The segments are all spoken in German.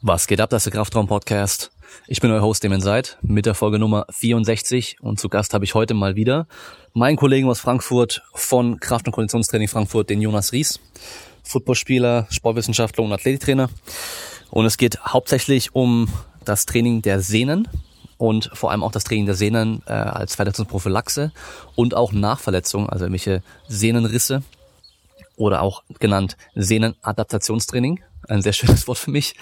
Was geht ab, das ist der Kraftraum-Podcast. Ich bin euer Host, Damon Seid, mit der Folge Nummer 64 und zu Gast habe ich heute mal wieder meinen Kollegen aus Frankfurt von Kraft- und Konditionstraining Frankfurt, den Jonas Ries, Footballspieler, Sportwissenschaftler und Athletiktrainer. Und es geht hauptsächlich um das Training der Sehnen und vor allem auch das Training der Sehnen äh, als Verletzungsprophylaxe und auch Nachverletzungen, also irgendwelche Sehnenrisse oder auch genannt Sehnenadaptationstraining ein sehr schönes Wort für mich.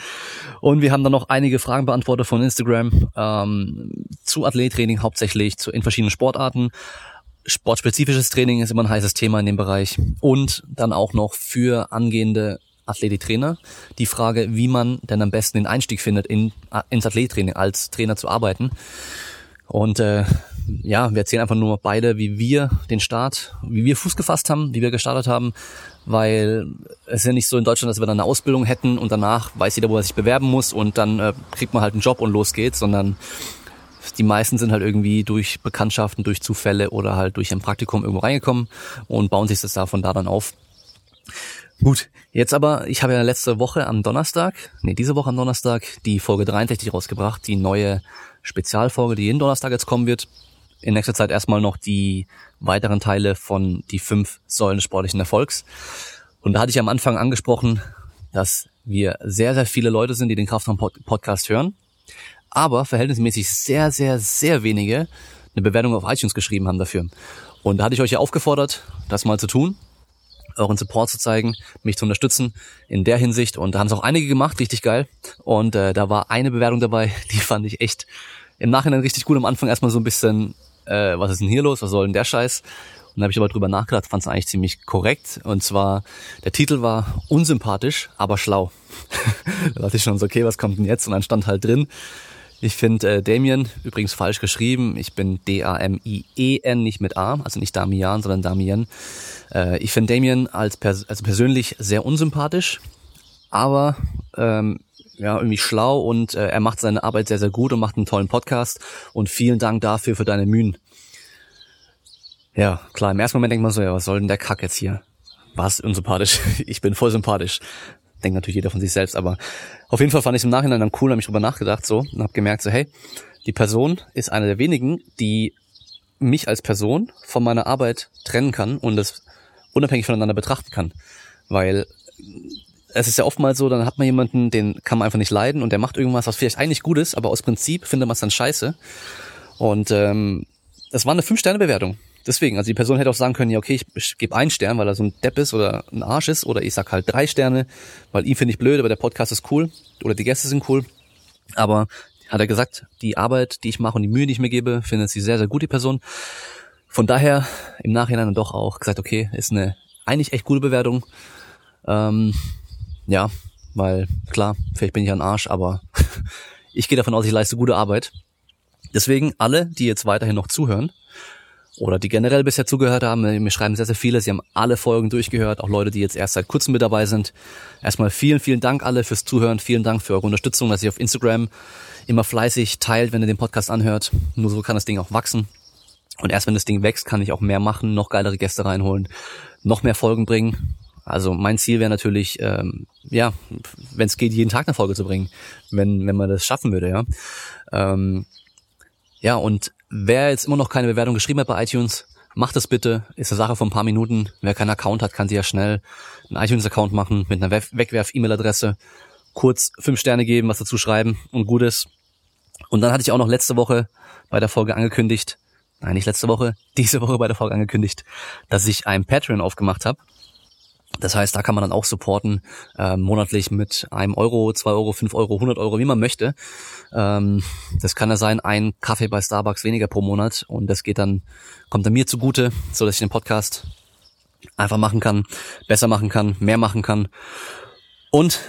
Und wir haben dann noch einige Fragen beantwortet von Instagram ähm, zu Athlettraining hauptsächlich, zu, in verschiedenen Sportarten. Sportspezifisches Training ist immer ein heißes Thema in dem Bereich. Und dann auch noch für angehende Athletiktrainer die Frage, wie man denn am besten den Einstieg findet, in, ins Athletiktraining als Trainer zu arbeiten. Und äh, ja, wir erzählen einfach nur beide, wie wir den Start, wie wir Fuß gefasst haben, wie wir gestartet haben, weil es ist ja nicht so in Deutschland, dass wir dann eine Ausbildung hätten und danach weiß jeder, wo er sich bewerben muss und dann äh, kriegt man halt einen Job und los geht's, sondern die meisten sind halt irgendwie durch Bekanntschaften, durch Zufälle oder halt durch ein Praktikum irgendwo reingekommen und bauen sich das da von da dann auf. Gut, jetzt aber, ich habe ja letzte Woche am Donnerstag, nee, diese Woche am Donnerstag die Folge 63 rausgebracht, die neue Spezialfolge, die jeden Donnerstag jetzt kommen wird. In nächster Zeit erstmal noch die weiteren Teile von die fünf Säulen des sportlichen Erfolgs. Und da hatte ich am Anfang angesprochen, dass wir sehr, sehr viele Leute sind, die den Kraftraum-Podcast hören, aber verhältnismäßig sehr, sehr, sehr wenige eine Bewertung auf iTunes geschrieben haben dafür. Und da hatte ich euch ja aufgefordert, das mal zu tun, euren Support zu zeigen, mich zu unterstützen in der Hinsicht. Und da haben es auch einige gemacht, richtig geil. Und äh, da war eine Bewertung dabei, die fand ich echt im Nachhinein richtig gut. Am Anfang erstmal so ein bisschen, äh, was ist denn hier los, was soll denn der Scheiß? Und dann habe ich aber drüber nachgedacht, fand es eigentlich ziemlich korrekt. Und zwar, der Titel war unsympathisch, aber schlau. da dachte ich schon so, okay, was kommt denn jetzt? Und dann stand halt drin, ich finde äh, Damien, übrigens falsch geschrieben, ich bin D-A-M-I-E-N, nicht mit A, also nicht Damian, sondern Damien. Äh, ich finde Damien als pers also persönlich sehr unsympathisch, aber ähm, ja, irgendwie schlau und äh, er macht seine Arbeit sehr, sehr gut und macht einen tollen Podcast und vielen Dank dafür für deine Mühen. Ja, klar, im ersten Moment denkt man so, ja, was soll denn der Kack jetzt hier? Was unsympathisch? Ich bin voll sympathisch denkt natürlich jeder von sich selbst, aber auf jeden Fall fand ich es im Nachhinein dann cool, habe ich drüber nachgedacht so und habe gemerkt so, hey, die Person ist eine der wenigen, die mich als Person von meiner Arbeit trennen kann und es unabhängig voneinander betrachten kann, weil es ist ja oftmals so, dann hat man jemanden, den kann man einfach nicht leiden und der macht irgendwas, was vielleicht eigentlich gut ist, aber aus Prinzip findet man es dann scheiße. Und ähm, das war eine Fünf-Sterne-Bewertung. Deswegen, also die Person hätte auch sagen können, ja okay, ich, ich gebe einen Stern, weil er so ein Depp ist oder ein Arsch ist, oder ich sag halt drei Sterne, weil ihn finde ich blöd, aber der Podcast ist cool oder die Gäste sind cool. Aber hat er gesagt, die Arbeit, die ich mache und die Mühe, die ich mir gebe, findet sie sehr, sehr gut, die Person. Von daher im Nachhinein dann doch auch gesagt, okay, ist eine eigentlich echt gute Bewertung. Ähm, ja, weil klar, vielleicht bin ich ein Arsch, aber ich gehe davon aus, ich leiste gute Arbeit. Deswegen alle, die jetzt weiterhin noch zuhören, oder die generell bisher zugehört haben. Mir schreiben sehr, sehr viele. Sie haben alle Folgen durchgehört, auch Leute, die jetzt erst seit kurzem mit dabei sind. Erstmal vielen, vielen Dank alle fürs Zuhören. Vielen Dank für eure Unterstützung, dass ihr auf Instagram immer fleißig teilt, wenn ihr den Podcast anhört. Nur so kann das Ding auch wachsen. Und erst wenn das Ding wächst, kann ich auch mehr machen, noch geilere Gäste reinholen, noch mehr Folgen bringen. Also mein Ziel wäre natürlich, ähm, ja, wenn es geht, jeden Tag eine Folge zu bringen, wenn wenn man das schaffen würde, ja. Ähm, ja und Wer jetzt immer noch keine Bewertung geschrieben hat bei iTunes, macht das bitte. Ist eine Sache von ein paar Minuten. Wer keinen Account hat, kann sich ja schnell einen iTunes-Account machen mit einer Wegwerf-E-Mail-Adresse. Kurz fünf Sterne geben, was dazu schreiben und gut ist. Und dann hatte ich auch noch letzte Woche bei der Folge angekündigt, nein, nicht letzte Woche, diese Woche bei der Folge angekündigt, dass ich ein Patreon aufgemacht habe. Das heißt, da kann man dann auch supporten, äh, monatlich mit einem Euro, zwei Euro, fünf Euro, 100 Euro, wie man möchte. Ähm, das kann ja sein, ein Kaffee bei Starbucks weniger pro Monat und das geht dann, kommt dann mir zugute, so dass ich den Podcast einfach machen kann, besser machen kann, mehr machen kann. Und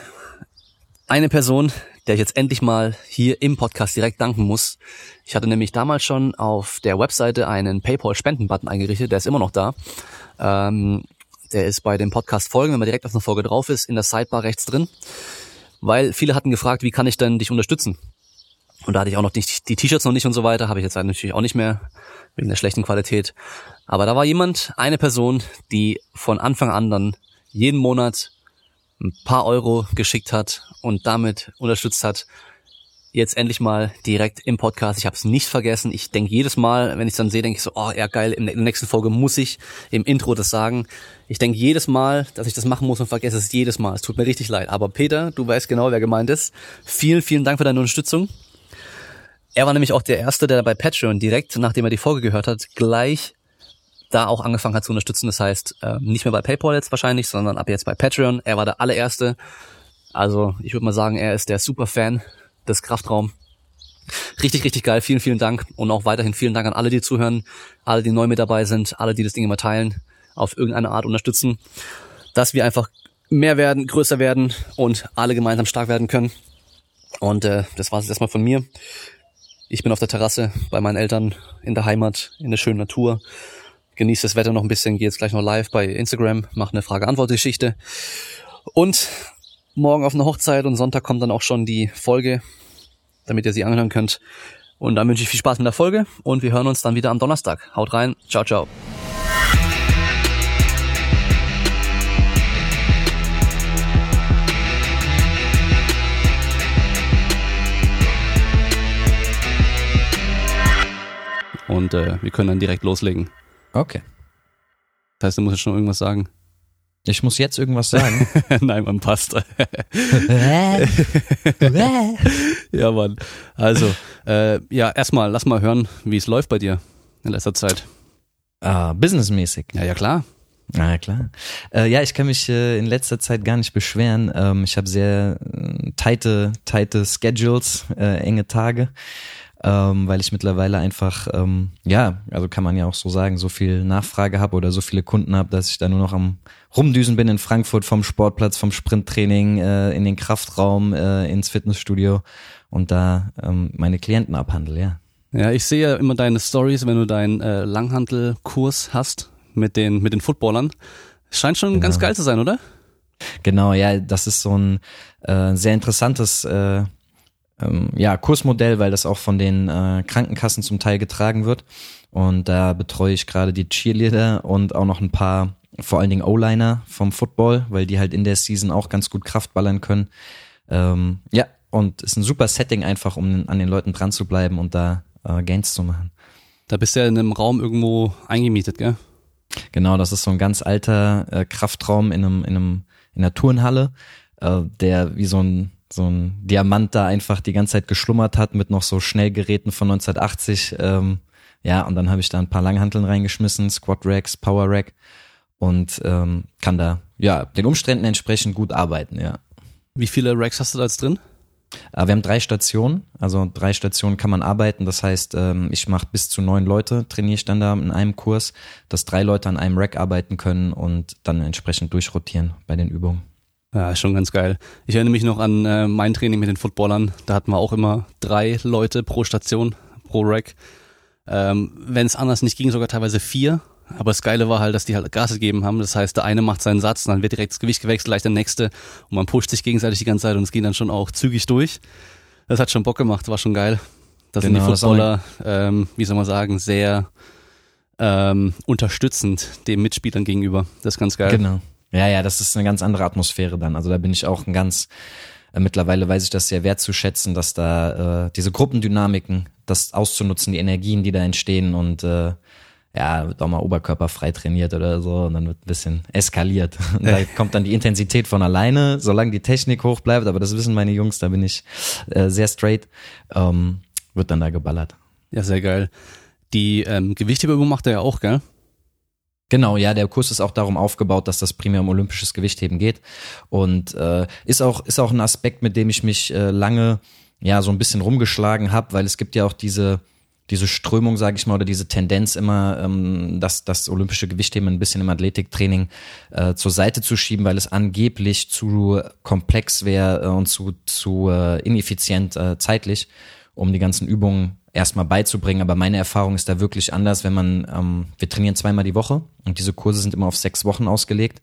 eine Person, der ich jetzt endlich mal hier im Podcast direkt danken muss. Ich hatte nämlich damals schon auf der Webseite einen PayPal-Spenden-Button eingerichtet, der ist immer noch da. Ähm, der ist bei dem Podcast folgen, wenn man direkt auf eine Folge drauf ist, in der Sidebar rechts drin. Weil viele hatten gefragt, wie kann ich denn dich unterstützen? Und da hatte ich auch noch nicht die T-Shirts noch nicht und so weiter, habe ich jetzt natürlich auch nicht mehr, wegen der schlechten Qualität. Aber da war jemand, eine Person, die von Anfang an dann jeden Monat ein paar Euro geschickt hat und damit unterstützt hat, jetzt endlich mal direkt im Podcast. Ich habe es nicht vergessen. Ich denke jedes Mal, wenn ich dann sehe, denke ich so, oh ja geil, in der nächsten Folge muss ich im Intro das sagen. Ich denke jedes Mal, dass ich das machen muss und vergesse es jedes Mal. Es tut mir richtig leid. Aber Peter, du weißt genau, wer gemeint ist. Vielen, vielen Dank für deine Unterstützung. Er war nämlich auch der Erste, der bei Patreon direkt, nachdem er die Folge gehört hat, gleich da auch angefangen hat zu unterstützen. Das heißt, äh, nicht mehr bei PayPal jetzt wahrscheinlich, sondern ab jetzt bei Patreon. Er war der allererste. Also ich würde mal sagen, er ist der Superfan des Kraftraum. Richtig, richtig geil. Vielen, vielen Dank. Und auch weiterhin vielen Dank an alle, die zuhören, alle, die neu mit dabei sind, alle, die das Ding immer teilen, auf irgendeine Art unterstützen, dass wir einfach mehr werden, größer werden und alle gemeinsam stark werden können. Und äh, das war es erstmal von mir. Ich bin auf der Terrasse bei meinen Eltern in der Heimat, in der schönen Natur. Genieße das Wetter noch ein bisschen, gehe jetzt gleich noch live bei Instagram, mache eine Frage-Antwort-Geschichte. Und morgen auf eine Hochzeit und Sonntag kommt dann auch schon die Folge, damit ihr sie anhören könnt. Und dann wünsche ich viel Spaß mit der Folge und wir hören uns dann wieder am Donnerstag. Haut rein, ciao, ciao. Und äh, wir können dann direkt loslegen. Okay. Das heißt, du musst jetzt schon irgendwas sagen. Ich muss jetzt irgendwas sagen. Nein, man passt. ja, Mann. Also, äh, ja, erstmal, lass mal hören, wie es läuft bei dir in letzter Zeit. Ah, businessmäßig. Ja, ja, klar. Na klar. Äh, ja, ich kann mich äh, in letzter Zeit gar nicht beschweren. Ähm, ich habe sehr äh, tighte, tighte Schedules, äh, enge Tage ähm, weil ich mittlerweile einfach, ähm, ja, also kann man ja auch so sagen, so viel Nachfrage habe oder so viele Kunden habe, dass ich da nur noch am Rumdüsen bin in Frankfurt vom Sportplatz, vom Sprinttraining, äh, in den Kraftraum, äh, ins Fitnessstudio und da ähm, meine Klienten abhandle, ja. Ja, ich sehe ja immer deine Stories, wenn du deinen äh, Langhantelkurs hast mit den, mit den Footballern. Scheint schon genau. ganz geil zu sein, oder? Genau, ja, das ist so ein äh, sehr interessantes äh, ähm, ja, Kursmodell, weil das auch von den äh, Krankenkassen zum Teil getragen wird. Und da betreue ich gerade die Cheerleader und auch noch ein paar, vor allen Dingen O-Liner vom Football, weil die halt in der Season auch ganz gut Kraft ballern können. Ähm, ja, und ist ein super Setting einfach, um an den Leuten dran zu bleiben und da äh, Gains zu machen. Da bist du ja in einem Raum irgendwo eingemietet, gell? Genau, das ist so ein ganz alter äh, Kraftraum in einem, in einem, in einer Turnhalle, äh, der wie so ein so ein Diamant da einfach die ganze Zeit geschlummert hat mit noch so Schnellgeräten von 1980. Ähm, ja, und dann habe ich da ein paar Langhanteln reingeschmissen, Squat Racks, Power Rack und ähm, kann da ja den Umständen entsprechend gut arbeiten, ja. Wie viele Racks hast du da jetzt drin? Äh, wir haben drei Stationen, also drei Stationen kann man arbeiten. Das heißt, ähm, ich mache bis zu neun Leute, trainiere ich dann da in einem Kurs, dass drei Leute an einem Rack arbeiten können und dann entsprechend durchrotieren bei den Übungen. Ja, schon ganz geil. Ich erinnere mich noch an äh, mein Training mit den Footballern. Da hatten wir auch immer drei Leute pro Station, pro Rack. Ähm, Wenn es anders nicht ging, sogar teilweise vier. Aber das Geile war halt, dass die halt Gas gegeben haben. Das heißt, der eine macht seinen Satz, dann wird direkt das Gewicht gewechselt, gleich der nächste. Und man pusht sich gegenseitig die ganze Zeit und es ging dann schon auch zügig durch. Das hat schon Bock gemacht, war schon geil. Das genau, sind die Footballer, ähm, wie soll man sagen, sehr ähm, unterstützend den Mitspielern gegenüber. Das ist ganz geil. Genau. Ja, ja, das ist eine ganz andere Atmosphäre dann. Also da bin ich auch ein ganz, äh, mittlerweile weiß ich das sehr wertzuschätzen, dass da äh, diese Gruppendynamiken, das auszunutzen, die Energien, die da entstehen und äh, ja, wird auch mal oberkörperfrei trainiert oder so und dann wird ein bisschen eskaliert. Und da kommt dann die Intensität von alleine, solange die Technik hoch bleibt, aber das wissen meine Jungs, da bin ich äh, sehr straight, ähm, wird dann da geballert. Ja, sehr geil. Die ähm, Gewichthebeübung macht er ja auch, gell? Genau, ja, der Kurs ist auch darum aufgebaut, dass das primär um olympisches Gewichtheben geht und äh, ist auch ist auch ein Aspekt, mit dem ich mich äh, lange ja so ein bisschen rumgeschlagen habe, weil es gibt ja auch diese diese Strömung, sage ich mal, oder diese Tendenz immer, ähm, dass das olympische Gewichtheben ein bisschen im Athletiktraining äh, zur Seite zu schieben, weil es angeblich zu komplex wäre äh, und zu zu äh, ineffizient äh, zeitlich, um die ganzen Übungen erstmal beizubringen. Aber meine Erfahrung ist da wirklich anders, wenn man, ähm, wir trainieren zweimal die Woche und diese Kurse sind immer auf sechs Wochen ausgelegt.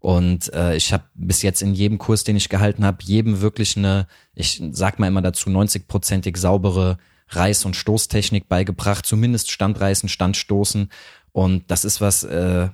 Und äh, ich habe bis jetzt in jedem Kurs, den ich gehalten habe, jedem wirklich eine, ich sag mal immer dazu, 90-prozentig saubere Reiß- und Stoßtechnik beigebracht, zumindest Standreißen, Standstoßen. Und das ist was, äh,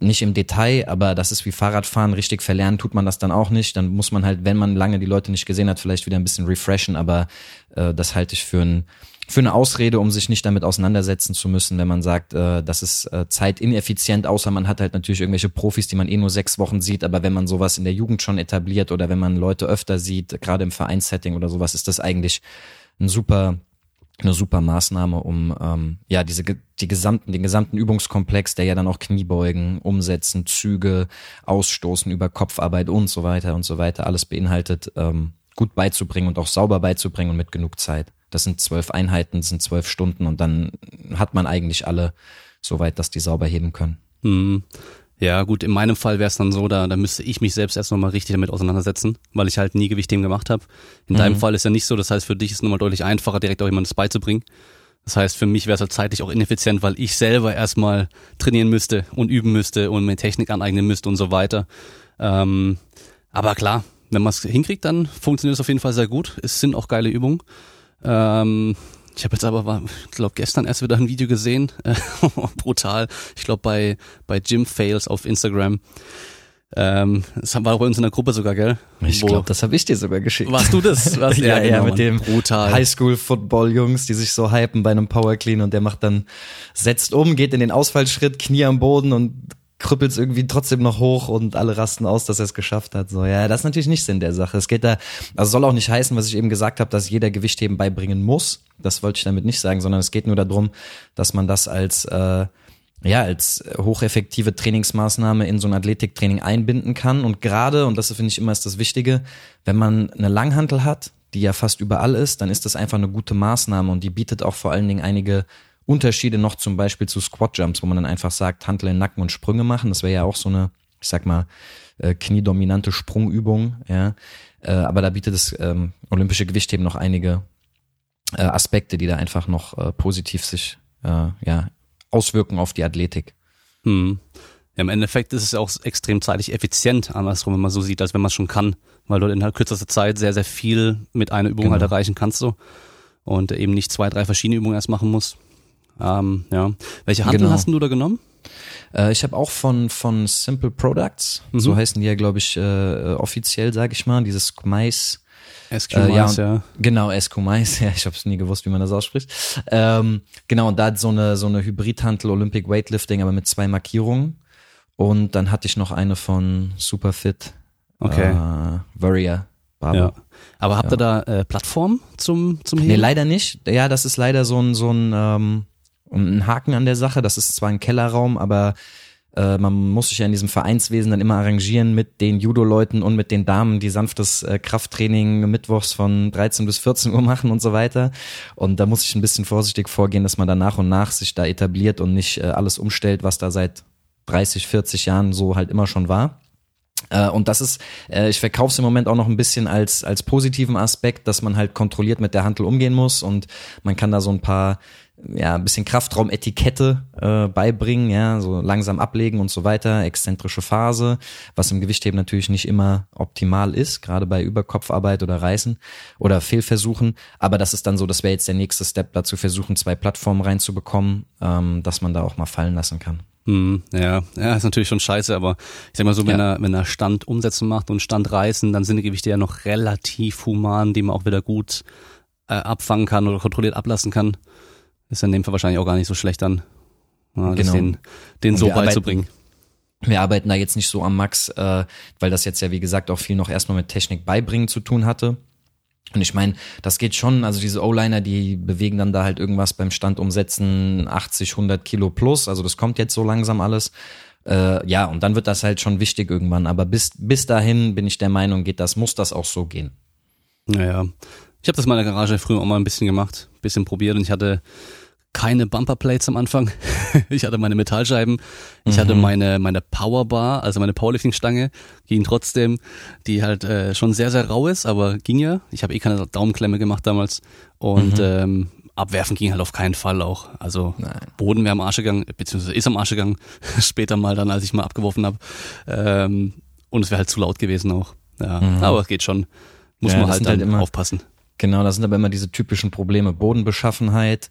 nicht im Detail, aber das ist wie Fahrradfahren, richtig verlernen tut man das dann auch nicht. Dann muss man halt, wenn man lange die Leute nicht gesehen hat, vielleicht wieder ein bisschen refreshen, aber äh, das halte ich für ein für eine Ausrede, um sich nicht damit auseinandersetzen zu müssen, wenn man sagt, äh, das ist äh, zeitineffizient, außer man hat halt natürlich irgendwelche Profis, die man eh nur sechs Wochen sieht, aber wenn man sowas in der Jugend schon etabliert oder wenn man Leute öfter sieht, gerade im Vereinssetting oder sowas, ist das eigentlich ein super eine super Maßnahme, um ähm, ja diese die gesamten den gesamten Übungskomplex, der ja dann auch Kniebeugen, Umsetzen, Züge, Ausstoßen über Kopfarbeit und so weiter und so weiter alles beinhaltet, ähm, gut beizubringen und auch sauber beizubringen und mit genug Zeit. Das sind zwölf Einheiten, das sind zwölf Stunden und dann hat man eigentlich alle so weit, dass die sauber heben können. Mhm. Ja, gut, in meinem Fall wäre es dann so, da, da müsste ich mich selbst erst nochmal richtig damit auseinandersetzen, weil ich halt nie Gewichtheben gemacht habe. In mhm. deinem Fall ist ja nicht so, das heißt, für dich ist es nochmal deutlich einfacher, direkt auch jemandem das beizubringen. Das heißt, für mich wäre es halt zeitlich auch ineffizient, weil ich selber erstmal trainieren müsste und üben müsste und mir Technik aneignen müsste und so weiter. Ähm, aber klar, wenn man es hinkriegt, dann funktioniert es auf jeden Fall sehr gut. Es sind auch geile Übungen. Ähm, ich habe jetzt aber, ich glaube, gestern erst wieder ein Video gesehen, brutal. Ich glaube bei bei Gym Fails auf Instagram. Ähm, das war bei uns in der Gruppe sogar, gell? Ich glaube, das habe ich dir sogar geschickt. Warst du das? Warst, ja, ja, genau, ja, mit dem brutal. Highschool-Football-Jungs, die sich so hypen bei einem Power Clean und der macht dann, setzt um, geht in den Ausfallschritt, Knie am Boden und krüppelt es irgendwie trotzdem noch hoch und alle rasten aus, dass er es geschafft hat. So, ja, das ist natürlich nicht Sinn der Sache. Es geht da, also soll auch nicht heißen, was ich eben gesagt habe, dass jeder Gewichtheben beibringen muss. Das wollte ich damit nicht sagen, sondern es geht nur darum, dass man das als äh, ja, als hocheffektive Trainingsmaßnahme in so ein Athletiktraining einbinden kann. Und gerade, und das finde ich immer ist das Wichtige, wenn man eine Langhantel hat, die ja fast überall ist, dann ist das einfach eine gute Maßnahme und die bietet auch vor allen Dingen einige Unterschiede noch zum Beispiel zu Squat Jumps, wo man dann einfach sagt, Hantel in Nacken und Sprünge machen. Das wäre ja auch so eine, ich sag mal, äh, kniedominante Sprungübung, ja. Äh, aber da bietet das ähm, olympische Gewichtheben noch einige äh, Aspekte, die da einfach noch äh, positiv sich äh, ja, auswirken auf die Athletik. Hm. Ja, Im Endeffekt ist es auch extrem zeitlich effizient, andersrum, wenn man so sieht, als wenn man es schon kann, weil du in halt kürzester Zeit sehr, sehr viel mit einer Übung genau. halt erreichen kannst so und eben nicht zwei, drei verschiedene Übungen erst machen musst. Ähm, ja. Welche Handel genau. hast du da genommen? Äh, ich habe auch von von Simple Products, mhm. so heißen die ja, glaube ich, äh, offiziell, sage ich mal, dieses Mais. SQ äh, ja, ja. Genau, SQ Mais, ja, ich habe es nie gewusst, wie man das ausspricht. Ähm, genau, und da hat so eine so eine Hybridhantel Olympic Weightlifting, aber mit zwei Markierungen. Und dann hatte ich noch eine von Superfit. Okay. Äh, Warrior. Barbel. Ja. Aber habt ihr da äh, Plattform zum zum Heben? Nee, leider nicht. Ja, das ist leider so ein so ein ähm, ein Haken an der Sache. Das ist zwar ein Kellerraum, aber äh, man muss sich ja in diesem Vereinswesen dann immer arrangieren mit den Judo-Leuten und mit den Damen, die sanftes äh, Krafttraining mittwochs von 13 bis 14 Uhr machen und so weiter. Und da muss ich ein bisschen vorsichtig vorgehen, dass man da nach und nach sich da etabliert und nicht äh, alles umstellt, was da seit 30, 40 Jahren so halt immer schon war. Äh, und das ist, äh, ich verkaufe es im Moment auch noch ein bisschen als, als positiven Aspekt, dass man halt kontrolliert mit der Handel umgehen muss und man kann da so ein paar ja, ein bisschen Kraftraumetikette äh, beibringen, ja, so langsam ablegen und so weiter, exzentrische Phase, was im Gewichtheben natürlich nicht immer optimal ist, gerade bei Überkopfarbeit oder Reißen oder Fehlversuchen. Aber das ist dann so, das wäre jetzt der nächste Step, dazu versuchen, zwei Plattformen reinzubekommen, ähm, dass man da auch mal fallen lassen kann. Hm, ja, ja, ist natürlich schon scheiße, aber ich sag mal so, wenn ja. er, wenn er Stand umsetzen macht und Stand reißen, dann sind die Gewichte ja noch relativ human, die man auch wieder gut äh, abfangen kann oder kontrolliert ablassen kann. Ist in dem Fall wahrscheinlich auch gar nicht so schlecht dann, ja, genau. den, den so beizubringen. Wir arbeiten da jetzt nicht so am Max, äh, weil das jetzt ja wie gesagt auch viel noch erstmal mit Technik beibringen zu tun hatte. Und ich meine, das geht schon, also diese O-Liner, die bewegen dann da halt irgendwas beim Stand umsetzen, 80, 100 Kilo plus, also das kommt jetzt so langsam alles. Äh, ja, und dann wird das halt schon wichtig irgendwann, aber bis, bis dahin bin ich der Meinung, geht das, muss das auch so gehen. Naja, ich habe das in meiner Garage früher auch mal ein bisschen gemacht, ein bisschen probiert und ich hatte keine Bumperplates am Anfang. ich hatte meine Metallscheiben, ich mhm. hatte meine meine Powerbar, also meine Powerlifting-Stange, ging trotzdem, die halt äh, schon sehr sehr rau ist, aber ging ja. Ich habe eh keine Daumenklemme gemacht damals und mhm. ähm, abwerfen ging halt auf keinen Fall auch. Also Nein. Boden wäre am Arsch gegangen, beziehungsweise ist am Arsch gegangen. Später mal dann, als ich mal abgeworfen habe. Ähm, und es wäre halt zu laut gewesen auch. Ja, mhm. aber es geht schon. Muss ja, man halt, halt immer, aufpassen. Genau, das sind aber immer diese typischen Probleme. Bodenbeschaffenheit,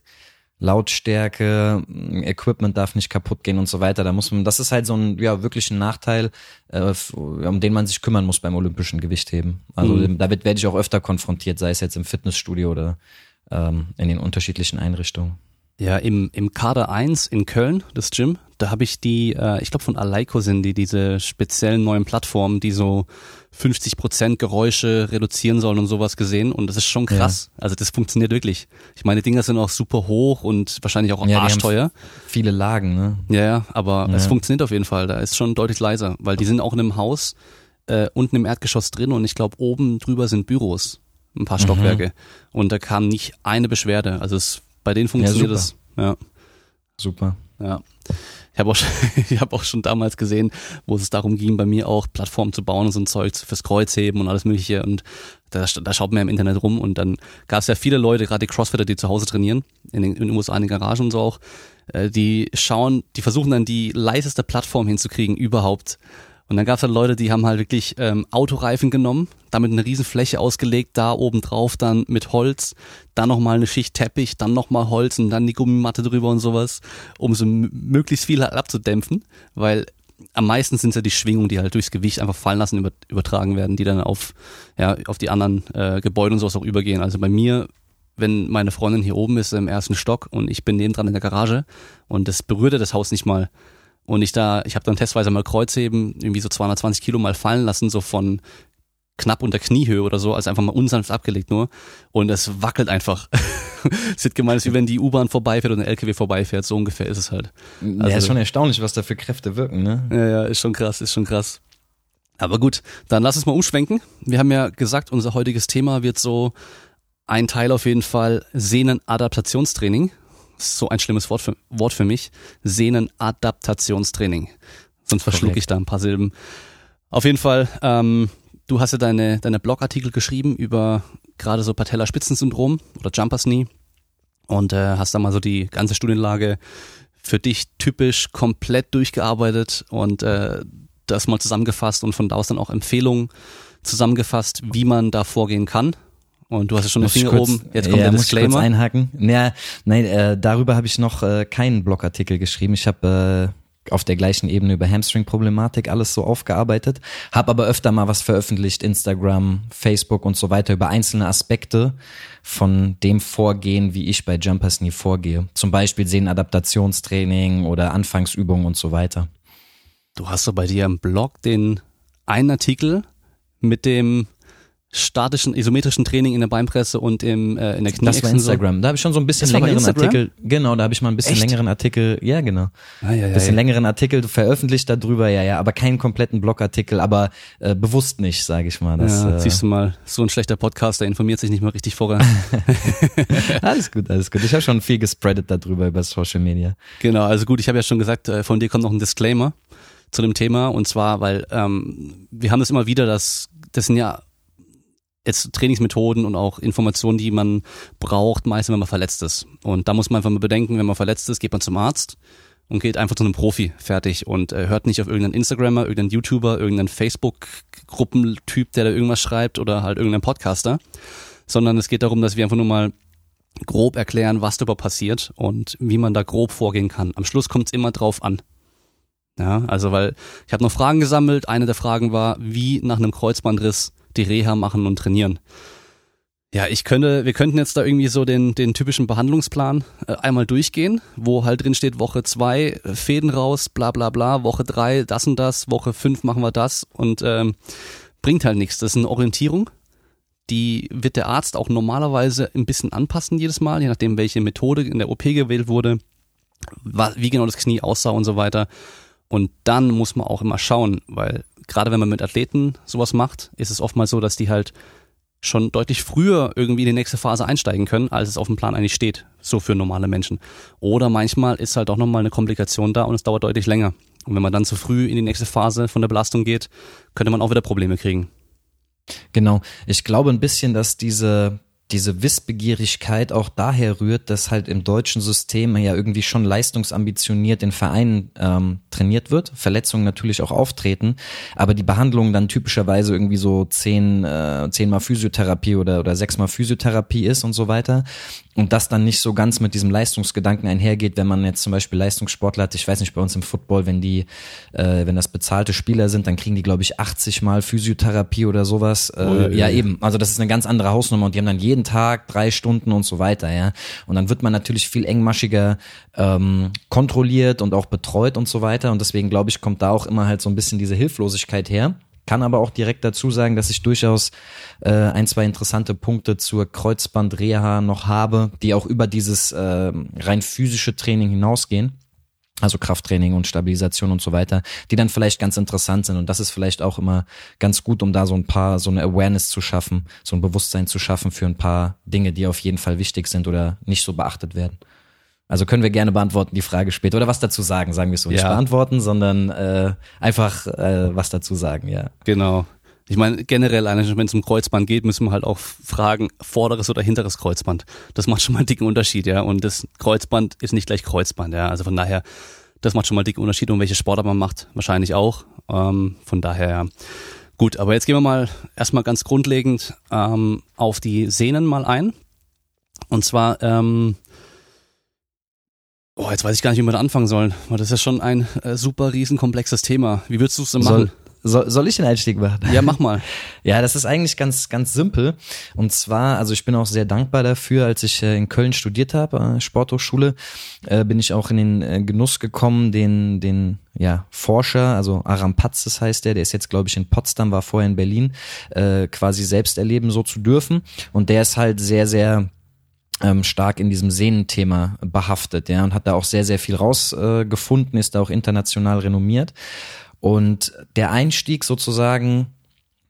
Lautstärke, Equipment darf nicht kaputt gehen und so weiter. Da muss man, das ist halt so ein ja wirklich ein Nachteil, äh, um den man sich kümmern muss beim olympischen Gewichtheben. Also mhm. damit werde ich auch öfter konfrontiert, sei es jetzt im Fitnessstudio oder ähm, in den unterschiedlichen Einrichtungen. Ja, im, im Kader 1 in Köln, das Gym, da habe ich die, äh, ich glaube von Aleiko sind die, diese speziellen neuen Plattformen, die so 50 Prozent Geräusche reduzieren sollen und sowas gesehen und das ist schon krass. Ja. Also das funktioniert wirklich. Ich meine, die Dinger sind auch super hoch und wahrscheinlich auch ja, arschteuer. Viele Lagen, ne? Ja, ja, aber ja. es funktioniert auf jeden Fall. Da ist schon deutlich leiser, weil die sind auch in einem Haus äh, unten im Erdgeschoss drin und ich glaube oben drüber sind Büros, ein paar mhm. Stockwerke und da kam nicht eine Beschwerde. Also es bei denen funktioniert es. Ja. Super. Ja. Ich habe auch, ich hab auch schon damals gesehen, wo es darum ging, bei mir auch Plattformen zu bauen und so ein Zeug fürs Kreuzheben und alles mögliche. Und da, da schaut man ja im Internet rum und dann gab es ja viele Leute, gerade die Crossfitter, die zu Hause trainieren, in den, in den USA in den Garagen und so auch, äh, die schauen, die versuchen dann die leiseste Plattform hinzukriegen überhaupt und dann gab es halt Leute, die haben halt wirklich ähm, Autoreifen genommen, damit eine riesen Fläche ausgelegt, da oben drauf dann mit Holz, dann nochmal eine Schicht Teppich, dann nochmal Holz und dann die Gummimatte drüber und sowas, um so möglichst viel halt abzudämpfen, weil am meisten sind es ja die Schwingungen, die halt durchs Gewicht einfach fallen lassen, über, übertragen werden, die dann auf, ja, auf die anderen äh, Gebäude und sowas auch übergehen. Also bei mir, wenn meine Freundin hier oben ist im ersten Stock und ich bin nebendran in der Garage und das berührte das Haus nicht mal, und ich da, ich habe dann testweise mal Kreuzheben, irgendwie so 220 Kilo mal fallen lassen, so von knapp unter Kniehöhe oder so, also einfach mal unsanft abgelegt nur. Und es wackelt einfach. es wird gemeint, wie wenn die U-Bahn vorbeifährt oder ein LKW vorbeifährt, so ungefähr ist es halt. Also, ja, ist schon erstaunlich, was da für Kräfte wirken, ne? Ja, ja, ist schon krass, ist schon krass. Aber gut, dann lass uns mal umschwenken. Wir haben ja gesagt, unser heutiges Thema wird so ein Teil auf jeden Fall Sehnenadaptationstraining so ein schlimmes Wort für, Wort für mich. Sehnenadaptationstraining. Sonst verschluck ich da ein paar Silben. Auf jeden Fall, ähm, du hast ja deine, deine Blogartikel geschrieben über gerade so Patellaspitzensyndrom oder Jumpers Knee und äh, hast da mal so die ganze Studienlage für dich typisch komplett durchgearbeitet und äh, das mal zusammengefasst und von da aus dann auch Empfehlungen zusammengefasst, wie man da vorgehen kann. Und du hast ja schon den Finger kurz, oben. Jetzt kommt ja, der Disclaimer. Muss ich kurz einhaken. Ja, nein, äh, darüber habe ich noch äh, keinen Blogartikel geschrieben. Ich habe äh, auf der gleichen Ebene über Hamstring-Problematik alles so aufgearbeitet, habe aber öfter mal was veröffentlicht, Instagram, Facebook und so weiter über einzelne Aspekte von dem Vorgehen, wie ich bei Jumpers nie vorgehe. Zum Beispiel Sehnenadaptationstraining oder Anfangsübungen und so weiter. Du hast so bei dir im Blog den einen Artikel mit dem statischen, isometrischen Training in der Beinpresse und im, äh, in der Knie. Das war Instagram. Da habe ich schon so ein bisschen längeren Artikel. Genau, da habe ich mal ein bisschen Echt? längeren Artikel. Ja, genau. Ah, ja, ja, bisschen ja. längeren Artikel veröffentlicht darüber, ja, ja, aber keinen kompletten Blogartikel, aber äh, bewusst nicht, sage ich mal. Das, ja, äh, siehst du mal, so ein schlechter Podcast, der informiert sich nicht mal richtig vorher. alles gut, alles gut. Ich habe schon viel gespreadet darüber über Social Media. Genau, also gut, ich habe ja schon gesagt, äh, von dir kommt noch ein Disclaimer zu dem Thema und zwar, weil ähm, wir haben das immer wieder, dass das sind ja jetzt Trainingsmethoden und auch Informationen, die man braucht, meistens wenn man verletzt ist. Und da muss man einfach mal bedenken, wenn man verletzt ist, geht man zum Arzt und geht einfach zu einem Profi fertig und äh, hört nicht auf irgendeinen Instagrammer, irgendeinen YouTuber, irgendeinen Facebook-Gruppentyp, der da irgendwas schreibt oder halt irgendeinen Podcaster, sondern es geht darum, dass wir einfach nur mal grob erklären, was da passiert und wie man da grob vorgehen kann. Am Schluss kommt es immer drauf an. Ja, also weil ich habe noch Fragen gesammelt. Eine der Fragen war, wie nach einem Kreuzbandriss die Reha machen und trainieren. Ja, ich könnte, wir könnten jetzt da irgendwie so den, den typischen Behandlungsplan äh, einmal durchgehen, wo halt drin steht, Woche zwei äh, Fäden raus, bla bla bla, Woche drei das und das, Woche fünf machen wir das und ähm, bringt halt nichts. Das ist eine Orientierung, die wird der Arzt auch normalerweise ein bisschen anpassen jedes Mal, je nachdem, welche Methode in der OP gewählt wurde, wie genau das Knie aussah und so weiter. Und dann muss man auch immer schauen, weil gerade wenn man mit Athleten sowas macht, ist es oftmals so, dass die halt schon deutlich früher irgendwie in die nächste Phase einsteigen können, als es auf dem Plan eigentlich steht, so für normale Menschen. Oder manchmal ist halt auch nochmal eine Komplikation da und es dauert deutlich länger. Und wenn man dann zu früh in die nächste Phase von der Belastung geht, könnte man auch wieder Probleme kriegen. Genau. Ich glaube ein bisschen, dass diese diese Wissbegierigkeit auch daher rührt, dass halt im deutschen System ja irgendwie schon leistungsambitioniert in Vereinen ähm, trainiert wird, Verletzungen natürlich auch auftreten, aber die Behandlung dann typischerweise irgendwie so zehn, äh, zehnmal Physiotherapie oder, oder sechsmal Physiotherapie ist und so weiter und das dann nicht so ganz mit diesem Leistungsgedanken einhergeht, wenn man jetzt zum Beispiel Leistungssportler hat, ich weiß nicht, bei uns im Football, wenn die, äh, wenn das bezahlte Spieler sind, dann kriegen die, glaube ich, 80 Mal Physiotherapie oder sowas. Äh, oh, ja, eben. Also das ist eine ganz andere Hausnummer und die haben dann jeden Tag drei Stunden und so weiter, ja. Und dann wird man natürlich viel engmaschiger ähm, kontrolliert und auch betreut und so weiter. Und deswegen, glaube ich, kommt da auch immer halt so ein bisschen diese Hilflosigkeit her. Kann aber auch direkt dazu sagen, dass ich durchaus äh, ein, zwei interessante Punkte zur Kreuzbandreha noch habe, die auch über dieses äh, rein physische Training hinausgehen also Krafttraining und Stabilisation und so weiter, die dann vielleicht ganz interessant sind. Und das ist vielleicht auch immer ganz gut, um da so ein paar, so eine Awareness zu schaffen, so ein Bewusstsein zu schaffen für ein paar Dinge, die auf jeden Fall wichtig sind oder nicht so beachtet werden. Also können wir gerne beantworten die Frage später oder was dazu sagen, sagen wir so. Nicht beantworten, sondern äh, einfach äh, was dazu sagen, ja. Genau. Ich meine, generell, wenn es um Kreuzband geht, müssen wir halt auch fragen, vorderes oder hinteres Kreuzband. Das macht schon mal einen dicken Unterschied, ja. Und das Kreuzband ist nicht gleich Kreuzband, ja. Also von daher, das macht schon mal einen dicken Unterschied. Und welche Sportart man macht, wahrscheinlich auch. Ähm, von daher, ja. Gut, aber jetzt gehen wir mal erstmal ganz grundlegend ähm, auf die Sehnen mal ein. Und zwar, ähm, Oh, jetzt weiß ich gar nicht, wie wir da anfangen sollen. Das ist ja schon ein äh, super riesenkomplexes Thema. Wie würdest du es denn machen? Soll, soll ich den Einstieg machen? Ja, mach mal. ja, das ist eigentlich ganz, ganz simpel. Und zwar, also ich bin auch sehr dankbar dafür, als ich äh, in Köln studiert habe, äh, Sporthochschule, äh, bin ich auch in den Genuss gekommen, den, den ja, Forscher, also Aram Patzes heißt der, der ist jetzt, glaube ich, in Potsdam, war vorher in Berlin, quasi selbst erleben, so zu dürfen. Und der ist halt sehr, sehr ähm, stark in diesem Sehnenthema behaftet, ja, und hat da auch sehr, sehr viel rausgefunden, äh, ist da auch international renommiert. Und der Einstieg sozusagen,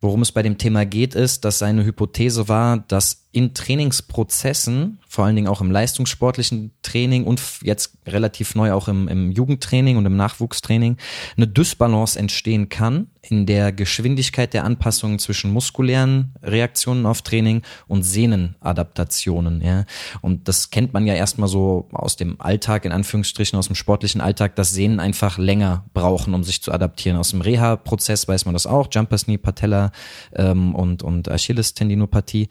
worum es bei dem Thema geht, ist, dass seine Hypothese war, dass in Trainingsprozessen, vor allen Dingen auch im leistungssportlichen Training und jetzt relativ neu auch im, im Jugendtraining und im Nachwuchstraining, eine Dysbalance entstehen kann in der Geschwindigkeit der Anpassungen zwischen muskulären Reaktionen auf Training und Sehnenadaptationen. Ja. Und das kennt man ja erstmal so aus dem Alltag, in Anführungsstrichen aus dem sportlichen Alltag, dass Sehnen einfach länger brauchen, um sich zu adaptieren. Aus dem Reha-Prozess weiß man das auch, Jumpers Knee, Patella ähm, und, und Achilles-Tendinopathie.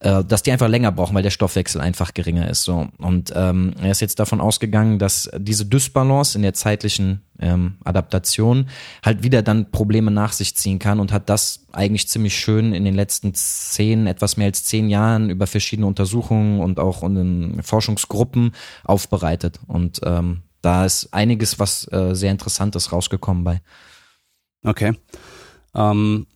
Äh, dass die einfach länger brauchen, weil der Stoffwechsel einfach geringer ist. So und ähm, er ist jetzt davon ausgegangen, dass diese Dysbalance in der zeitlichen ähm, Adaptation halt wieder dann Probleme nach sich ziehen kann und hat das eigentlich ziemlich schön in den letzten zehn, etwas mehr als zehn Jahren über verschiedene Untersuchungen und auch in Forschungsgruppen aufbereitet. Und ähm, da ist einiges, was äh, sehr Interessantes rausgekommen bei. Okay. Ähm,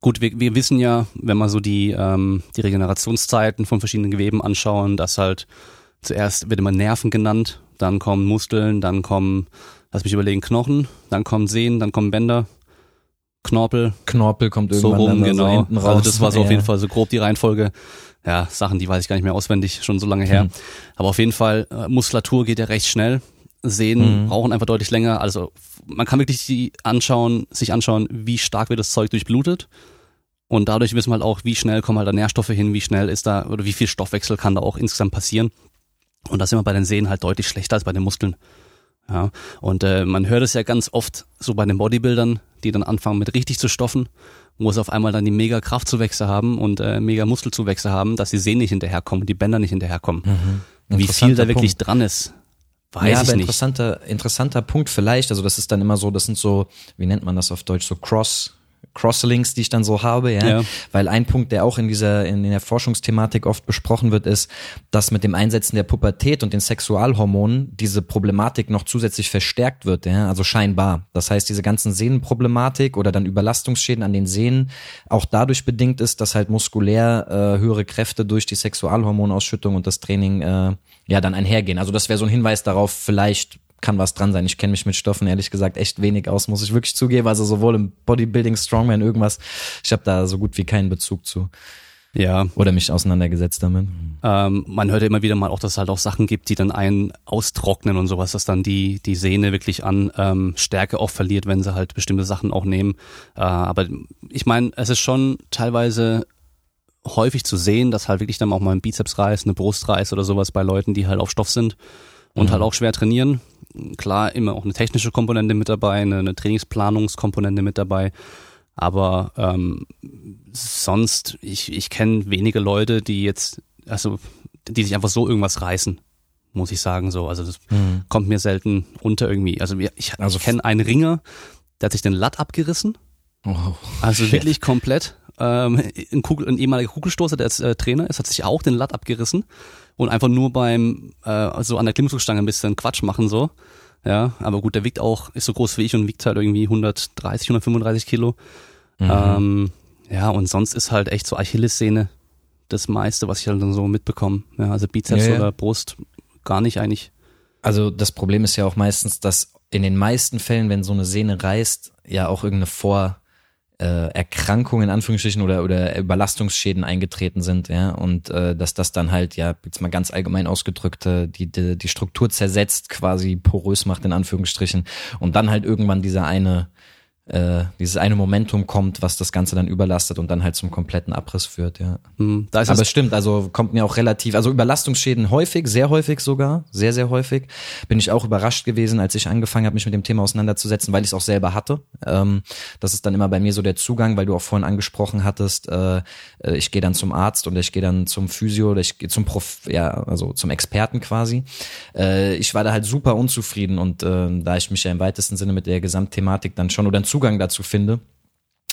Gut, wir, wir wissen ja, wenn wir so die, ähm, die Regenerationszeiten von verschiedenen Geweben anschauen, dass halt zuerst wird immer Nerven genannt, dann kommen Muskeln, dann kommen, lass mich überlegen, Knochen, dann kommen Sehnen, dann kommen Bänder, Knorpel. Knorpel kommt irgendwann so rum, genau. So hinten raus. Also das war so ja. auf jeden Fall so grob die Reihenfolge. Ja, Sachen, die weiß ich gar nicht mehr auswendig, schon so lange her. Mhm. Aber auf jeden Fall, äh, Muskulatur geht ja recht schnell. Sehnen mhm. brauchen einfach deutlich länger. Also man kann wirklich die anschauen, sich anschauen, wie stark wird das Zeug durchblutet. Und dadurch wissen wir halt auch, wie schnell kommen halt da Nährstoffe hin, wie schnell ist da oder wie viel Stoffwechsel kann da auch insgesamt passieren. Und da sind wir bei den Sehnen halt deutlich schlechter als bei den Muskeln. Ja, und äh, man hört es ja ganz oft so bei den Bodybuildern, die dann anfangen mit richtig zu stoffen, wo sie auf einmal dann die mega Kraftzuwächse haben und äh, mega Muskelzuwächse haben, dass die Sehnen nicht hinterherkommen, die Bänder nicht hinterherkommen. Mhm. Wie viel da wirklich Punkt. dran ist, Weiß ja, aber interessanter, interessanter Punkt vielleicht. Also das ist dann immer so, das sind so, wie nennt man das auf Deutsch, so Cross, Crosslinks, die ich dann so habe, ja? ja. Weil ein Punkt, der auch in dieser, in der Forschungsthematik oft besprochen wird, ist, dass mit dem Einsetzen der Pubertät und den Sexualhormonen diese Problematik noch zusätzlich verstärkt wird, ja? Also scheinbar. Das heißt, diese ganzen Sehnenproblematik oder dann Überlastungsschäden an den Sehnen auch dadurch bedingt ist, dass halt muskulär äh, höhere Kräfte durch die Sexualhormonausschüttung und das Training äh, ja dann einhergehen. Also das wäre so ein Hinweis darauf, vielleicht kann was dran sein. Ich kenne mich mit Stoffen ehrlich gesagt echt wenig aus, muss ich wirklich zugeben. Also sowohl im Bodybuilding, Strongman, irgendwas. Ich habe da so gut wie keinen Bezug zu. Ja. Oder mich auseinandergesetzt damit. Ähm, man hört ja immer wieder mal auch, dass es halt auch Sachen gibt, die dann einen austrocknen und sowas, dass dann die, die Sehne wirklich an ähm, Stärke auch verliert, wenn sie halt bestimmte Sachen auch nehmen. Äh, aber ich meine, es ist schon teilweise häufig zu sehen, dass halt wirklich dann auch mal ein Bizeps reißt, eine Brust reißt oder sowas bei Leuten, die halt auf Stoff sind und mhm. halt auch schwer trainieren. Klar, immer auch eine technische Komponente mit dabei, eine, eine Trainingsplanungskomponente mit dabei. Aber ähm, sonst, ich, ich kenne wenige Leute, die jetzt, also die sich einfach so irgendwas reißen, muss ich sagen so. Also das mhm. kommt mir selten unter irgendwie. Also ich, also ich kenne einen Ringer, der hat sich den Latt abgerissen. Oh, also shit. wirklich komplett. Ähm, ein, Kugel, ein ehemaliger Kugelstoßer, der jetzt äh, Trainer ist, hat sich auch den Latt abgerissen und einfach nur beim äh, also an der Klimmzugstange ein bisschen Quatsch machen so. Ja, aber gut, der wiegt auch, ist so groß wie ich und wiegt halt irgendwie 130, 135 Kilo. Mhm. Ähm, ja, und sonst ist halt echt so Achillessehne das meiste, was ich halt dann so mitbekomme. Ja, also Bizeps ja, ja. oder Brust gar nicht eigentlich. Also das Problem ist ja auch meistens, dass in den meisten Fällen, wenn so eine Sehne reißt, ja auch irgendeine Vor Erkrankungen in Anführungsstrichen oder oder Überlastungsschäden eingetreten sind, ja und äh, dass das dann halt ja jetzt mal ganz allgemein ausgedrückt äh, die, die die Struktur zersetzt, quasi porös macht in Anführungsstrichen und dann halt irgendwann dieser eine äh, dieses eine Momentum kommt, was das Ganze dann überlastet und dann halt zum kompletten Abriss führt, ja. Mhm, Aber es stimmt, also kommt mir auch relativ, also Überlastungsschäden häufig, sehr häufig sogar, sehr, sehr häufig. Bin ich auch überrascht gewesen, als ich angefangen habe, mich mit dem Thema auseinanderzusetzen, weil ich es auch selber hatte. Ähm, das ist dann immer bei mir so der Zugang, weil du auch vorhin angesprochen hattest, äh, äh ich gehe dann zum Arzt oder ich gehe dann zum Physio oder ich gehe zum Prof, ja, also zum Experten quasi. Äh, ich war da halt super unzufrieden und äh, da ich mich ja im weitesten Sinne mit der Gesamtthematik dann schon oder einen Zugang dazu finde,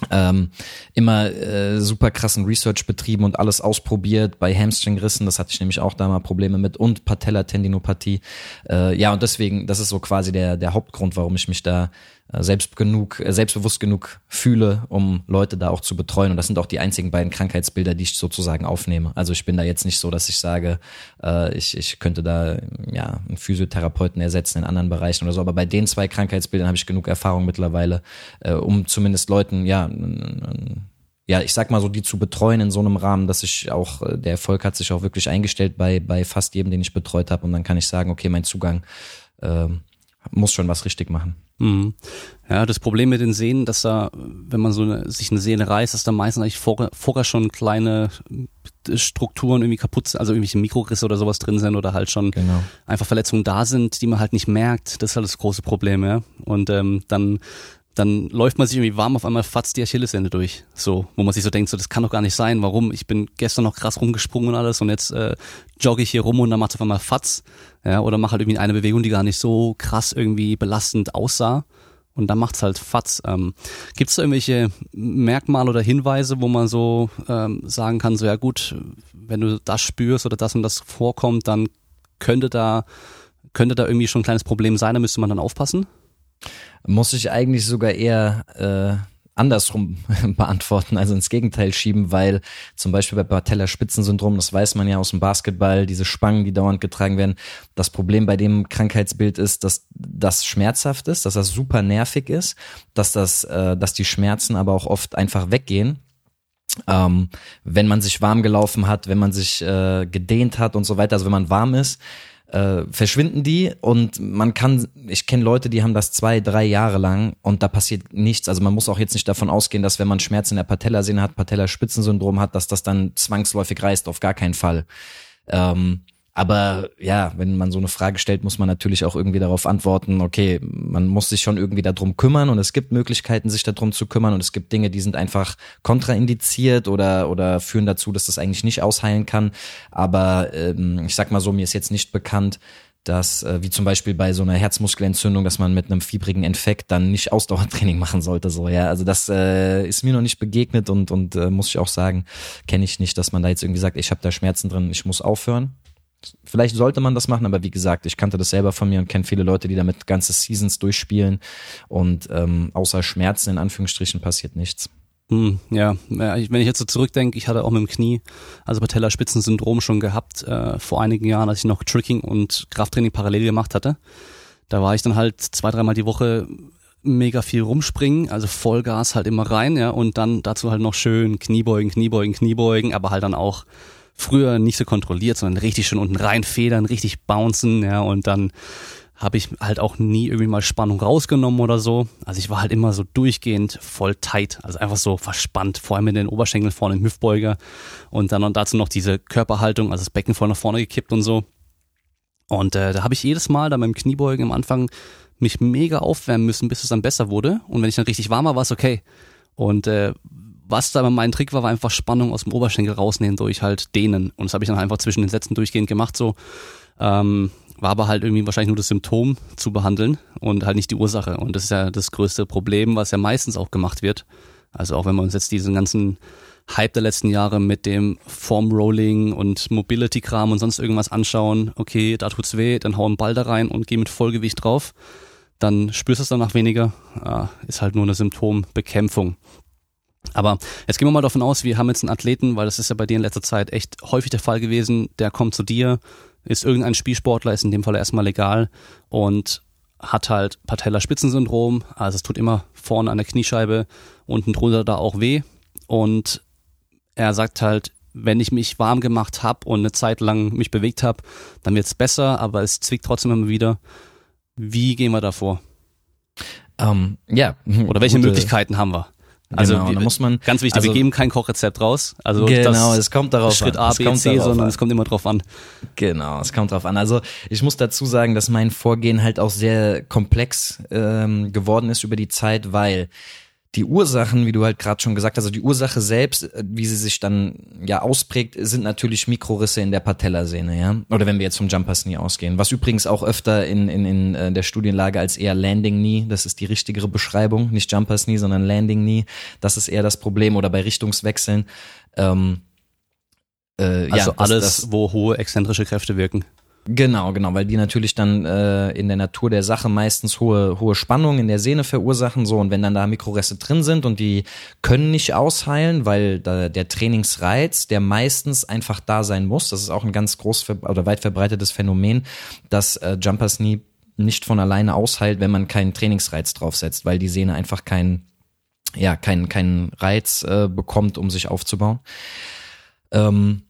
ähm, immer äh, super krassen Research betrieben und alles ausprobiert bei Hamstringrissen, das hatte ich nämlich auch da mal Probleme mit und Patellatendinopathie. Äh, ja, und deswegen, das ist so quasi der, der Hauptgrund, warum ich mich da selbst genug, äh, selbstbewusst genug fühle, um Leute da auch zu betreuen. Und das sind auch die einzigen beiden Krankheitsbilder, die ich sozusagen aufnehme. Also ich bin da jetzt nicht so, dass ich sage, äh, ich, ich könnte da ja einen Physiotherapeuten ersetzen in anderen Bereichen oder so. Aber bei den zwei Krankheitsbildern habe ich genug Erfahrung mittlerweile, äh, um zumindest Leuten, ja, ja, ich sag mal so, die zu betreuen in so einem Rahmen, dass ich auch, äh, der Erfolg hat sich auch wirklich eingestellt bei, bei fast jedem, den ich betreut habe. Und dann kann ich sagen, okay, mein Zugang äh, muss schon was richtig machen. Mhm. Ja, das Problem mit den Sehnen, dass da, wenn man so eine, sich eine Sehne reißt, dass da meistens eigentlich vorher, vorher schon kleine Strukturen irgendwie kaputt sind, also irgendwelche Mikrorisse oder sowas drin sind oder halt schon genau. einfach Verletzungen da sind, die man halt nicht merkt. Das ist halt das große Problem, ja. Und ähm, dann dann läuft man sich irgendwie warm, auf einmal fatzt die Achillessehne durch. So, wo man sich so denkt, so, das kann doch gar nicht sein. Warum? Ich bin gestern noch krass rumgesprungen und alles und jetzt äh, jogge ich hier rum und dann macht auf einmal Fatz. Ja, oder mach halt irgendwie eine Bewegung, die gar nicht so krass irgendwie belastend aussah. Und dann macht's halt Fatz. Ähm, Gibt es da irgendwelche Merkmale oder Hinweise, wo man so ähm, sagen kann, so ja gut, wenn du das spürst oder das und das vorkommt, dann könnte da könnte da irgendwie schon ein kleines Problem sein, da müsste man dann aufpassen? Muss ich eigentlich sogar eher äh, andersrum beantworten, also ins Gegenteil schieben, weil zum Beispiel bei Patellaspitzensyndrom, das weiß man ja aus dem Basketball, diese Spangen, die dauernd getragen werden, das Problem bei dem Krankheitsbild ist, dass das schmerzhaft ist, dass das super nervig ist, dass das, äh, dass die Schmerzen aber auch oft einfach weggehen. Ähm, wenn man sich warm gelaufen hat, wenn man sich äh, gedehnt hat und so weiter, also wenn man warm ist, äh, verschwinden die und man kann, ich kenne Leute, die haben das zwei, drei Jahre lang und da passiert nichts. Also man muss auch jetzt nicht davon ausgehen, dass wenn man Schmerzen in der Patellasehne hat, Patellaspitzensyndrom hat, dass das dann zwangsläufig reißt, auf gar keinen Fall. Ähm, aber ja, wenn man so eine Frage stellt, muss man natürlich auch irgendwie darauf antworten, okay, man muss sich schon irgendwie darum kümmern und es gibt Möglichkeiten, sich darum zu kümmern und es gibt Dinge, die sind einfach kontraindiziert oder, oder führen dazu, dass das eigentlich nicht ausheilen kann. Aber ähm, ich sag mal so, mir ist jetzt nicht bekannt, dass, äh, wie zum Beispiel bei so einer Herzmuskelentzündung, dass man mit einem fiebrigen Infekt dann nicht Ausdauertraining machen sollte, so, ja. Also das äh, ist mir noch nicht begegnet und, und äh, muss ich auch sagen, kenne ich nicht, dass man da jetzt irgendwie sagt, ich habe da Schmerzen drin, ich muss aufhören. Vielleicht sollte man das machen, aber wie gesagt, ich kannte das selber von mir und kenne viele Leute, die damit ganze Seasons durchspielen und ähm, außer Schmerzen in Anführungsstrichen passiert nichts. Hm, ja, wenn ich jetzt so zurückdenke, ich hatte auch mit dem Knie, also Patellaspitzensyndrom schon gehabt, äh, vor einigen Jahren, als ich noch Tricking und Krafttraining parallel gemacht hatte. Da war ich dann halt zwei, dreimal die Woche mega viel rumspringen, also Vollgas halt immer rein, ja, und dann dazu halt noch schön Kniebeugen, Kniebeugen, Kniebeugen, aber halt dann auch früher nicht so kontrolliert, sondern richtig schön unten reinfedern, richtig bouncen, ja, und dann habe ich halt auch nie irgendwie mal Spannung rausgenommen oder so. Also ich war halt immer so durchgehend voll tight, also einfach so verspannt, vor allem mit den Oberschenkeln vorne im Hüftbeuger und dann und dazu noch diese Körperhaltung, also das Becken voll nach vorne gekippt und so. Und äh, da habe ich jedes Mal dann beim Kniebeugen am Anfang mich mega aufwärmen müssen, bis es dann besser wurde. Und wenn ich dann richtig warm war, war es okay. Und äh, was da mein Trick war, war einfach Spannung aus dem Oberschenkel rausnehmen durch halt Dehnen. Und das habe ich dann einfach zwischen den Sätzen durchgehend gemacht so. Ähm, war aber halt irgendwie wahrscheinlich nur das Symptom zu behandeln und halt nicht die Ursache. Und das ist ja das größte Problem, was ja meistens auch gemacht wird. Also auch wenn wir uns jetzt diesen ganzen Hype der letzten Jahre mit dem Formrolling und Mobility-Kram und sonst irgendwas anschauen, okay, da tut's weh, dann hau einen Ball da rein und geh mit Vollgewicht drauf, dann spürst du es danach weniger. Ja, ist halt nur eine Symptombekämpfung. Aber jetzt gehen wir mal davon aus, wir haben jetzt einen Athleten, weil das ist ja bei dir in letzter Zeit echt häufig der Fall gewesen, der kommt zu dir, ist irgendein Spielsportler, ist in dem Fall erstmal legal und hat halt Patellaspitzensyndrom, also es tut immer vorne an der Kniescheibe, unten drunter da auch weh und er sagt halt, wenn ich mich warm gemacht habe und eine Zeit lang mich bewegt habe, dann wird's besser, aber es zwickt trotzdem immer wieder. Wie gehen wir da vor? Ähm, ja. Oder welche gute, Möglichkeiten haben wir? Also genau, da muss man ganz wichtig, also, wir geben kein Kochrezept raus. Also genau, es kommt darauf Schritt an. Schritt A, B, C, sondern an. es kommt immer drauf an. Genau, es kommt drauf an. Also ich muss dazu sagen, dass mein Vorgehen halt auch sehr komplex ähm, geworden ist über die Zeit, weil die Ursachen, wie du halt gerade schon gesagt hast, also die Ursache selbst, äh, wie sie sich dann ja ausprägt, sind natürlich Mikrorisse in der Patellasehne, ja. Oder wenn wir jetzt vom Jumpers Knee ausgehen. Was übrigens auch öfter in, in, in äh, der Studienlage als eher Landing Knee, das ist die richtigere Beschreibung, nicht Jumpers Knee, sondern Landing Knee. Das ist eher das Problem oder bei Richtungswechseln. Ähm, äh, also ja, alles, das, wo hohe exzentrische Kräfte wirken. Genau, genau, weil die natürlich dann äh, in der Natur der Sache meistens hohe, hohe Spannungen in der Sehne verursachen, so und wenn dann da Mikroreste drin sind und die können nicht ausheilen, weil da der Trainingsreiz, der meistens einfach da sein muss, das ist auch ein ganz groß oder weit verbreitetes Phänomen, dass äh, Jumpers nie nicht von alleine ausheilt, wenn man keinen Trainingsreiz draufsetzt, weil die Sehne einfach keinen ja keinen keinen Reiz äh, bekommt, um sich aufzubauen. Ähm,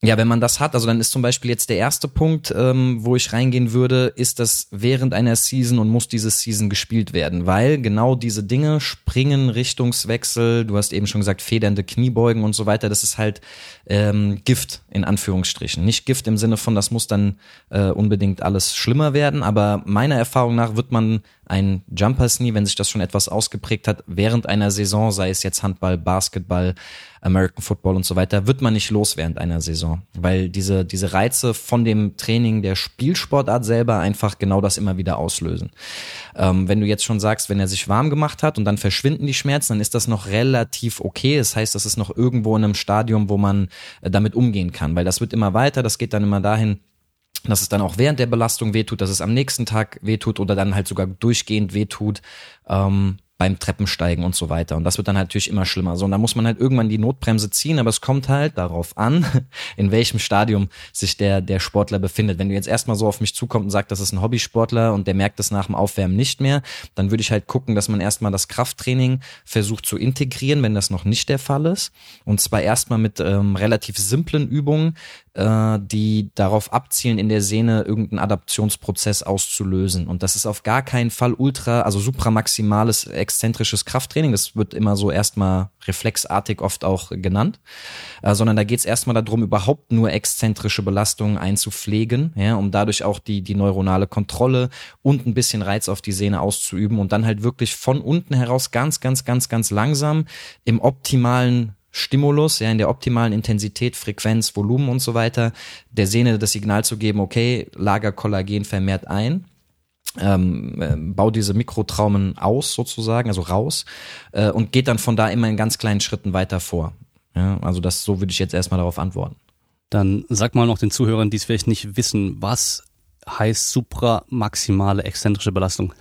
ja, wenn man das hat, also dann ist zum Beispiel jetzt der erste Punkt, ähm, wo ich reingehen würde, ist das während einer Season und muss diese Season gespielt werden, weil genau diese Dinge, Springen, Richtungswechsel, du hast eben schon gesagt, federnde Kniebeugen und so weiter, das ist halt ähm, Gift in Anführungsstrichen. Nicht Gift im Sinne von, das muss dann äh, unbedingt alles schlimmer werden, aber meiner Erfahrung nach wird man ein Jumpers Knee, wenn sich das schon etwas ausgeprägt hat, während einer Saison, sei es jetzt Handball, Basketball, American Football und so weiter, wird man nicht los während einer Saison, weil diese, diese Reize von dem Training der Spielsportart selber einfach genau das immer wieder auslösen. Ähm, wenn du jetzt schon sagst, wenn er sich warm gemacht hat und dann verschwinden die Schmerzen, dann ist das noch relativ okay. Das heißt, das ist noch irgendwo in einem Stadium, wo man damit umgehen kann, weil das wird immer weiter, das geht dann immer dahin, dass es dann auch während der Belastung wehtut, dass es am nächsten Tag wehtut oder dann halt sogar durchgehend wehtut. Ähm, beim Treppensteigen und so weiter. Und das wird dann halt natürlich immer schlimmer. So, und da muss man halt irgendwann die Notbremse ziehen, aber es kommt halt darauf an, in welchem Stadium sich der, der Sportler befindet. Wenn du jetzt erstmal so auf mich zukommt und sagst, das ist ein Hobbysportler und der merkt es nach dem Aufwärmen nicht mehr, dann würde ich halt gucken, dass man erstmal das Krafttraining versucht zu integrieren, wenn das noch nicht der Fall ist. Und zwar erstmal mit ähm, relativ simplen Übungen, äh, die darauf abzielen, in der Sehne irgendeinen Adaptionsprozess auszulösen. Und das ist auf gar keinen Fall ultra, also supramaximales exzentrisches Krafttraining. Das wird immer so erstmal reflexartig oft auch genannt, äh, sondern da geht es erstmal darum, überhaupt nur exzentrische Belastungen einzupflegen, ja, um dadurch auch die, die neuronale Kontrolle und ein bisschen Reiz auf die Sehne auszuüben und dann halt wirklich von unten heraus ganz, ganz, ganz, ganz langsam im optimalen Stimulus, ja, in der optimalen Intensität, Frequenz, Volumen und so weiter, der Sehne das Signal zu geben, okay, lager Kollagen vermehrt ein. Ähm, äh, bau diese Mikrotraumen aus sozusagen, also raus äh, und geht dann von da immer in ganz kleinen Schritten weiter vor. Ja, also das so würde ich jetzt erstmal darauf antworten. Dann sag mal noch den Zuhörern, die es vielleicht nicht wissen, was heißt supramaximale exzentrische Belastung?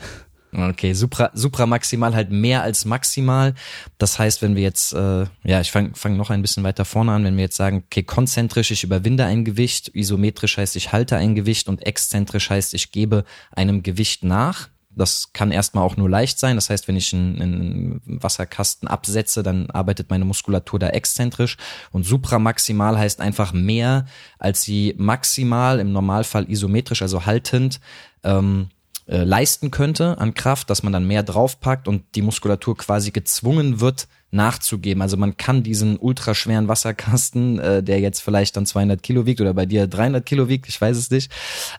Okay, supra, supramaximal halt mehr als maximal. Das heißt, wenn wir jetzt, äh, ja, ich fange fang noch ein bisschen weiter vorne an, wenn wir jetzt sagen, okay, konzentrisch, ich überwinde ein Gewicht, isometrisch heißt, ich halte ein Gewicht und exzentrisch heißt, ich gebe einem Gewicht nach. Das kann erstmal auch nur leicht sein. Das heißt, wenn ich einen, einen Wasserkasten absetze, dann arbeitet meine Muskulatur da exzentrisch. Und supramaximal heißt einfach mehr, als sie maximal, im Normalfall isometrisch, also haltend, ähm, äh, leisten könnte an Kraft, dass man dann mehr draufpackt und die Muskulatur quasi gezwungen wird, nachzugeben. Also man kann diesen ultraschweren Wasserkasten, äh, der jetzt vielleicht dann 200 Kilo wiegt oder bei dir 300 Kilo wiegt, ich weiß es nicht,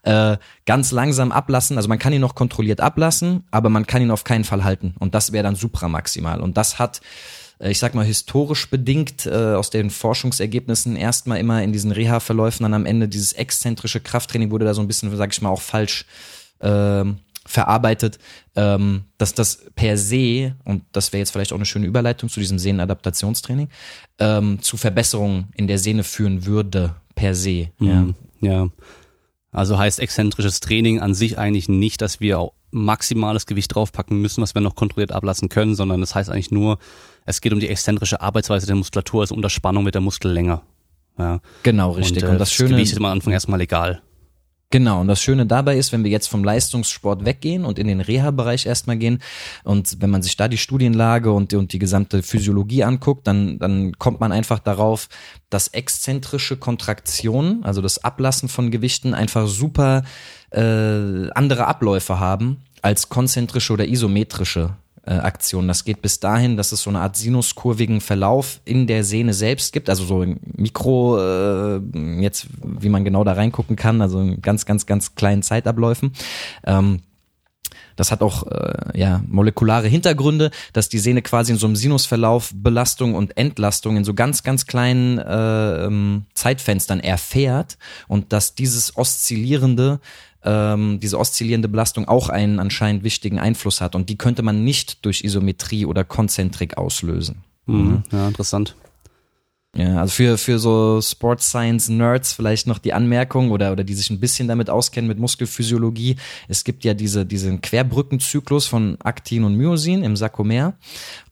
äh, ganz langsam ablassen. Also man kann ihn noch kontrolliert ablassen, aber man kann ihn auf keinen Fall halten. Und das wäre dann supramaximal. Und das hat äh, ich sag mal, historisch bedingt äh, aus den Forschungsergebnissen erstmal immer in diesen Reha-Verläufen dann am Ende dieses exzentrische Krafttraining wurde da so ein bisschen, sag ich mal, auch falsch äh, verarbeitet, ähm, dass das per se, und das wäre jetzt vielleicht auch eine schöne Überleitung zu diesem Sehnenadaptationstraining, ähm, zu Verbesserungen in der Sehne führen würde, per se. Mhm, ja. ja. Also heißt exzentrisches Training an sich eigentlich nicht, dass wir auch maximales Gewicht draufpacken müssen, was wir noch kontrolliert ablassen können, sondern das heißt eigentlich nur, es geht um die exzentrische Arbeitsweise der Muskulatur, also unter Spannung wird der Muskel länger. Ja. Genau, richtig. Und, äh, und das, das Schöne Gewicht ist am Anfang erstmal egal. Genau, und das Schöne dabei ist, wenn wir jetzt vom Leistungssport weggehen und in den Reha-Bereich erstmal gehen und wenn man sich da die Studienlage und, und die gesamte Physiologie anguckt, dann, dann kommt man einfach darauf, dass exzentrische Kontraktionen, also das Ablassen von Gewichten, einfach super äh, andere Abläufe haben als konzentrische oder isometrische äh, Aktion. Das geht bis dahin, dass es so eine Art sinuskurvigen Verlauf in der Sehne selbst gibt, also so ein Mikro, äh, jetzt wie man genau da reingucken kann, also in ganz, ganz, ganz kleinen Zeitabläufen. Ähm, das hat auch äh, ja, molekulare Hintergründe, dass die Sehne quasi in so einem Sinusverlauf Belastung und Entlastung in so ganz, ganz kleinen äh, ähm, Zeitfenstern erfährt und dass dieses oszillierende ähm, diese oszillierende Belastung auch einen anscheinend wichtigen Einfluss hat. Und die könnte man nicht durch Isometrie oder Konzentrik auslösen. Mhm. Ja, interessant. Ja, also für, für so Sports Science Nerds vielleicht noch die Anmerkung oder, oder die sich ein bisschen damit auskennen mit Muskelphysiologie. Es gibt ja diese, diesen Querbrückenzyklus von Aktin und Myosin im Sarkomer.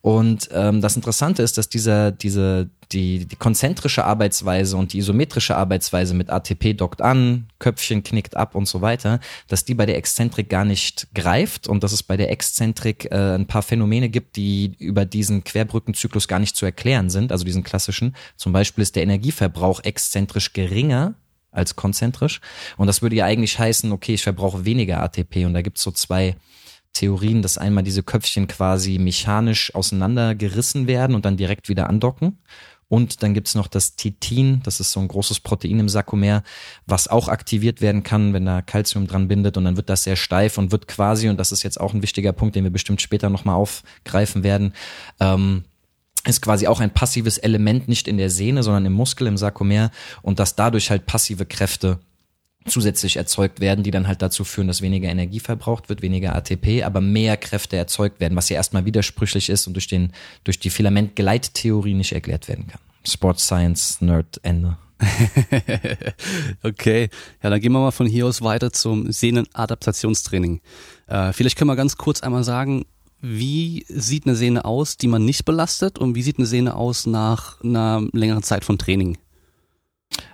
Und ähm, das Interessante ist, dass dieser, diese, die, die konzentrische Arbeitsweise und die isometrische Arbeitsweise mit ATP dockt an, Köpfchen knickt ab und so weiter, dass die bei der Exzentrik gar nicht greift und dass es bei der Exzentrik äh, ein paar Phänomene gibt, die über diesen Querbrückenzyklus gar nicht zu erklären sind, also diesen klassischen. Zum Beispiel ist der Energieverbrauch exzentrisch geringer als konzentrisch. Und das würde ja eigentlich heißen, okay, ich verbrauche weniger ATP und da gibt's so zwei Theorien, dass einmal diese Köpfchen quasi mechanisch auseinandergerissen werden und dann direkt wieder andocken und dann gibt's noch das Titin, das ist so ein großes Protein im Sarkomer, was auch aktiviert werden kann, wenn da Calcium dran bindet. Und dann wird das sehr steif und wird quasi, und das ist jetzt auch ein wichtiger Punkt, den wir bestimmt später nochmal aufgreifen werden, ähm, ist quasi auch ein passives Element, nicht in der Sehne, sondern im Muskel, im Sarkomer und dass dadurch halt passive Kräfte zusätzlich erzeugt werden, die dann halt dazu führen, dass weniger Energie verbraucht wird, weniger ATP, aber mehr Kräfte erzeugt werden, was ja erstmal widersprüchlich ist und durch den durch die Filamentgleittheorie nicht erklärt werden kann. Sports Science Nerd Ende. okay, ja, dann gehen wir mal von hier aus weiter zum Sehnenadaptationstraining. Äh, vielleicht können wir ganz kurz einmal sagen, wie sieht eine Sehne aus, die man nicht belastet und wie sieht eine Sehne aus nach einer längeren Zeit von Training?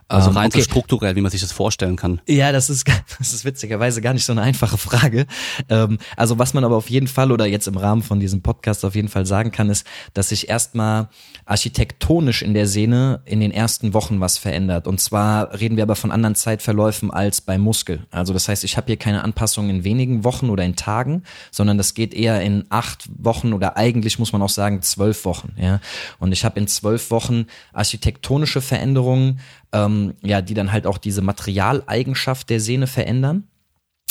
Also ähm, rein okay. so strukturell, wie man sich das vorstellen kann. Ja, das ist, das ist witzigerweise gar nicht so eine einfache Frage. Ähm, also was man aber auf jeden Fall oder jetzt im Rahmen von diesem Podcast auf jeden Fall sagen kann, ist, dass sich erstmal architektonisch in der Sehne in den ersten Wochen was verändert. Und zwar reden wir aber von anderen Zeitverläufen als beim Muskel. Also das heißt, ich habe hier keine Anpassung in wenigen Wochen oder in Tagen, sondern das geht eher in acht Wochen oder eigentlich muss man auch sagen zwölf Wochen. Ja, und ich habe in zwölf Wochen architektonische Veränderungen ähm, ja, die dann halt auch diese Materialeigenschaft der Sehne verändern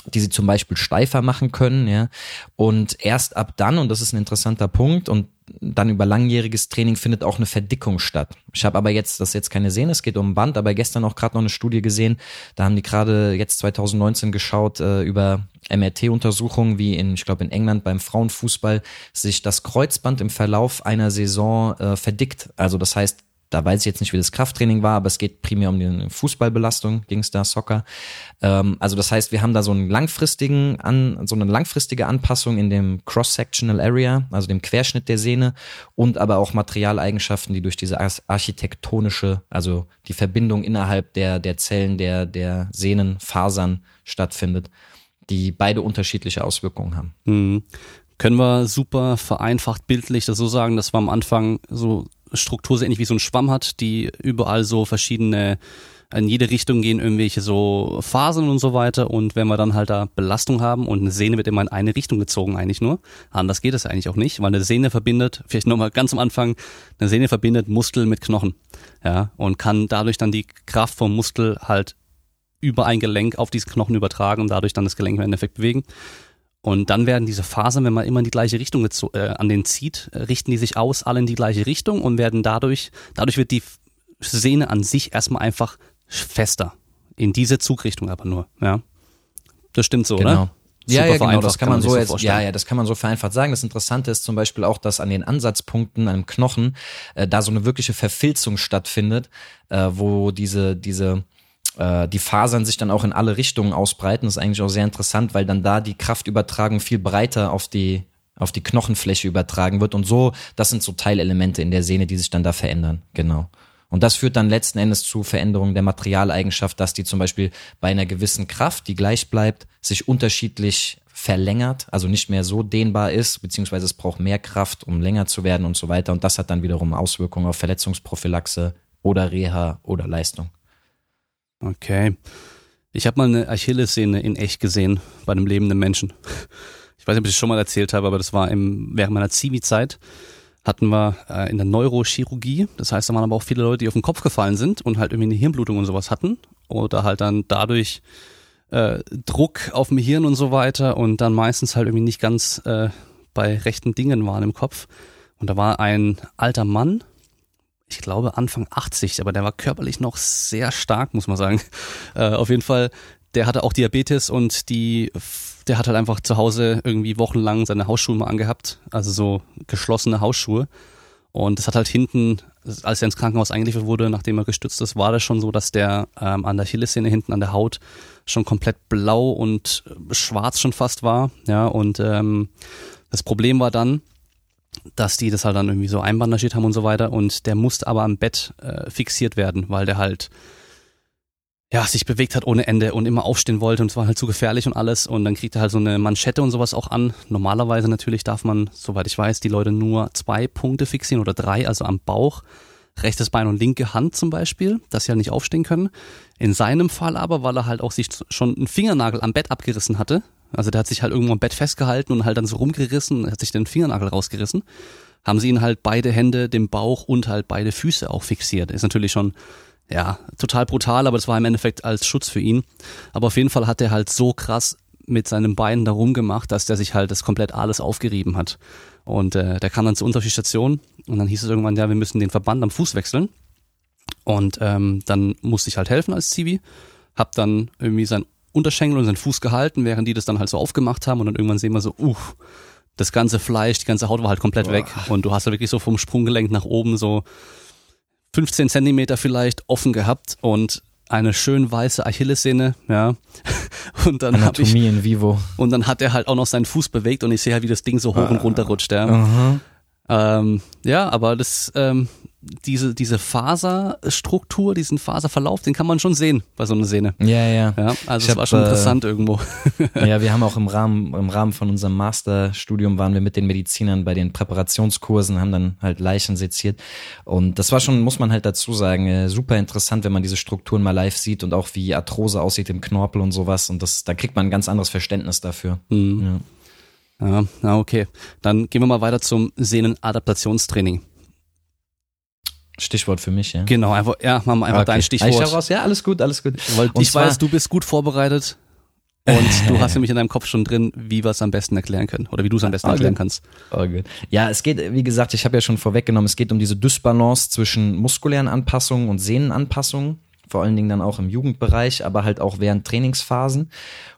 die sie zum Beispiel steifer machen können, ja. Und erst ab dann, und das ist ein interessanter Punkt, und dann über langjähriges Training findet auch eine Verdickung statt. Ich habe aber jetzt, das ist jetzt keine Sehne, es geht um Band, aber gestern auch gerade noch eine Studie gesehen, da haben die gerade jetzt 2019 geschaut äh, über MRT-Untersuchungen, wie in, ich glaube in England beim Frauenfußball, sich das Kreuzband im Verlauf einer Saison äh, verdickt. Also das heißt, da weiß ich jetzt nicht, wie das Krafttraining war, aber es geht primär um die Fußballbelastung, ging es da, Soccer. Ähm, also das heißt, wir haben da so einen langfristigen, an, so eine langfristige Anpassung in dem Cross-Sectional Area, also dem Querschnitt der Sehne und aber auch Materialeigenschaften, die durch diese architektonische, also die Verbindung innerhalb der, der Zellen der, der Sehnenfasern stattfindet, die beide unterschiedliche Auswirkungen haben. Mhm. Können wir super vereinfacht bildlich das so sagen, dass wir am Anfang so Struktur so ähnlich wie so ein Schwamm hat, die überall so verschiedene in jede Richtung gehen irgendwelche so Phasen und so weiter und wenn wir dann halt da Belastung haben und eine Sehne wird immer in eine Richtung gezogen eigentlich nur, anders geht es eigentlich auch nicht, weil eine Sehne verbindet, vielleicht nochmal ganz am Anfang, eine Sehne verbindet Muskel mit Knochen, ja, und kann dadurch dann die Kraft vom Muskel halt über ein Gelenk auf diesen Knochen übertragen und dadurch dann das Gelenk im Endeffekt bewegen. Und dann werden diese Fasern, wenn man immer in die gleiche Richtung äh, an den zieht, äh, richten die sich aus, alle in die gleiche Richtung und werden dadurch, dadurch wird die Sehne an sich erstmal einfach fester. In diese Zugrichtung aber nur, ja. Das stimmt so, genau. oder? ja, ja, genau, das kann, man, so jetzt, ja, ja, das kann man so vereinfacht sagen. Das Interessante ist zum Beispiel auch, dass an den Ansatzpunkten, einem Knochen, äh, da so eine wirkliche Verfilzung stattfindet, äh, wo diese, diese, äh, die Fasern sich dann auch in alle Richtungen ausbreiten. Das ist eigentlich auch sehr interessant, weil dann da die Kraftübertragung viel breiter auf die, auf die Knochenfläche übertragen wird. Und so, das sind so Teilelemente in der Sehne, die sich dann da verändern. Genau. Und das führt dann letzten Endes zu Veränderungen der Materialeigenschaft, dass die zum Beispiel bei einer gewissen Kraft, die gleich bleibt, sich unterschiedlich verlängert, also nicht mehr so dehnbar ist, beziehungsweise es braucht mehr Kraft, um länger zu werden und so weiter. Und das hat dann wiederum Auswirkungen auf Verletzungsprophylaxe oder Reha oder Leistung. Okay. Ich habe mal eine Achillessehne in echt gesehen bei einem lebenden Menschen. Ich weiß nicht, ob ich das schon mal erzählt habe, aber das war im, während meiner Zivi-Zeit hatten wir äh, in der Neurochirurgie. Das heißt, da waren aber auch viele Leute, die auf den Kopf gefallen sind und halt irgendwie eine Hirnblutung und sowas hatten. Oder halt dann dadurch äh, Druck auf dem Hirn und so weiter und dann meistens halt irgendwie nicht ganz äh, bei rechten Dingen waren im Kopf. Und da war ein alter Mann, ich glaube Anfang 80, aber der war körperlich noch sehr stark, muss man sagen. Äh, auf jeden Fall, der hatte auch Diabetes und die der hat halt einfach zu Hause irgendwie wochenlang seine Hausschuhe mal angehabt, also so geschlossene Hausschuhe. Und das hat halt hinten, als er ins Krankenhaus eingeliefert wurde, nachdem er gestützt ist, war das schon so, dass der ähm, an der Achillessehne hinten an der Haut schon komplett blau und schwarz schon fast war. Ja, und ähm, das Problem war dann, dass die das halt dann irgendwie so einbandagiert haben und so weiter. Und der musste aber am Bett äh, fixiert werden, weil der halt ja, sich bewegt hat ohne Ende und immer aufstehen wollte und es war halt zu gefährlich und alles und dann kriegt er halt so eine Manschette und sowas auch an. Normalerweise natürlich darf man, soweit ich weiß, die Leute nur zwei Punkte fixieren oder drei, also am Bauch, rechtes Bein und linke Hand zum Beispiel, dass sie halt nicht aufstehen können. In seinem Fall aber, weil er halt auch sich schon einen Fingernagel am Bett abgerissen hatte, also der hat sich halt irgendwo am Bett festgehalten und halt dann so rumgerissen, hat sich den Fingernagel rausgerissen, haben sie ihn halt beide Hände, den Bauch und halt beide Füße auch fixiert. Ist natürlich schon ja, total brutal, aber das war im Endeffekt als Schutz für ihn. Aber auf jeden Fall hat er halt so krass mit seinen Beinen da rumgemacht, dass der sich halt das komplett alles aufgerieben hat. Und äh, der kam dann zu uns auf die Station und dann hieß es irgendwann, ja, wir müssen den Verband am Fuß wechseln. Und ähm, dann musste ich halt helfen als Zivi, hab dann irgendwie sein Unterschenkel und seinen Fuß gehalten, während die das dann halt so aufgemacht haben und dann irgendwann sehen wir so, uh, das ganze Fleisch, die ganze Haut war halt komplett Boah. weg und du hast halt wirklich so vom Sprunggelenk nach oben so 15 Zentimeter vielleicht offen gehabt und eine schön weiße Achillessehne, ja. Und dann Anatomie ich, in vivo. Und dann hat er halt auch noch seinen Fuß bewegt und ich sehe halt, wie das Ding so hoch und runter rutscht, ja. Uh -huh. Ähm, ja, aber das, ähm, diese, diese Faserstruktur, diesen Faserverlauf, den kann man schon sehen bei so einer Sehne. Ja, ja. ja also es war schon interessant äh, irgendwo. Ja, wir haben auch im Rahmen, im Rahmen von unserem Masterstudium waren wir mit den Medizinern bei den Präparationskursen, haben dann halt Leichen seziert. Und das war schon, muss man halt dazu sagen, äh, super interessant, wenn man diese Strukturen mal live sieht und auch wie Arthrose aussieht im Knorpel und sowas. Und das, da kriegt man ein ganz anderes Verständnis dafür. Mhm. Ja. Ja, na okay. Dann gehen wir mal weiter zum Sehnenadaptationstraining. Stichwort für mich, ja. Genau, einfach, ja, machen wir einfach okay. dein Stichwort. Ich raus, ja, alles gut, alles gut. Weil ich weiß, du bist gut vorbereitet und du hast nämlich in deinem Kopf schon drin, wie wir es am besten erklären können oder wie du es am besten oh, erklären kannst. Oh, gut. Ja, es geht, wie gesagt, ich habe ja schon vorweggenommen, es geht um diese Dysbalance zwischen muskulären Anpassungen und Sehnenanpassungen vor allen Dingen dann auch im Jugendbereich, aber halt auch während Trainingsphasen.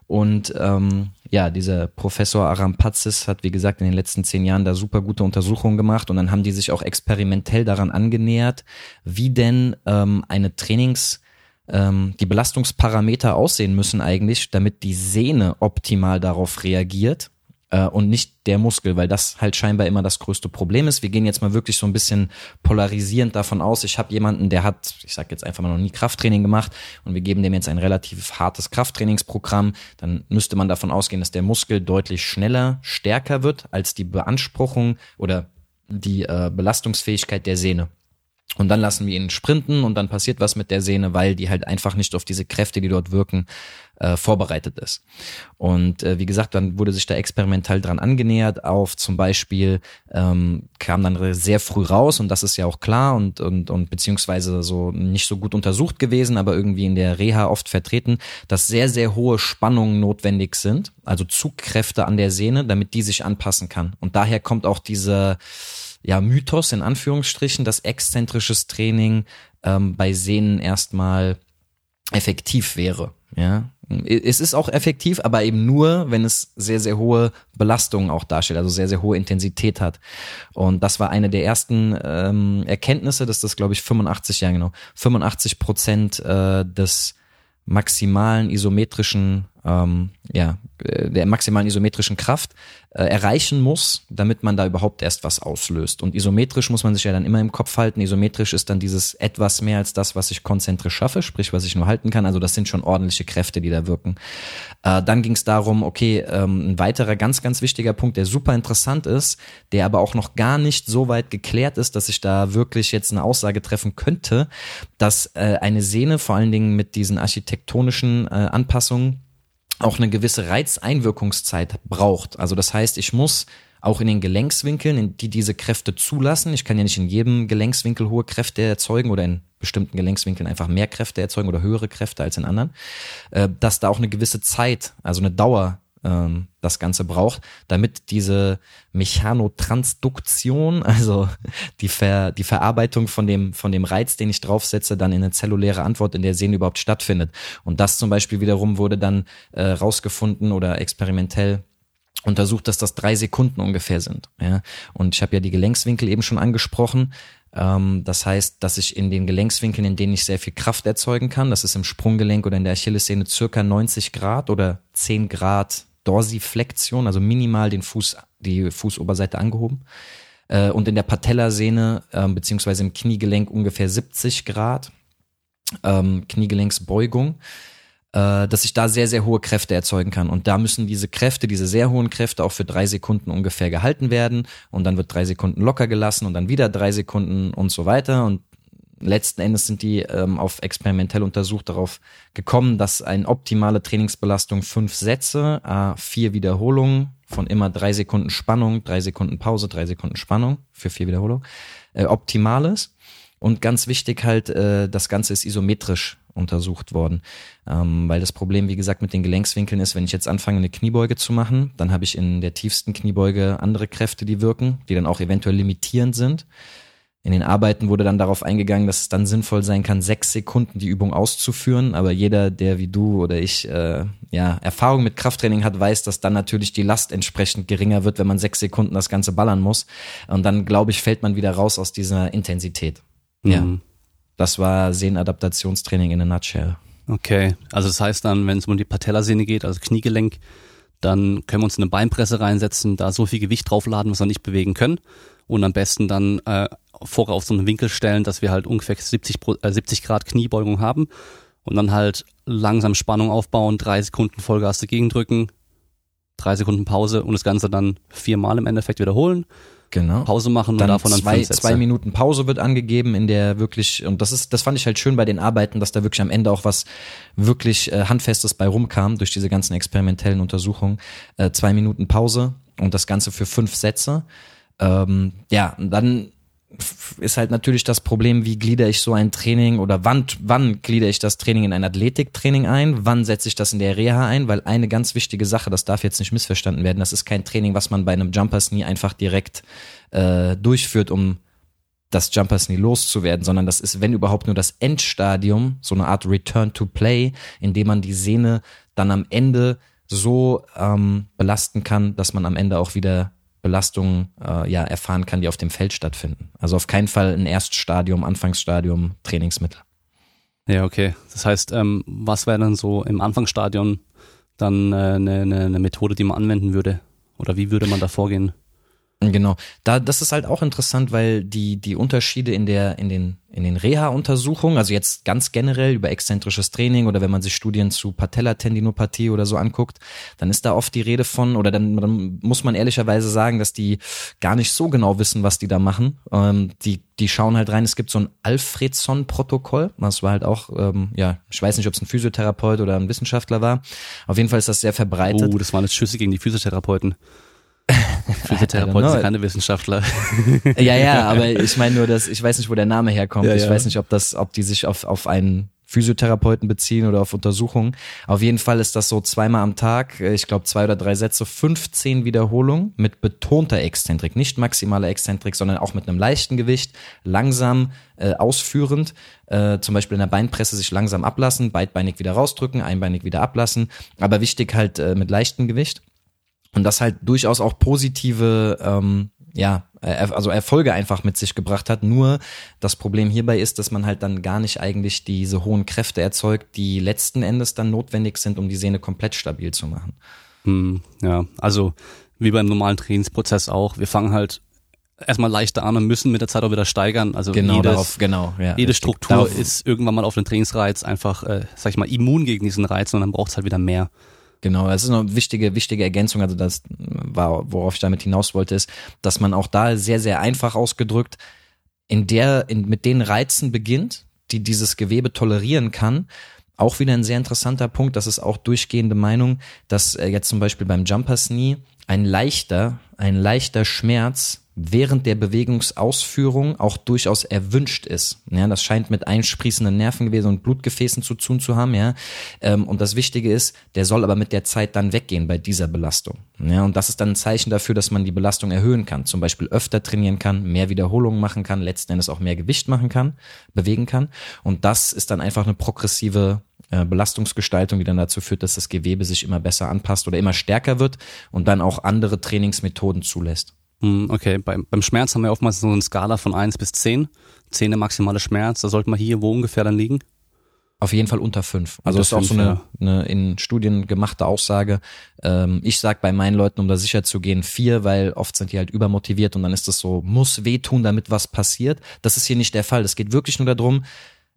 Und ähm, ja, dieser Professor Arampazis hat, wie gesagt, in den letzten zehn Jahren da super gute Untersuchungen gemacht und dann haben die sich auch experimentell daran angenähert, wie denn ähm, eine Trainings- ähm, die Belastungsparameter aussehen müssen eigentlich, damit die Sehne optimal darauf reagiert äh, und nicht der Muskel, weil das halt scheinbar immer das größte Problem ist. Wir gehen jetzt mal wirklich so ein bisschen polarisierend davon aus. Ich habe jemanden, der hat, ich sage jetzt einfach mal noch nie Krafttraining gemacht und wir geben dem jetzt ein relativ hartes Krafttrainingsprogramm, dann müsste man davon ausgehen, dass der Muskel deutlich schneller, stärker wird als die Beanspruchung oder die äh, Belastungsfähigkeit der Sehne. Und dann lassen wir ihn sprinten und dann passiert was mit der Sehne, weil die halt einfach nicht auf diese Kräfte, die dort wirken, äh, vorbereitet ist. Und äh, wie gesagt, dann wurde sich da experimentell dran angenähert auf zum Beispiel, ähm, kam dann sehr früh raus und das ist ja auch klar und, und, und beziehungsweise so nicht so gut untersucht gewesen, aber irgendwie in der Reha oft vertreten, dass sehr, sehr hohe Spannungen notwendig sind, also Zugkräfte an der Sehne, damit die sich anpassen kann. Und daher kommt auch diese ja, Mythos in Anführungsstrichen, dass exzentrisches Training ähm, bei Sehnen erstmal effektiv wäre. Ja, es ist auch effektiv, aber eben nur, wenn es sehr, sehr hohe Belastungen auch darstellt, also sehr, sehr hohe Intensität hat. Und das war eine der ersten ähm, Erkenntnisse, dass das, glaube ich, 85, ja genau, 85 Prozent äh, des maximalen isometrischen ähm, ja, äh, der maximalen isometrischen Kraft äh, erreichen muss, damit man da überhaupt erst was auslöst. Und isometrisch muss man sich ja dann immer im Kopf halten. Isometrisch ist dann dieses etwas mehr als das, was ich konzentrisch schaffe, sprich, was ich nur halten kann. Also das sind schon ordentliche Kräfte, die da wirken. Äh, dann ging es darum, okay, ähm, ein weiterer ganz, ganz wichtiger Punkt, der super interessant ist, der aber auch noch gar nicht so weit geklärt ist, dass ich da wirklich jetzt eine Aussage treffen könnte, dass äh, eine Sehne vor allen Dingen mit diesen architektonischen äh, Anpassungen auch eine gewisse Reizeinwirkungszeit braucht. Also das heißt, ich muss auch in den Gelenkswinkeln, in die diese Kräfte zulassen. Ich kann ja nicht in jedem Gelenkswinkel hohe Kräfte erzeugen oder in bestimmten Gelenkswinkeln einfach mehr Kräfte erzeugen oder höhere Kräfte als in anderen, äh, dass da auch eine gewisse Zeit, also eine Dauer ähm, das Ganze braucht, damit diese Mechanotransduktion, also die, Ver, die Verarbeitung von dem, von dem Reiz, den ich draufsetze, dann in eine zelluläre Antwort in der Sehne überhaupt stattfindet. Und das zum Beispiel wiederum wurde dann äh, rausgefunden oder experimentell untersucht, dass das drei Sekunden ungefähr sind. Ja? Und ich habe ja die Gelenkswinkel eben schon angesprochen. Ähm, das heißt, dass ich in den Gelenkswinkeln, in denen ich sehr viel Kraft erzeugen kann, das ist im Sprunggelenk oder in der Achillessehne circa 90 Grad oder 10 Grad Dorsiflexion, also minimal den Fuß, die Fußoberseite angehoben. Äh, und in der Patellasehne äh, beziehungsweise im Kniegelenk ungefähr 70 Grad ähm, Kniegelenksbeugung, äh, dass ich da sehr, sehr hohe Kräfte erzeugen kann. Und da müssen diese Kräfte, diese sehr hohen Kräfte auch für drei Sekunden ungefähr gehalten werden. Und dann wird drei Sekunden locker gelassen und dann wieder drei Sekunden und so weiter. Und letzten Endes sind die ähm, auf experimentell untersucht darauf gekommen, dass eine optimale Trainingsbelastung fünf Sätze, äh, vier Wiederholungen von immer drei Sekunden Spannung, drei Sekunden Pause, drei Sekunden Spannung für vier Wiederholungen äh, optimal ist. Und ganz wichtig halt, äh, das Ganze ist isometrisch untersucht worden. Ähm, weil das Problem, wie gesagt, mit den Gelenkswinkeln ist, wenn ich jetzt anfange, eine Kniebeuge zu machen, dann habe ich in der tiefsten Kniebeuge andere Kräfte, die wirken, die dann auch eventuell limitierend sind. In den Arbeiten wurde dann darauf eingegangen, dass es dann sinnvoll sein kann, sechs Sekunden die Übung auszuführen. Aber jeder, der wie du oder ich äh, ja Erfahrung mit Krafttraining hat, weiß, dass dann natürlich die Last entsprechend geringer wird, wenn man sechs Sekunden das Ganze ballern muss. Und dann, glaube ich, fällt man wieder raus aus dieser Intensität. Mhm. Ja. Das war Sehnenadaptationstraining in a nutshell. Okay, also das heißt dann, wenn es um die Patellasehne geht, also Kniegelenk, dann können wir uns eine Beinpresse reinsetzen, da so viel Gewicht draufladen, was wir nicht bewegen können und am besten dann äh, vorher auf so einen Winkel stellen, dass wir halt ungefähr 70, äh, 70 Grad Kniebeugung haben und dann halt langsam Spannung aufbauen, drei Sekunden Vollgas dagegen drücken, drei Sekunden Pause und das Ganze dann viermal im Endeffekt wiederholen. Genau. Pause machen dann und davon dann zwei, zwei Minuten Pause wird angegeben, in der wirklich, und das ist, das fand ich halt schön bei den Arbeiten, dass da wirklich am Ende auch was wirklich äh, Handfestes bei rumkam durch diese ganzen experimentellen Untersuchungen. Äh, zwei Minuten Pause und das Ganze für fünf Sätze. Ähm, ja, und dann ist halt natürlich das Problem, wie glieder ich so ein Training oder wann, wann glieder ich das Training in ein Athletiktraining ein, wann setze ich das in der Reha ein, weil eine ganz wichtige Sache, das darf jetzt nicht missverstanden werden, das ist kein Training, was man bei einem Jumpers nie einfach direkt äh, durchführt, um das Jumpers nie loszuwerden, sondern das ist, wenn überhaupt, nur das Endstadium, so eine Art Return to Play, in dem man die Sehne dann am Ende so ähm, belasten kann, dass man am Ende auch wieder Belastungen äh, ja erfahren kann, die auf dem Feld stattfinden. Also auf keinen Fall ein Erststadium, Anfangsstadium, Trainingsmittel. Ja, okay. Das heißt, ähm, was wäre dann so im Anfangsstadion dann äh, eine, eine, eine Methode, die man anwenden würde? Oder wie würde man da vorgehen? Genau. Da, das ist halt auch interessant, weil die, die Unterschiede in der, in den, in den Reha-Untersuchungen, also jetzt ganz generell über exzentrisches Training oder wenn man sich Studien zu Patellatendinopathie oder so anguckt, dann ist da oft die Rede von, oder dann, dann muss man ehrlicherweise sagen, dass die gar nicht so genau wissen, was die da machen. Ähm, die, die schauen halt rein, es gibt so ein Alfredson-Protokoll, das war halt auch, ähm, ja, ich weiß nicht, ob es ein Physiotherapeut oder ein Wissenschaftler war. Auf jeden Fall ist das sehr verbreitet. Oh, das waren jetzt Schüsse gegen die Physiotherapeuten. Physiotherapeuten sind keine Wissenschaftler. ja, ja, aber ich meine nur, dass ich weiß nicht, wo der Name herkommt. Ja, ich ja. weiß nicht, ob das, ob die sich auf, auf einen Physiotherapeuten beziehen oder auf Untersuchungen. Auf jeden Fall ist das so zweimal am Tag, ich glaube zwei oder drei Sätze, 15 Wiederholungen mit betonter Exzentrik, nicht maximaler Exzentrik, sondern auch mit einem leichten Gewicht, langsam äh, ausführend, äh, zum Beispiel in der Beinpresse sich langsam ablassen, beidbeinig wieder rausdrücken, einbeinig wieder ablassen, aber wichtig halt äh, mit leichtem Gewicht. Und das halt durchaus auch positive, ähm, ja, also Erfolge einfach mit sich gebracht hat. Nur das Problem hierbei ist, dass man halt dann gar nicht eigentlich diese hohen Kräfte erzeugt, die letzten Endes dann notwendig sind, um die Sehne komplett stabil zu machen. Hm, ja, also wie beim normalen Trainingsprozess auch. Wir fangen halt erstmal leichter an und müssen mit der Zeit auch wieder steigern. Also genau, jedes, darauf, genau, ja, jede Struktur darauf. ist irgendwann mal auf den Trainingsreiz einfach, äh, sag ich mal, immun gegen diesen Reiz und dann braucht es halt wieder mehr. Genau, es ist eine wichtige, wichtige Ergänzung, also das war, worauf ich damit hinaus wollte, ist, dass man auch da sehr, sehr einfach ausgedrückt in der, in, mit den Reizen beginnt, die dieses Gewebe tolerieren kann. Auch wieder ein sehr interessanter Punkt, das ist auch durchgehende Meinung, dass äh, jetzt zum Beispiel beim Jumper Knee ein leichter, ein leichter Schmerz während der Bewegungsausführung auch durchaus erwünscht ist. Ja, das scheint mit einsprießenden Nervengeweben und Blutgefäßen zu tun zu haben, ja. Ähm, und das Wichtige ist, der soll aber mit der Zeit dann weggehen bei dieser Belastung. Ja, und das ist dann ein Zeichen dafür, dass man die Belastung erhöhen kann. Zum Beispiel öfter trainieren kann, mehr Wiederholungen machen kann, letzten Endes auch mehr Gewicht machen kann, bewegen kann. Und das ist dann einfach eine progressive äh, Belastungsgestaltung, die dann dazu führt, dass das Gewebe sich immer besser anpasst oder immer stärker wird und dann auch andere Trainingsmethoden zulässt. Hm, okay, beim, beim Schmerz haben wir oftmals so eine Skala von eins bis zehn. Zehn der maximale Schmerz, da sollte man hier wo ungefähr dann liegen? Auf jeden Fall unter fünf. Also unter das ist auch so eine, eine in Studien gemachte Aussage. Ähm, ich sag bei meinen Leuten, um da sicher zu gehen, vier, weil oft sind die halt übermotiviert und dann ist das so, muss wehtun, damit was passiert. Das ist hier nicht der Fall. Es geht wirklich nur darum,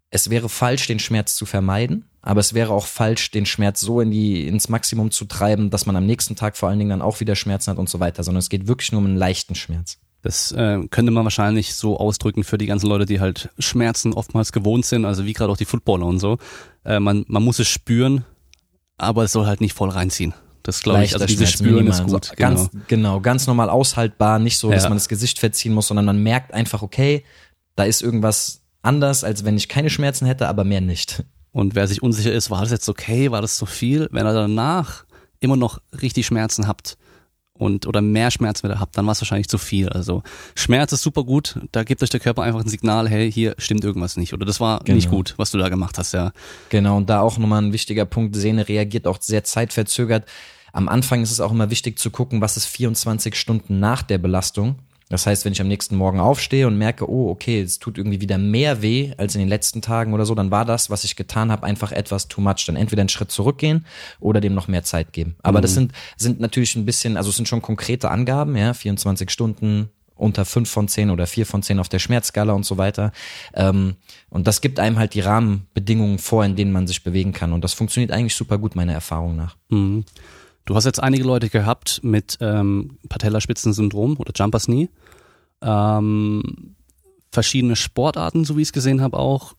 es wäre falsch, den Schmerz zu vermeiden, aber es wäre auch falsch, den Schmerz so in die, ins Maximum zu treiben, dass man am nächsten Tag vor allen Dingen dann auch wieder Schmerzen hat und so weiter, sondern es geht wirklich nur um einen leichten Schmerz. Das äh, könnte man wahrscheinlich so ausdrücken für die ganzen Leute, die halt Schmerzen oftmals gewohnt sind, also wie gerade auch die Footballer und so. Äh, man, man muss es spüren, aber es soll halt nicht voll reinziehen. Das glaube ich, also dieses Spüren minimal. ist gut. So, genau. Ganz, genau, ganz normal aushaltbar, nicht so, dass ja. man das Gesicht verziehen muss, sondern man merkt einfach, okay, da ist irgendwas anders, als wenn ich keine Schmerzen hätte, aber mehr nicht. Und wer sich unsicher ist, war das jetzt okay, war das zu viel? Wenn er danach immer noch richtig Schmerzen habt und oder mehr Schmerzen wieder habt, dann war es wahrscheinlich zu viel. Also Schmerz ist super gut, da gibt euch der Körper einfach ein Signal, hey, hier stimmt irgendwas nicht oder das war genau. nicht gut, was du da gemacht hast, ja. Genau, und da auch nochmal ein wichtiger Punkt, Sehne reagiert auch sehr zeitverzögert. Am Anfang ist es auch immer wichtig zu gucken, was ist 24 Stunden nach der Belastung. Das heißt, wenn ich am nächsten Morgen aufstehe und merke, oh, okay, es tut irgendwie wieder mehr weh als in den letzten Tagen oder so, dann war das, was ich getan habe, einfach etwas too much. Dann entweder einen Schritt zurückgehen oder dem noch mehr Zeit geben. Aber mhm. das sind, sind natürlich ein bisschen, also es sind schon konkrete Angaben, ja, 24 Stunden, unter 5 von 10 oder 4 von 10 auf der Schmerzskala und so weiter. Ähm, und das gibt einem halt die Rahmenbedingungen vor, in denen man sich bewegen kann. Und das funktioniert eigentlich super gut, meiner Erfahrung nach. Mhm. Du hast jetzt einige Leute gehabt mit ähm, Patellaspitzensyndrom oder Jumpers Knee. Ähm, verschiedene Sportarten, so wie ich es gesehen habe, auch.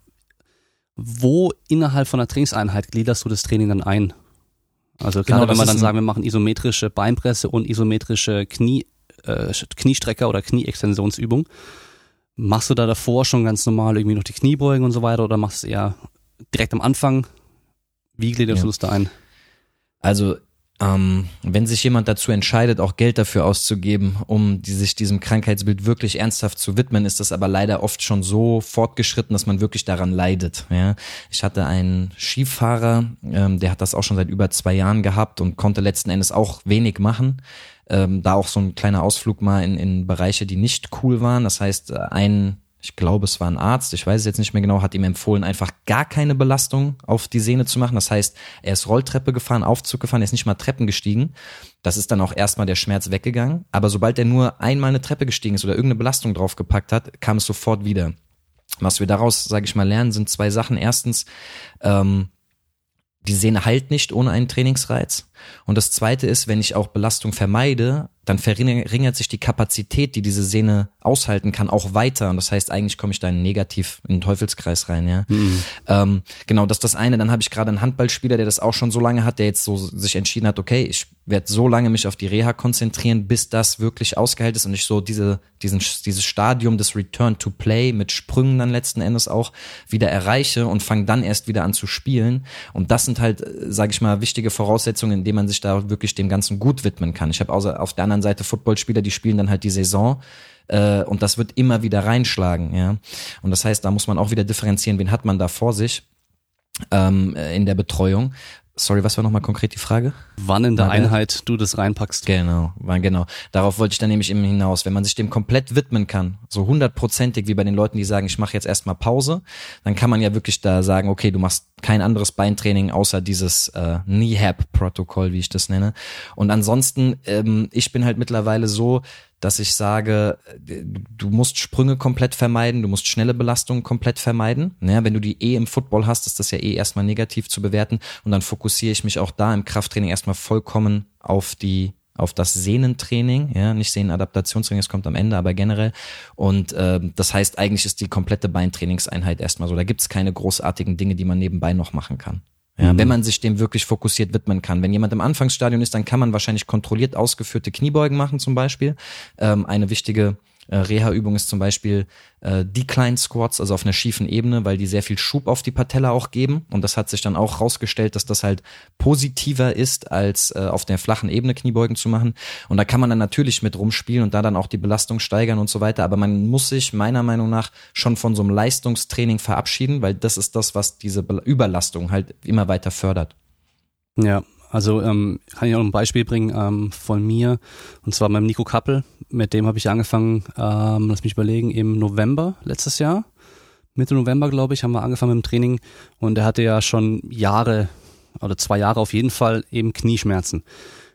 Wo innerhalb von einer Trainingseinheit gliederst du das Training dann ein? Also gerade genau, wenn wir dann sagen, wir machen isometrische Beinpresse und isometrische Knie, äh, Kniestrecker oder Knieextensionsübung. Machst du da davor schon ganz normal irgendwie noch die Kniebeugen und so weiter oder machst du eher direkt am Anfang? Wie gliederst ja. du das da ein? Also ähm, wenn sich jemand dazu entscheidet, auch Geld dafür auszugeben, um die, sich diesem Krankheitsbild wirklich ernsthaft zu widmen, ist das aber leider oft schon so fortgeschritten, dass man wirklich daran leidet. Ja? Ich hatte einen Skifahrer, ähm, der hat das auch schon seit über zwei Jahren gehabt und konnte letzten Endes auch wenig machen. Ähm, da auch so ein kleiner Ausflug mal in, in Bereiche, die nicht cool waren. Das heißt, ein ich glaube, es war ein Arzt, ich weiß es jetzt nicht mehr genau, hat ihm empfohlen, einfach gar keine Belastung auf die Sehne zu machen. Das heißt, er ist Rolltreppe gefahren, Aufzug gefahren, er ist nicht mal Treppen gestiegen. Das ist dann auch erstmal der Schmerz weggegangen. Aber sobald er nur einmal eine Treppe gestiegen ist oder irgendeine Belastung draufgepackt hat, kam es sofort wieder. Was wir daraus, sage ich mal, lernen, sind zwei Sachen. Erstens, ähm, die Sehne heilt nicht ohne einen Trainingsreiz. Und das zweite ist, wenn ich auch Belastung vermeide, dann verringert sich die Kapazität, die diese Sehne aushalten kann, auch weiter. Und das heißt, eigentlich komme ich da in negativ in den Teufelskreis rein, ja. Mhm. Ähm, genau, das ist das eine. Dann habe ich gerade einen Handballspieler, der das auch schon so lange hat, der jetzt so sich entschieden hat, okay, ich werde so lange mich auf die Reha konzentrieren, bis das wirklich ausgeheilt ist und ich so diese, diesen, dieses Stadium des Return to Play mit Sprüngen dann letzten Endes auch wieder erreiche und fange dann erst wieder an zu spielen. Und das sind halt, äh, sage ich mal, wichtige Voraussetzungen, indem man sich da wirklich dem Ganzen gut widmen kann. Ich habe außer auf der anderen Seite Footballspieler, die spielen dann halt die Saison äh, und das wird immer wieder reinschlagen, ja. Und das heißt, da muss man auch wieder differenzieren, wen hat man da vor sich ähm, in der Betreuung. Sorry, was war nochmal konkret die Frage? Wann in der Margaret? Einheit du das reinpackst. Genau, wann genau. Darauf wollte ich dann nämlich eben hinaus. Wenn man sich dem komplett widmen kann, so hundertprozentig wie bei den Leuten, die sagen, ich mache jetzt erstmal Pause, dann kann man ja wirklich da sagen, okay, du machst kein anderes Beintraining außer dieses äh, Knee-Hab-Protokoll, wie ich das nenne. Und ansonsten, ähm, ich bin halt mittlerweile so, dass ich sage, du musst Sprünge komplett vermeiden, du musst schnelle Belastungen komplett vermeiden. Ja, wenn du die eh im Football hast, ist das ja eh erstmal negativ zu bewerten und dann fokussiere ich mich auch da im Krafttraining erstmal vollkommen auf die auf das Sehnentraining, ja, nicht Sehnenadaptationstraining, das kommt am Ende, aber generell. Und äh, das heißt, eigentlich ist die komplette Beintrainingseinheit erstmal so. Da gibt's keine großartigen Dinge, die man nebenbei noch machen kann. Ja, mhm. Wenn man sich dem wirklich fokussiert widmen kann. Wenn jemand im Anfangsstadion ist, dann kann man wahrscheinlich kontrolliert ausgeführte Kniebeugen machen zum Beispiel. Ähm, eine wichtige Reha-Übung ist zum Beispiel äh, Decline Squats, also auf einer schiefen Ebene, weil die sehr viel Schub auf die Patella auch geben. Und das hat sich dann auch rausgestellt, dass das halt positiver ist, als äh, auf der flachen Ebene Kniebeugen zu machen. Und da kann man dann natürlich mit rumspielen und da dann auch die Belastung steigern und so weiter. Aber man muss sich meiner Meinung nach schon von so einem Leistungstraining verabschieden, weil das ist das, was diese Überlastung halt immer weiter fördert. Ja, also ähm, kann ich auch ein Beispiel bringen ähm, von mir und zwar beim Nico Kappel. Mit dem habe ich angefangen, ähm, lass mich überlegen, im November letztes Jahr. Mitte November, glaube ich, haben wir angefangen mit dem Training und er hatte ja schon Jahre oder zwei Jahre auf jeden Fall eben Knieschmerzen.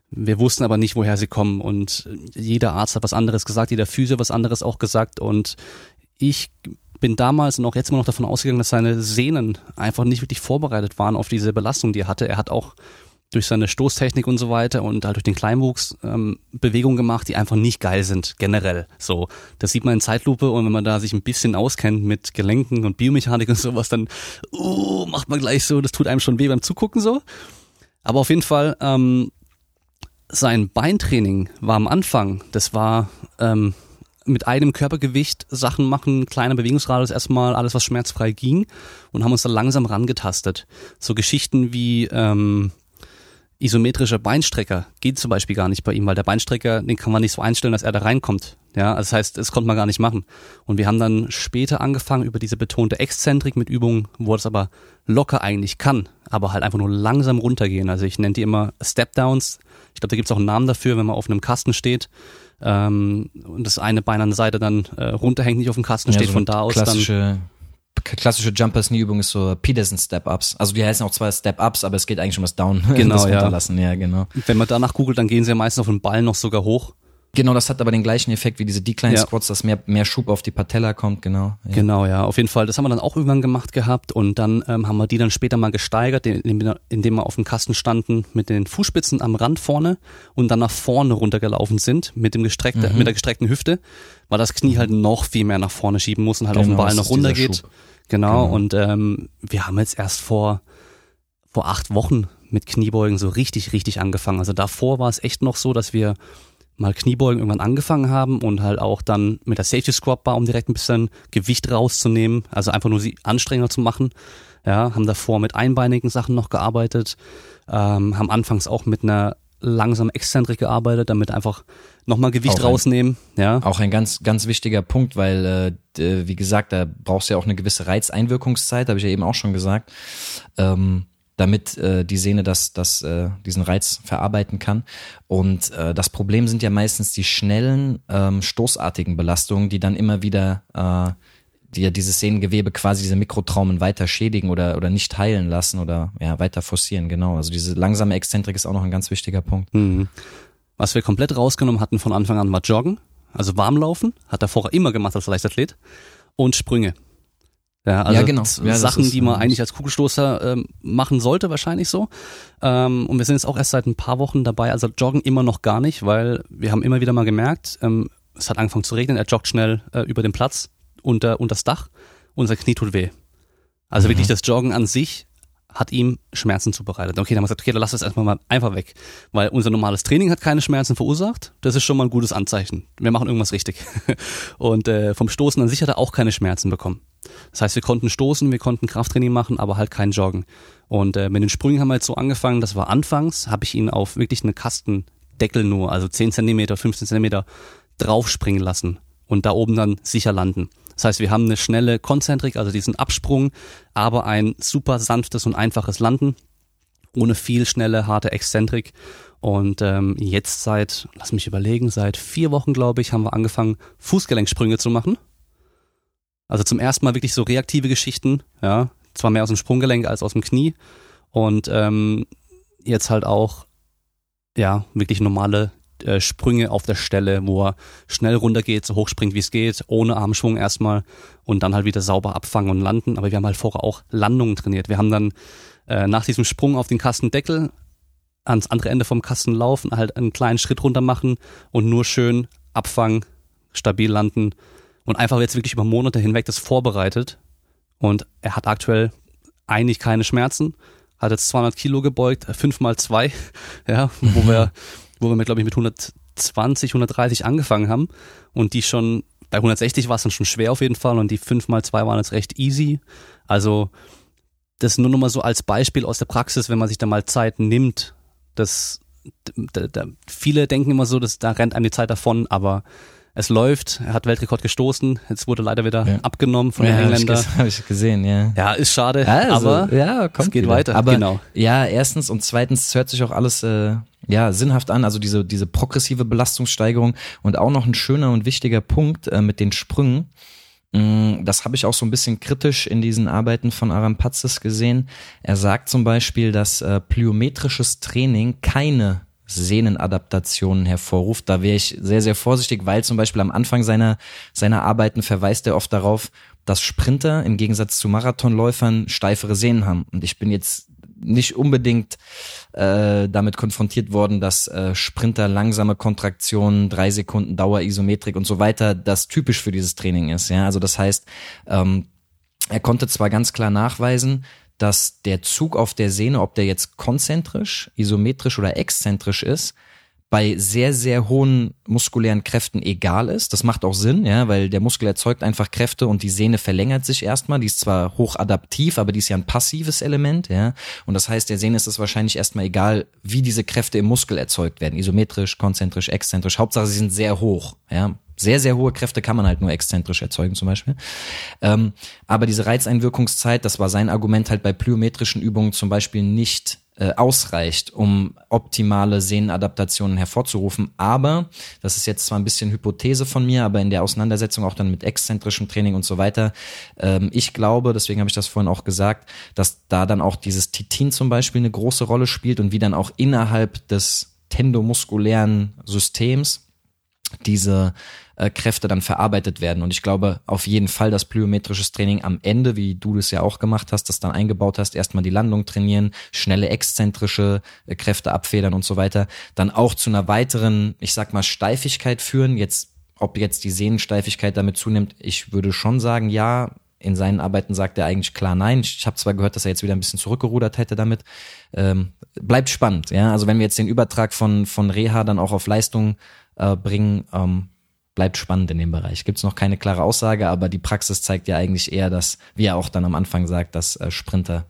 Wir wussten aber nicht, woher sie kommen und jeder Arzt hat was anderes gesagt, jeder Physio was anderes auch gesagt und ich bin damals und auch jetzt immer noch davon ausgegangen, dass seine Sehnen einfach nicht wirklich vorbereitet waren auf diese Belastung, die er hatte. Er hat auch durch seine Stoßtechnik und so weiter und halt durch den Kleinwuchs ähm, Bewegungen gemacht, die einfach nicht geil sind, generell. So, das sieht man in Zeitlupe und wenn man da sich ein bisschen auskennt mit Gelenken und Biomechanik und sowas, dann uh, macht man gleich so, das tut einem schon weh beim Zugucken so. Aber auf jeden Fall, ähm, sein Beintraining war am Anfang, das war ähm, mit einem Körpergewicht Sachen machen, kleiner Bewegungsradius erstmal, alles was schmerzfrei ging und haben uns da langsam rangetastet. So Geschichten wie ähm, isometrischer Beinstrecker geht zum Beispiel gar nicht bei ihm, weil der Beinstrecker, den kann man nicht so einstellen, dass er da reinkommt. Ja, also das heißt, das konnte man gar nicht machen. Und wir haben dann später angefangen über diese betonte Exzentrik mit Übungen, wo es aber locker eigentlich kann, aber halt einfach nur langsam runtergehen. Also ich nenne die immer Step-Downs. Ich glaube, da gibt es auch einen Namen dafür, wenn man auf einem Kasten steht ähm, und das eine Bein an der Seite dann äh, runterhängt, nicht auf dem Kasten ja, steht, so von da aus dann klassische Jumper-Knee-Übung ist so Peterson Step-Ups. Also die heißen auch zwar Step-Ups, aber es geht eigentlich um das Down. Genau, das ja. ja, genau. Wenn man danach googelt, dann gehen sie ja meistens auf den Ball noch sogar hoch. Genau, das hat aber den gleichen Effekt wie diese Decline Squats, ja. dass mehr, mehr Schub auf die Patella kommt, genau. Ja. Genau, ja, auf jeden Fall. Das haben wir dann auch irgendwann gemacht gehabt und dann ähm, haben wir die dann später mal gesteigert, indem, indem wir auf dem Kasten standen mit den Fußspitzen am Rand vorne und dann nach vorne runtergelaufen sind mit dem gestreckte, mhm. mit der gestreckten Hüfte, weil das Knie halt noch viel mehr nach vorne schieben muss und halt genau, auf den Ball noch runter geht. Genau, genau. und ähm, wir haben jetzt erst vor, vor acht Wochen mit Kniebeugen so richtig, richtig angefangen. Also davor war es echt noch so, dass wir mal Kniebeugen irgendwann angefangen haben und halt auch dann mit der Safety Squat Bar, um direkt ein bisschen Gewicht rauszunehmen, also einfach nur sie anstrengender zu machen. Ja, haben davor mit einbeinigen Sachen noch gearbeitet, ähm, haben anfangs auch mit einer langsam Exzentrik gearbeitet, damit einfach nochmal Gewicht auch rausnehmen. Ein, ja. Auch ein ganz, ganz wichtiger Punkt, weil, äh, wie gesagt, da brauchst du ja auch eine gewisse Reizeinwirkungszeit, habe ich ja eben auch schon gesagt, ähm, damit äh, die Sehne das, das, äh, diesen Reiz verarbeiten kann. Und äh, das Problem sind ja meistens die schnellen, ähm, stoßartigen Belastungen, die dann immer wieder äh, die ja dieses Sehnengewebe quasi diese Mikrotraumen weiter schädigen oder, oder nicht heilen lassen oder ja, weiter forcieren, genau. Also diese langsame Exzentrik ist auch noch ein ganz wichtiger Punkt. Mhm. Was wir komplett rausgenommen hatten von Anfang an war Joggen, also Warmlaufen, hat er vorher immer gemacht als Leichtathlet und Sprünge. Ja, also Ja, genau. Ja, Sachen, ist, die man ähm, eigentlich als Kugelstoßer ähm, machen sollte, wahrscheinlich so. Ähm, und wir sind jetzt auch erst seit ein paar Wochen dabei, also joggen immer noch gar nicht, weil wir haben immer wieder mal gemerkt, ähm, es hat angefangen zu regnen, er joggt schnell äh, über den Platz unter, unter das Dach, unser Knie tut weh. Also wirklich das Joggen an sich hat ihm Schmerzen zubereitet. Okay, dann haben wir gesagt, okay, dann lass das erstmal mal einfach weg. Weil unser normales Training hat keine Schmerzen verursacht. Das ist schon mal ein gutes Anzeichen. Wir machen irgendwas richtig. Und äh, vom Stoßen an sich hat er auch keine Schmerzen bekommen. Das heißt, wir konnten stoßen, wir konnten Krafttraining machen, aber halt kein Joggen. Und äh, mit den Sprüngen haben wir jetzt so angefangen, das war anfangs, habe ich ihn auf wirklich einen Kastendeckel nur, also 10 Zentimeter, 15 Zentimeter draufspringen lassen und da oben dann sicher landen. Das heißt, wir haben eine schnelle Konzentrik, also diesen Absprung, aber ein super sanftes und einfaches Landen, ohne viel schnelle, harte Exzentrik. Und ähm, jetzt seit, lass mich überlegen, seit vier Wochen, glaube ich, haben wir angefangen, Fußgelenksprünge zu machen. Also zum ersten Mal wirklich so reaktive Geschichten, ja, zwar mehr aus dem Sprunggelenk als aus dem Knie. Und ähm, jetzt halt auch, ja, wirklich normale äh, Sprünge auf der Stelle, wo er schnell runtergeht, so hoch springt, wie es geht, ohne Armschwung erstmal und dann halt wieder sauber abfangen und landen. Aber wir haben halt vorher auch Landungen trainiert. Wir haben dann äh, nach diesem Sprung auf den Kastendeckel ans andere Ende vom Kasten laufen, halt einen kleinen Schritt runter machen und nur schön abfangen, stabil landen und einfach jetzt wirklich über Monate hinweg das vorbereitet. Und er hat aktuell eigentlich keine Schmerzen, hat jetzt 200 Kilo gebeugt, äh, fünf mal zwei, ja, wo wir, wo wir mit, glaube ich, mit 120, 130 angefangen haben. Und die schon, bei 160 war es dann schon schwer auf jeden Fall. Und die fünf mal zwei waren jetzt recht easy. Also, das nur noch mal so als Beispiel aus der Praxis, wenn man sich da mal Zeit nimmt, das, da, da, viele denken immer so, dass da rennt einem die Zeit davon, aber es läuft, er hat Weltrekord gestoßen, jetzt wurde leider wieder Ja. abgenommen von ja, den Engländern. Habe ich, hab ich gesehen, ja. Ja, ist schade, Also, aber ja, kommt es geht wieder. weiter. Aber genau. ja, erstens und zweitens es hört sich auch alles äh, ja sinnhaft an. Also diese diese progressive Belastungssteigerung und auch noch ein schöner und wichtiger Punkt äh, mit den Sprüngen. Mm, Das habe ich auch so ein bisschen kritisch in diesen Arbeiten von Aram Patzes gesehen. Er sagt zum Beispiel, dass äh, plyometrisches Training keine Sehnenadaptationen hervorruft. Da wäre ich sehr, sehr vorsichtig, weil zum Beispiel am Anfang seiner, seiner Arbeiten verweist er oft darauf, dass Sprinter im Gegensatz zu Marathonläufern steifere Sehnen haben. Und ich bin jetzt nicht unbedingt äh, damit konfrontiert worden, dass äh, Sprinter langsame Kontraktionen, drei Sekunden Dauer, Isometrik und so weiter, das typisch für dieses Training ist. Ja, also das heißt, ähm, er konnte zwar ganz klar nachweisen, dass der Zug auf der Sehne, ob der jetzt konzentrisch, isometrisch oder exzentrisch ist, bei sehr, sehr hohen muskulären Kräften egal ist. Das macht auch Sinn, ja, weil der Muskel erzeugt einfach Kräfte und die Sehne verlängert sich erstmal. Die ist zwar hochadaptiv, aber die ist ja ein passives Element, ja. Und das heißt, der Sehne ist es wahrscheinlich erstmal egal, wie diese Kräfte im Muskel erzeugt werden. Isometrisch, konzentrisch, exzentrisch. Hauptsache, sie sind sehr hoch, ja. Sehr, sehr hohe Kräfte kann man halt nur exzentrisch erzeugen zum Beispiel. Ähm, aber diese Reizeinwirkungszeit, das war sein Argument halt bei plyometrischen Übungen zum Beispiel nicht äh, ausreicht, um optimale Sehnenadaptationen hervorzurufen. Aber, das ist jetzt zwar ein bisschen Hypothese von mir, aber in der Auseinandersetzung auch dann mit exzentrischem Training und so weiter, ähm, ich glaube, deswegen habe ich das vorhin auch gesagt, dass da dann auch dieses Titin zum Beispiel eine große Rolle spielt und wie dann auch innerhalb des tendomuskulären Systems diese äh, Kräfte dann verarbeitet werden. Und ich glaube auf jeden Fall, dass plyometrisches Training am Ende, wie du das ja auch gemacht hast, das dann eingebaut hast, erstmal die Landung trainieren, schnelle exzentrische äh, Kräfte abfedern und so weiter, dann auch zu einer weiteren, ich sag mal, Steifigkeit führen. Jetzt, ob jetzt die Sehnensteifigkeit damit zunimmt, ich würde schon sagen, ja, in seinen Arbeiten sagt er eigentlich klar nein. Ich habe zwar gehört, dass er jetzt wieder ein bisschen zurückgerudert hätte damit. Ähm, bleibt spannend, ja. Also wenn wir jetzt den Übertrag von, von Reha dann auch auf Leistung äh, bringen, ähm, bleibt spannend in dem Bereich. Gibt es noch keine klare Aussage, aber die Praxis zeigt ja eigentlich eher, dass, wie er auch dann am Anfang sagt, dass äh, Sprinter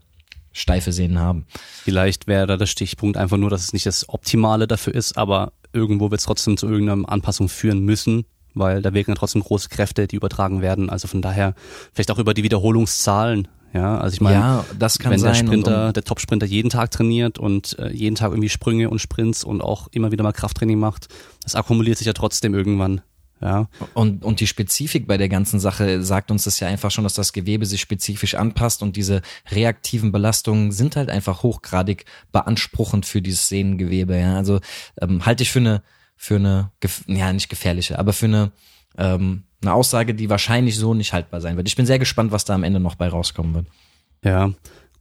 steife Sehnen haben. Vielleicht wäre da der Stichpunkt einfach nur, dass es nicht das Optimale dafür ist, aber irgendwo wird es trotzdem zu irgendeiner Anpassung führen müssen, weil da wirken ja trotzdem große Kräfte, die übertragen werden. Also von daher vielleicht auch über die Wiederholungszahlen. Ja, also ich meine, ja, wenn der. Sprinter, und, und, der Top-Sprinter jeden Tag trainiert und äh, jeden Tag irgendwie Sprünge und Sprints und auch immer wieder mal Krafttraining macht, das akkumuliert sich ja trotzdem irgendwann. Ja. Und, und die Spezifik bei der ganzen Sache sagt uns das ja einfach schon, dass das Gewebe sich spezifisch anpasst und diese reaktiven Belastungen sind halt einfach hochgradig beanspruchend für dieses Sehnengewebe. Ja. Also ähm, halte ich für eine, für eine, ja nicht gefährliche, aber für eine, ähm, eine Aussage, die wahrscheinlich so nicht haltbar sein wird. Ich bin sehr gespannt, was da am Ende noch bei rauskommen wird. Ja,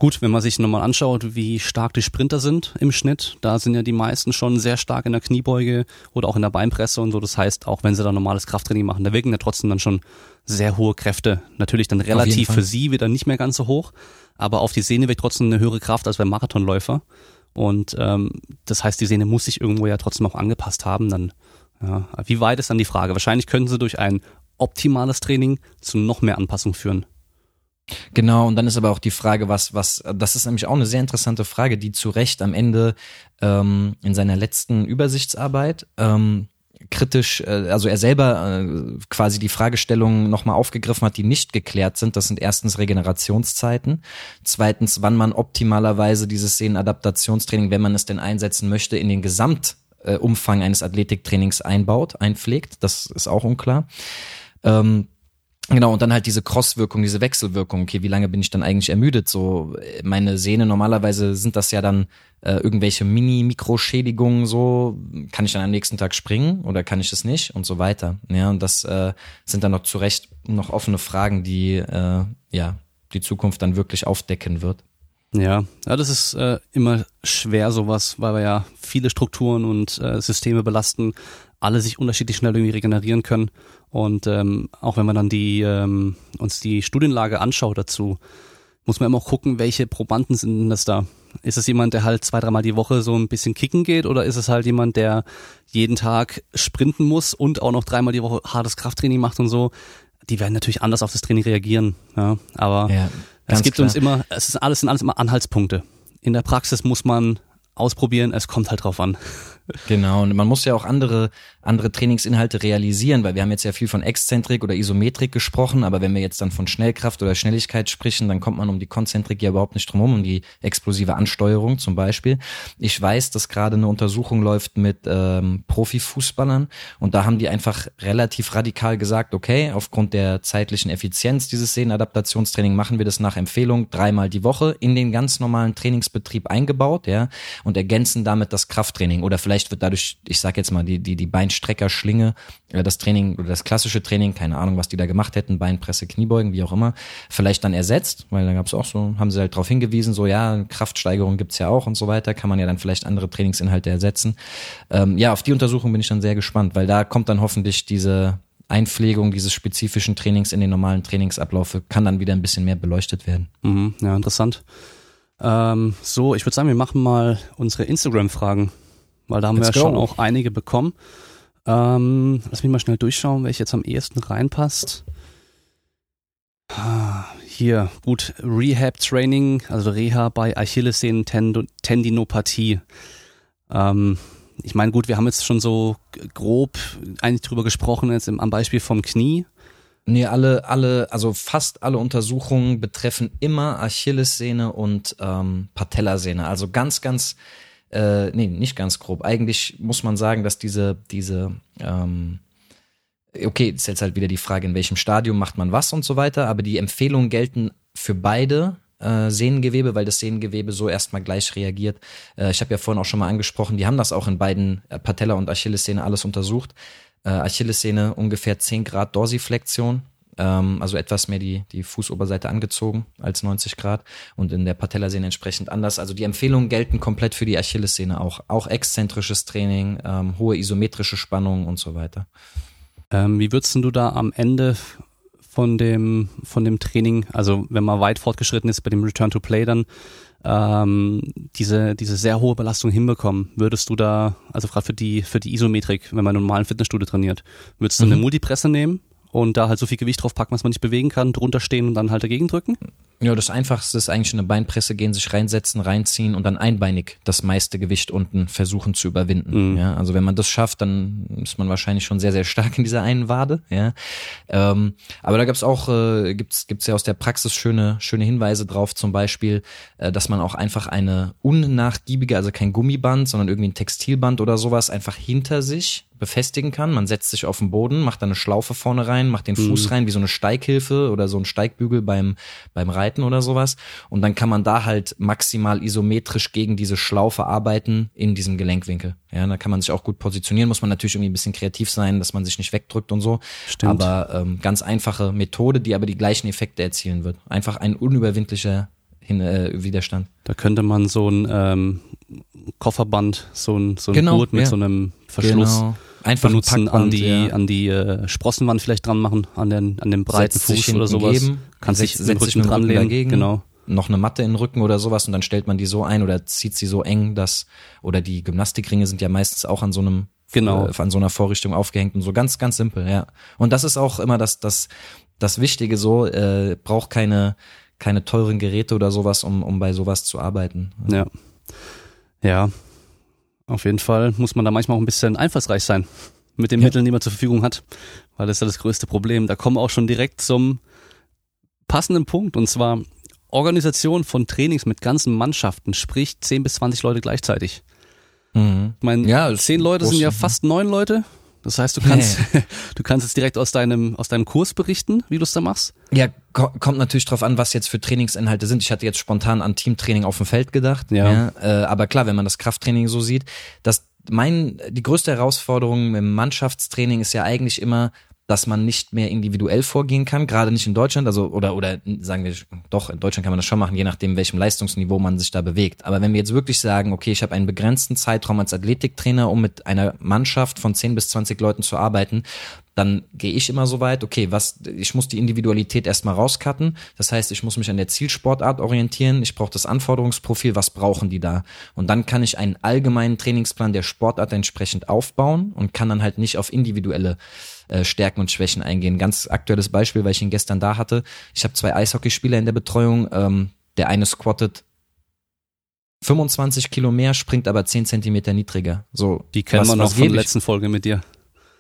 Gut, wenn man sich nochmal anschaut, wie stark die Sprinter sind im Schnitt, da sind ja die meisten schon sehr stark in der Kniebeuge oder auch in der Beinpresse und so. Das heißt, auch wenn sie da normales Krafttraining machen, da wirken ja trotzdem dann schon sehr hohe Kräfte. Natürlich dann relativ für sie wieder nicht mehr ganz so hoch, aber auf die Sehne wirkt trotzdem eine höhere Kraft als beim Marathonläufer. Und ähm, das heißt, die Sehne muss sich irgendwo ja trotzdem auch angepasst haben. Dann, ja, wie weit ist dann die Frage? Wahrscheinlich könnten sie durch ein optimales Training zu noch mehr Anpassung führen. Genau, und dann ist aber auch die Frage, was, was, das ist nämlich auch eine sehr interessante Frage, die zu Recht am Ende ähm, in seiner letzten Übersichtsarbeit ähm, kritisch, äh, also er selber äh, quasi die Fragestellungen nochmal aufgegriffen hat, die nicht geklärt sind. Das sind erstens Regenerationszeiten, zweitens, wann man optimalerweise dieses Sehnenadaptationstraining, wenn man es denn einsetzen möchte, in den Gesamtumfang eines Athletiktrainings einbaut, einpflegt. Das ist auch unklar. Ähm, Genau, und dann halt diese Crosswirkung, diese Wechselwirkung. Okay, wie lange bin ich dann eigentlich ermüdet? So, meine Sehne, normalerweise sind das ja dann äh, irgendwelche Mini-Mikroschädigungen, so, kann ich dann am nächsten Tag springen oder kann ich es nicht und so weiter. Ja, und das äh, sind dann noch zu Recht noch offene Fragen, die äh, ja die Zukunft dann wirklich aufdecken wird. Ja, ja, das ist äh, immer schwer sowas, weil wir ja viele Strukturen und äh, Systeme belasten, alle sich unterschiedlich schnell irgendwie regenerieren können. Und ähm, auch wenn man dann die ähm, uns die Studienlage anschaut dazu, muss man immer auch gucken, welche Probanden sind das da. Ist es jemand, der halt zwei, dreimal die Woche so ein bisschen kicken geht oder ist es halt jemand, der jeden Tag sprinten muss und auch noch dreimal die Woche hartes Krafttraining macht und so? Die werden natürlich anders auf das Training reagieren. Ja, aber ja, es gibt klar. uns immer, es ist alles sind alles immer Anhaltspunkte. In der Praxis muss man ausprobieren, es kommt halt drauf an. Genau, und man muss ja auch andere, andere Trainingsinhalte realisieren, weil wir haben jetzt ja viel von Exzentrik oder Isometrik gesprochen, aber wenn wir jetzt dann von Schnellkraft oder Schnelligkeit sprechen, dann kommt man um die Konzentrik ja überhaupt nicht drum herum, um die explosive Ansteuerung zum Beispiel. Ich weiß, dass gerade eine Untersuchung läuft mit ähm, Profifußballern und da haben die einfach relativ radikal gesagt, okay, aufgrund der zeitlichen Effizienz dieses Sehnenadaptationstraining machen wir das nach Empfehlung dreimal die Woche in den ganz normalen Trainingsbetrieb eingebaut, ja, und ergänzen damit das Krafttraining oder vielleicht wird dadurch, ich sag jetzt mal, die, die, die Beinstreckerschlinge, äh, das Training oder das klassische Training, keine Ahnung, was die da gemacht hätten, Beinpresse, Kniebeugen, wie auch immer, vielleicht dann ersetzt, weil da gab es auch so, haben sie halt darauf hingewiesen, so ja, Kraftsteigerung gibt's ja auch und so weiter, kann man ja dann vielleicht andere Trainingsinhalte ersetzen. Ähm, ja, auf die Untersuchung bin ich dann sehr gespannt, weil da kommt dann hoffentlich diese Einpflegung dieses spezifischen Trainings in den normalen Trainingsablauf kann dann wieder ein bisschen mehr beleuchtet werden. Mhm, ja, interessant. Ähm, so, ich würde sagen, wir machen mal unsere Instagram-Fragen weil da haben Let's wir ja schon auch einige bekommen. Ähm, lass mich mal schnell durchschauen, welche jetzt am ehesten reinpasst. Ah, hier, gut, Rehab Training, also Reha bei Achillessehnen Tendinopathie. Ähm, ich meine, gut, wir haben jetzt schon so grob eigentlich drüber gesprochen, jetzt am Beispiel vom Knie. Nee, alle, alle, also fast alle Untersuchungen betreffen immer Achillessehne und ähm, Patellasehne. Also ganz, ganz äh, nee, nicht ganz grob. Eigentlich muss man sagen, dass diese, diese, ähm, okay, ist jetzt halt wieder die Frage, in welchem Stadium macht man was und so weiter, aber die Empfehlungen gelten für beide äh, Sehnengewebe, weil das Sehnengewebe so erstmal gleich reagiert. Äh, ich habe ja vorhin auch schon mal angesprochen, die haben das auch in beiden äh, Patella und Achillessehne alles untersucht. Achillessehne ungefähr 10 Grad Dorsiflexion, also etwas mehr die, die Fußoberseite angezogen als 90 Grad und in der Patellasehne entsprechend anders. Also die Empfehlungen gelten komplett für die Achillessehne auch. Auch exzentrisches Training, ähm, hohe isometrische Spannung und so weiter. Ähm, wie würdest du da am Ende von dem, von dem Training, also wenn man weit fortgeschritten ist bei dem Return to Play dann, ähm, diese, diese sehr hohe Belastung hinbekommen, würdest du da, also gerade für die, für die Isometrik, wenn man in einem normalen Fitnessstudio trainiert, würdest du mhm. eine Multipresse nehmen und da halt so viel Gewicht drauf packen, was man nicht bewegen kann, drunter stehen und dann halt dagegen drücken? Ja, das Einfachste ist eigentlich eine Beinpresse gehen, sich reinsetzen, reinziehen und dann einbeinig das meiste Gewicht unten versuchen zu überwinden. Mhm. Ja, also wenn man das schafft, dann ist man wahrscheinlich schon sehr, sehr stark in dieser einen Wade. Ja, ähm, aber da gibt's auch äh, gibt's gibt's ja aus der Praxis schöne schöne Hinweise drauf, zum Beispiel, äh, dass man auch einfach eine unnachgiebige, also kein Gummiband, sondern irgendwie ein Textilband oder sowas einfach hinter sich befestigen kann. Man setzt sich auf den Boden, macht da eine Schlaufe vorne rein, macht den Fuß rein wie so eine Steighilfe oder so ein Steigbügel beim, beim Reiten oder sowas. Und dann kann man da halt maximal isometrisch gegen diese Schlaufe arbeiten in diesem Gelenkwinkel. Ja, da kann man sich auch gut positionieren, muss man natürlich irgendwie ein bisschen kreativ sein, dass man sich nicht wegdrückt und so. Stimmt. Aber ähm, ganz einfache Methode, die aber die gleichen Effekte erzielen wird. Einfach ein unüberwindlicher Hin äh, Widerstand. Da könnte man so ein ähm, Kofferband, so ein, so ein Genau, Gurt mit ja. so einem Verschluss Genau. Einfach ein benutzen, an die, ja. an die äh, Sprossenwand vielleicht dran machen, an den, an dem breiten Setzt sich Fuß oder sowas. geben, Kannst setzt- dich setzt mit sich dran lehnen. dagegen. Genau. noch eine Matte in den Rücken oder sowas und dann stellt man die so ein oder zieht sie so eng, dass oder die Gymnastikringe sind ja meistens auch an so einem Genau. äh, an so einer Vorrichtung aufgehängt und so ganz ganz simpel, ja. Und das ist auch immer das das das Wichtige so äh, braucht keine keine teuren Geräte oder sowas, um um bei sowas zu arbeiten. Ja. Ja. Auf jeden Fall muss man da manchmal auch ein bisschen einfallsreich sein mit den Ja. Mitteln, die man zur Verfügung hat, weil das ist ja das größte Problem. Da kommen wir auch schon direkt zum passenden Punkt und zwar Organisation von Trainings mit ganzen Mannschaften, sprich 10 bis 20 Leute gleichzeitig. Mhm. Ich meine, Ja, zehn Leute sind ja fast neun Leute. Das heißt, du kannst, du kannst jetzt direkt aus deinem, aus deinem Kurs berichten, wie du es da machst. Ja, ko kommt natürlich drauf an, was jetzt für Trainingsinhalte sind. Ich hatte jetzt spontan an Teamtraining auf dem Feld gedacht. Ja. äh, aber klar, wenn man das Krafttraining so sieht, dass mein, die größte Herausforderung im Mannschaftstraining ist ja eigentlich immer, dass man nicht mehr individuell vorgehen kann, gerade nicht in Deutschland, also oder oder sagen wir doch in Deutschland kann man das schon machen, je nachdem welchem Leistungsniveau man sich da bewegt. Aber wenn wir jetzt wirklich sagen, okay, ich habe einen begrenzten Zeitraum als Athletiktrainer, um mit einer Mannschaft von 10 bis 20 Leuten zu arbeiten, dann gehe ich immer so weit, okay, was ich muss die Individualität erstmal rauscutten. Das heißt, ich muss mich an der Zielsportart orientieren, ich brauche das Anforderungsprofil, was brauchen die da? Und dann kann ich einen allgemeinen Trainingsplan der Sportart entsprechend aufbauen und kann dann halt nicht auf individuelle äh, Stärken und Schwächen eingehen. Ganz aktuelles Beispiel, weil ich ihn gestern da hatte. Ich habe zwei Eishockeyspieler in der Betreuung. Ähm, der eine squattet 25 Kilo mehr, springt aber 10 Zentimeter niedriger. So, Die kennen wir noch von der letzten Folge mit dir.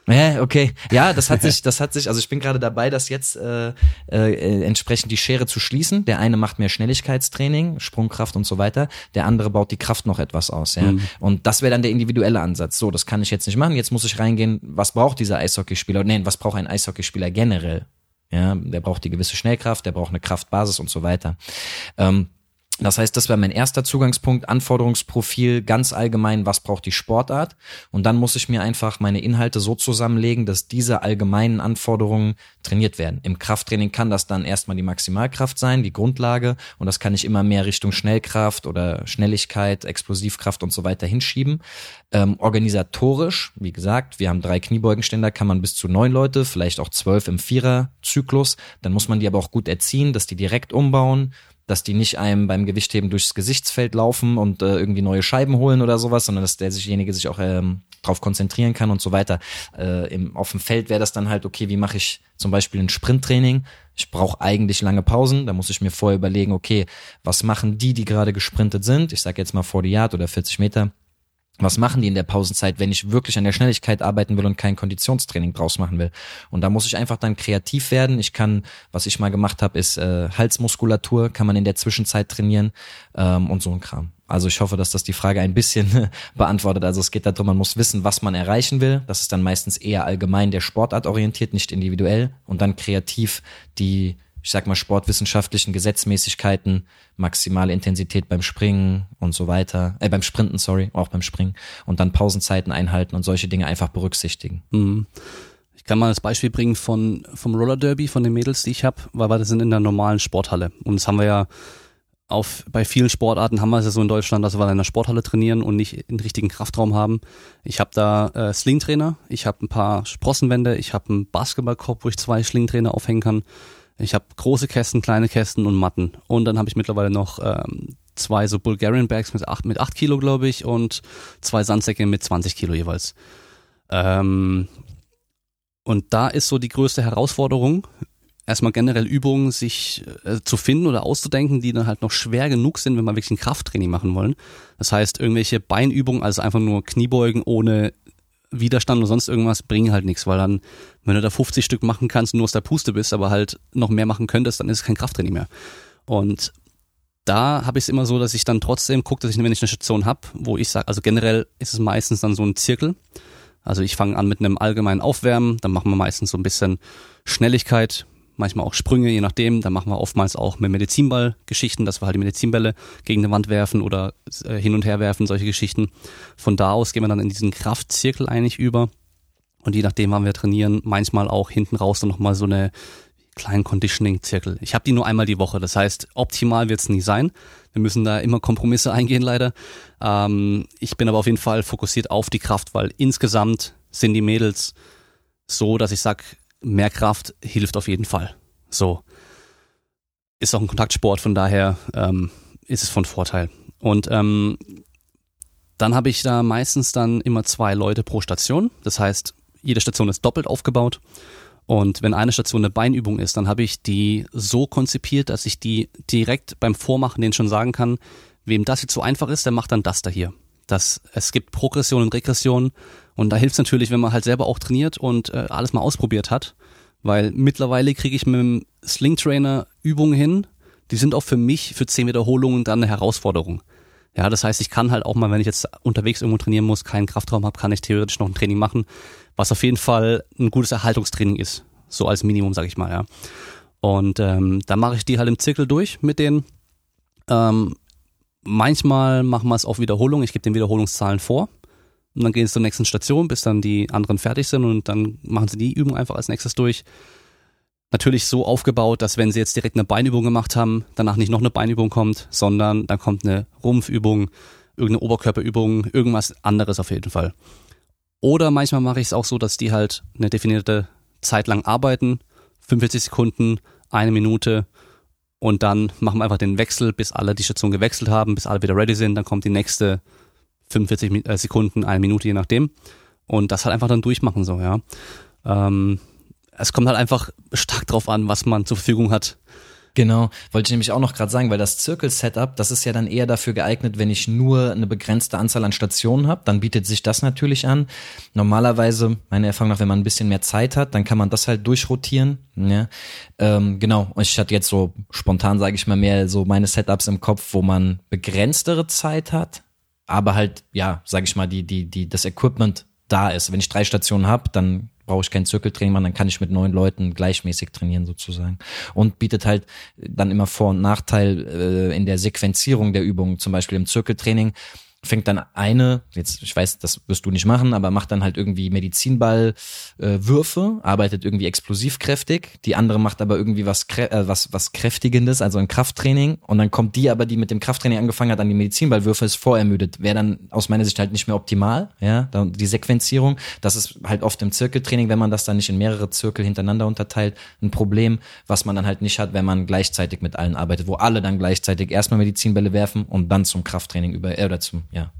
Ja, okay. Ja, das hat sich, das hat sich, also ich bin gerade dabei, das jetzt äh, äh, entsprechend die Schere zu schließen. Der eine macht mehr Schnelligkeitstraining, Sprungkraft und so weiter. Der andere baut die Kraft noch etwas aus, ja. Und das wäre dann der individuelle Ansatz. So, das kann ich jetzt nicht machen. Jetzt muss ich reingehen, was braucht dieser Eishockeyspieler? Nein, was braucht ein Eishockeyspieler generell? Ja, der braucht die gewisse Schnellkraft, der braucht eine Kraftbasis und so weiter. Ähm, das heißt, das wäre mein erster Zugangspunkt, Anforderungsprofil, ganz allgemein, was braucht die Sportart? Und dann muss ich mir einfach meine Inhalte so zusammenlegen, dass diese allgemeinen Anforderungen trainiert werden. Im Krafttraining kann das dann erstmal die Maximalkraft sein, die Grundlage, und das kann ich immer mehr Richtung Schnellkraft oder Schnelligkeit, Explosivkraft und so weiter hinschieben. Ähm, organisatorisch, wie gesagt, wir haben drei Kniebeugenständer, kann man bis zu neun Leute, vielleicht auch zwölf im Vierer-Zyklus. Dann muss man die aber auch gut erziehen, dass die direkt umbauen, dass die nicht einem beim Gewichtheben durchs Gesichtsfeld laufen und äh, irgendwie neue Scheiben holen oder sowas, sondern dass derjenige sich auch ähm, darauf konzentrieren kann und so weiter. Äh, im, auf dem Feld wäre das dann halt, okay, wie mache ich zum Beispiel ein Sprinttraining? Ich brauche eigentlich lange Pausen, da muss ich mir vorher überlegen, okay, was machen die, die gerade gesprintet sind? Ich sage jetzt mal 40 Yard oder 40 Meter was machen die in der Pausenzeit, wenn ich wirklich an der Schnelligkeit arbeiten will und kein Konditionstraining draus machen will. Und da muss ich einfach dann kreativ werden. Ich kann, was ich mal gemacht habe, ist äh, Halsmuskulatur, kann man in der Zwischenzeit trainieren ähm, und so ein Kram. Also ich hoffe, dass das die Frage ein bisschen beantwortet. Also es geht darum, man muss wissen, was man erreichen will. Das ist dann meistens eher allgemein der Sportart orientiert, nicht individuell. Und dann kreativ die ich sag mal, sportwissenschaftlichen Gesetzmäßigkeiten, maximale Intensität beim Springen und so weiter, äh, beim Sprinten, sorry, auch beim Springen und dann Pausenzeiten einhalten und solche Dinge einfach berücksichtigen. Mhm. Ich kann mal das Beispiel bringen von vom Roller Derby von den Mädels, die ich habe, weil wir das sind in der normalen Sporthalle und das haben wir ja auf bei vielen Sportarten haben wir es ja so in Deutschland, dass wir in der Sporthalle trainieren und nicht einen richtigen Kraftraum haben. Ich habe da äh, Slingtrainer, ich habe ein paar Sprossenwände, ich habe einen Basketballkorb, wo ich zwei Slingtrainer aufhängen kann. Ich habe große Kästen, kleine Kästen und Matten. Und dann habe ich mittlerweile noch ähm, zwei so Bulgarian Bags mit acht, mit acht Kilo, glaube ich, und zwei Sandsäcke mit 20 Kilo jeweils. Ähm, und da ist so die größte Herausforderung, erstmal generell Übungen sich äh, zu finden oder auszudenken, die dann halt noch schwer genug sind, wenn wir wirklich ein Krafttraining machen wollen. Das heißt, irgendwelche Beinübungen, also einfach nur Kniebeugen ohne Widerstand oder sonst irgendwas, bringen halt nichts, weil dann, wenn du da 50 Stück machen kannst und nur aus der Puste bist, aber halt noch mehr machen könntest, dann ist es kein Krafttraining mehr. Und da habe ich es immer so, dass ich dann trotzdem gucke, dass ich, wenn ich eine Station habe, wo ich sage, also generell ist es meistens dann so ein Zirkel, Also ich fange an mit einem allgemeinen Aufwärmen, dann machen wir meistens so ein bisschen Schnelligkeit, manchmal auch Sprünge, je nachdem. Dann machen wir oftmals auch mit Medizinball-Geschichten, dass wir halt die Medizinbälle gegen eine Wand werfen oder äh, hin und her werfen, solche Geschichten. Von da aus gehen wir dann in diesen Kraftzirkel eigentlich über. Und je nachdem, wann wir trainieren, manchmal auch hinten raus dann nochmal so eine kleinen Conditioning-Zirkel. Ich habe die nur einmal die Woche. Das heißt, optimal wird es nie sein. Wir müssen da immer Kompromisse eingehen, leider. Ähm, ich bin aber auf jeden Fall fokussiert auf die Kraft, weil insgesamt sind die Mädels so, dass ich sag, mehr Kraft hilft auf jeden Fall. So. Ist auch ein Kontaktsport, von daher ähm, ist es von Vorteil. Und ähm, dann habe ich da meistens dann immer zwei Leute pro Station. Das heißt, jede Station ist doppelt aufgebaut. Und wenn eine Station eine Beinübung ist, dann habe ich die so konzipiert, dass ich die direkt beim Vormachen denen schon sagen kann, wem das jetzt so einfach ist, der macht dann das da hier. Das, es gibt Progression und Regression und da hilft es natürlich, wenn man halt selber auch trainiert und äh, alles mal ausprobiert hat, weil mittlerweile kriege ich mit dem Sling Trainer Übungen hin, die sind auch für mich für 10 Wiederholungen dann eine Herausforderung. Ja, das heißt, ich kann halt auch mal, wenn ich jetzt unterwegs irgendwo trainieren muss, keinen Kraftraum habe, kann ich theoretisch noch ein Training machen, was auf jeden Fall ein gutes Erhaltungstraining ist, so als Minimum, sag ich mal, ja. Und ähm, dann mache ich die halt im Zirkel durch mit denen. Ähm, manchmal machen wir es auf Wiederholung, ich gebe den Wiederholungszahlen vor. Und dann gehen sie zur nächsten Station, bis dann die anderen fertig sind und dann machen sie die Übung einfach als nächstes durch. Natürlich so aufgebaut, dass wenn sie jetzt direkt eine Beinübung gemacht haben, danach nicht noch eine Beinübung kommt, sondern dann kommt eine Rumpfübung, irgendeine Oberkörperübung, irgendwas anderes auf jeden Fall. Oder manchmal mache ich es auch so, dass die halt eine definierte Zeit lang arbeiten, 45 Sekunden, eine Minute und dann machen wir einfach den Wechsel, bis alle die Station gewechselt haben, bis alle wieder ready sind, dann kommt die nächste 45 äh, Sekunden, eine Minute, je nachdem. Und das halt einfach dann durchmachen so, ja. Ähm, es kommt halt einfach stark drauf an, was man zur Verfügung hat. Genau, wollte ich nämlich auch noch gerade sagen, weil das Zirkel-Setup, das ist ja dann eher dafür geeignet, wenn ich nur eine begrenzte Anzahl an Stationen habe, dann bietet sich das natürlich an. Normalerweise, meine Erfahrung nach, wenn man ein bisschen mehr Zeit hat, dann kann man das halt durchrotieren. Ja? Ähm, genau, und ich hatte jetzt so spontan, sage ich mal, mehr so meine Setups im Kopf, wo man begrenztere Zeit hat, aber halt, ja, sage ich mal, die, die, die, das Equipment da ist. Wenn ich drei Stationen habe, dann brauche ich kein Zirkeltraining machen, dann kann ich mit neun Leuten gleichmäßig trainieren sozusagen. Und bietet halt dann immer Vor- und Nachteil äh, in der Sequenzierung der Übungen, zum Beispiel im Zirkeltraining fängt dann eine, jetzt ich weiß, das wirst du nicht machen, aber macht dann halt irgendwie Medizinball äh, arbeitet irgendwie explosivkräftig, die andere macht aber irgendwie was äh, was was kräftigendes, also ein Krafttraining. Und dann kommt die aber, die mit dem Krafttraining angefangen hat, an die Medizinballwürfe ist vorermüdet, wäre dann aus meiner Sicht halt nicht mehr optimal, ja, die Sequenzierung, das ist halt oft im Zirkeltraining, wenn man das dann nicht in mehrere Zirkel hintereinander unterteilt, ein Problem, was man dann halt nicht hat, wenn man gleichzeitig mit allen arbeitet, wo alle dann gleichzeitig erstmal Medizinbälle werfen und dann zum Krafttraining über äh, oder zum ja,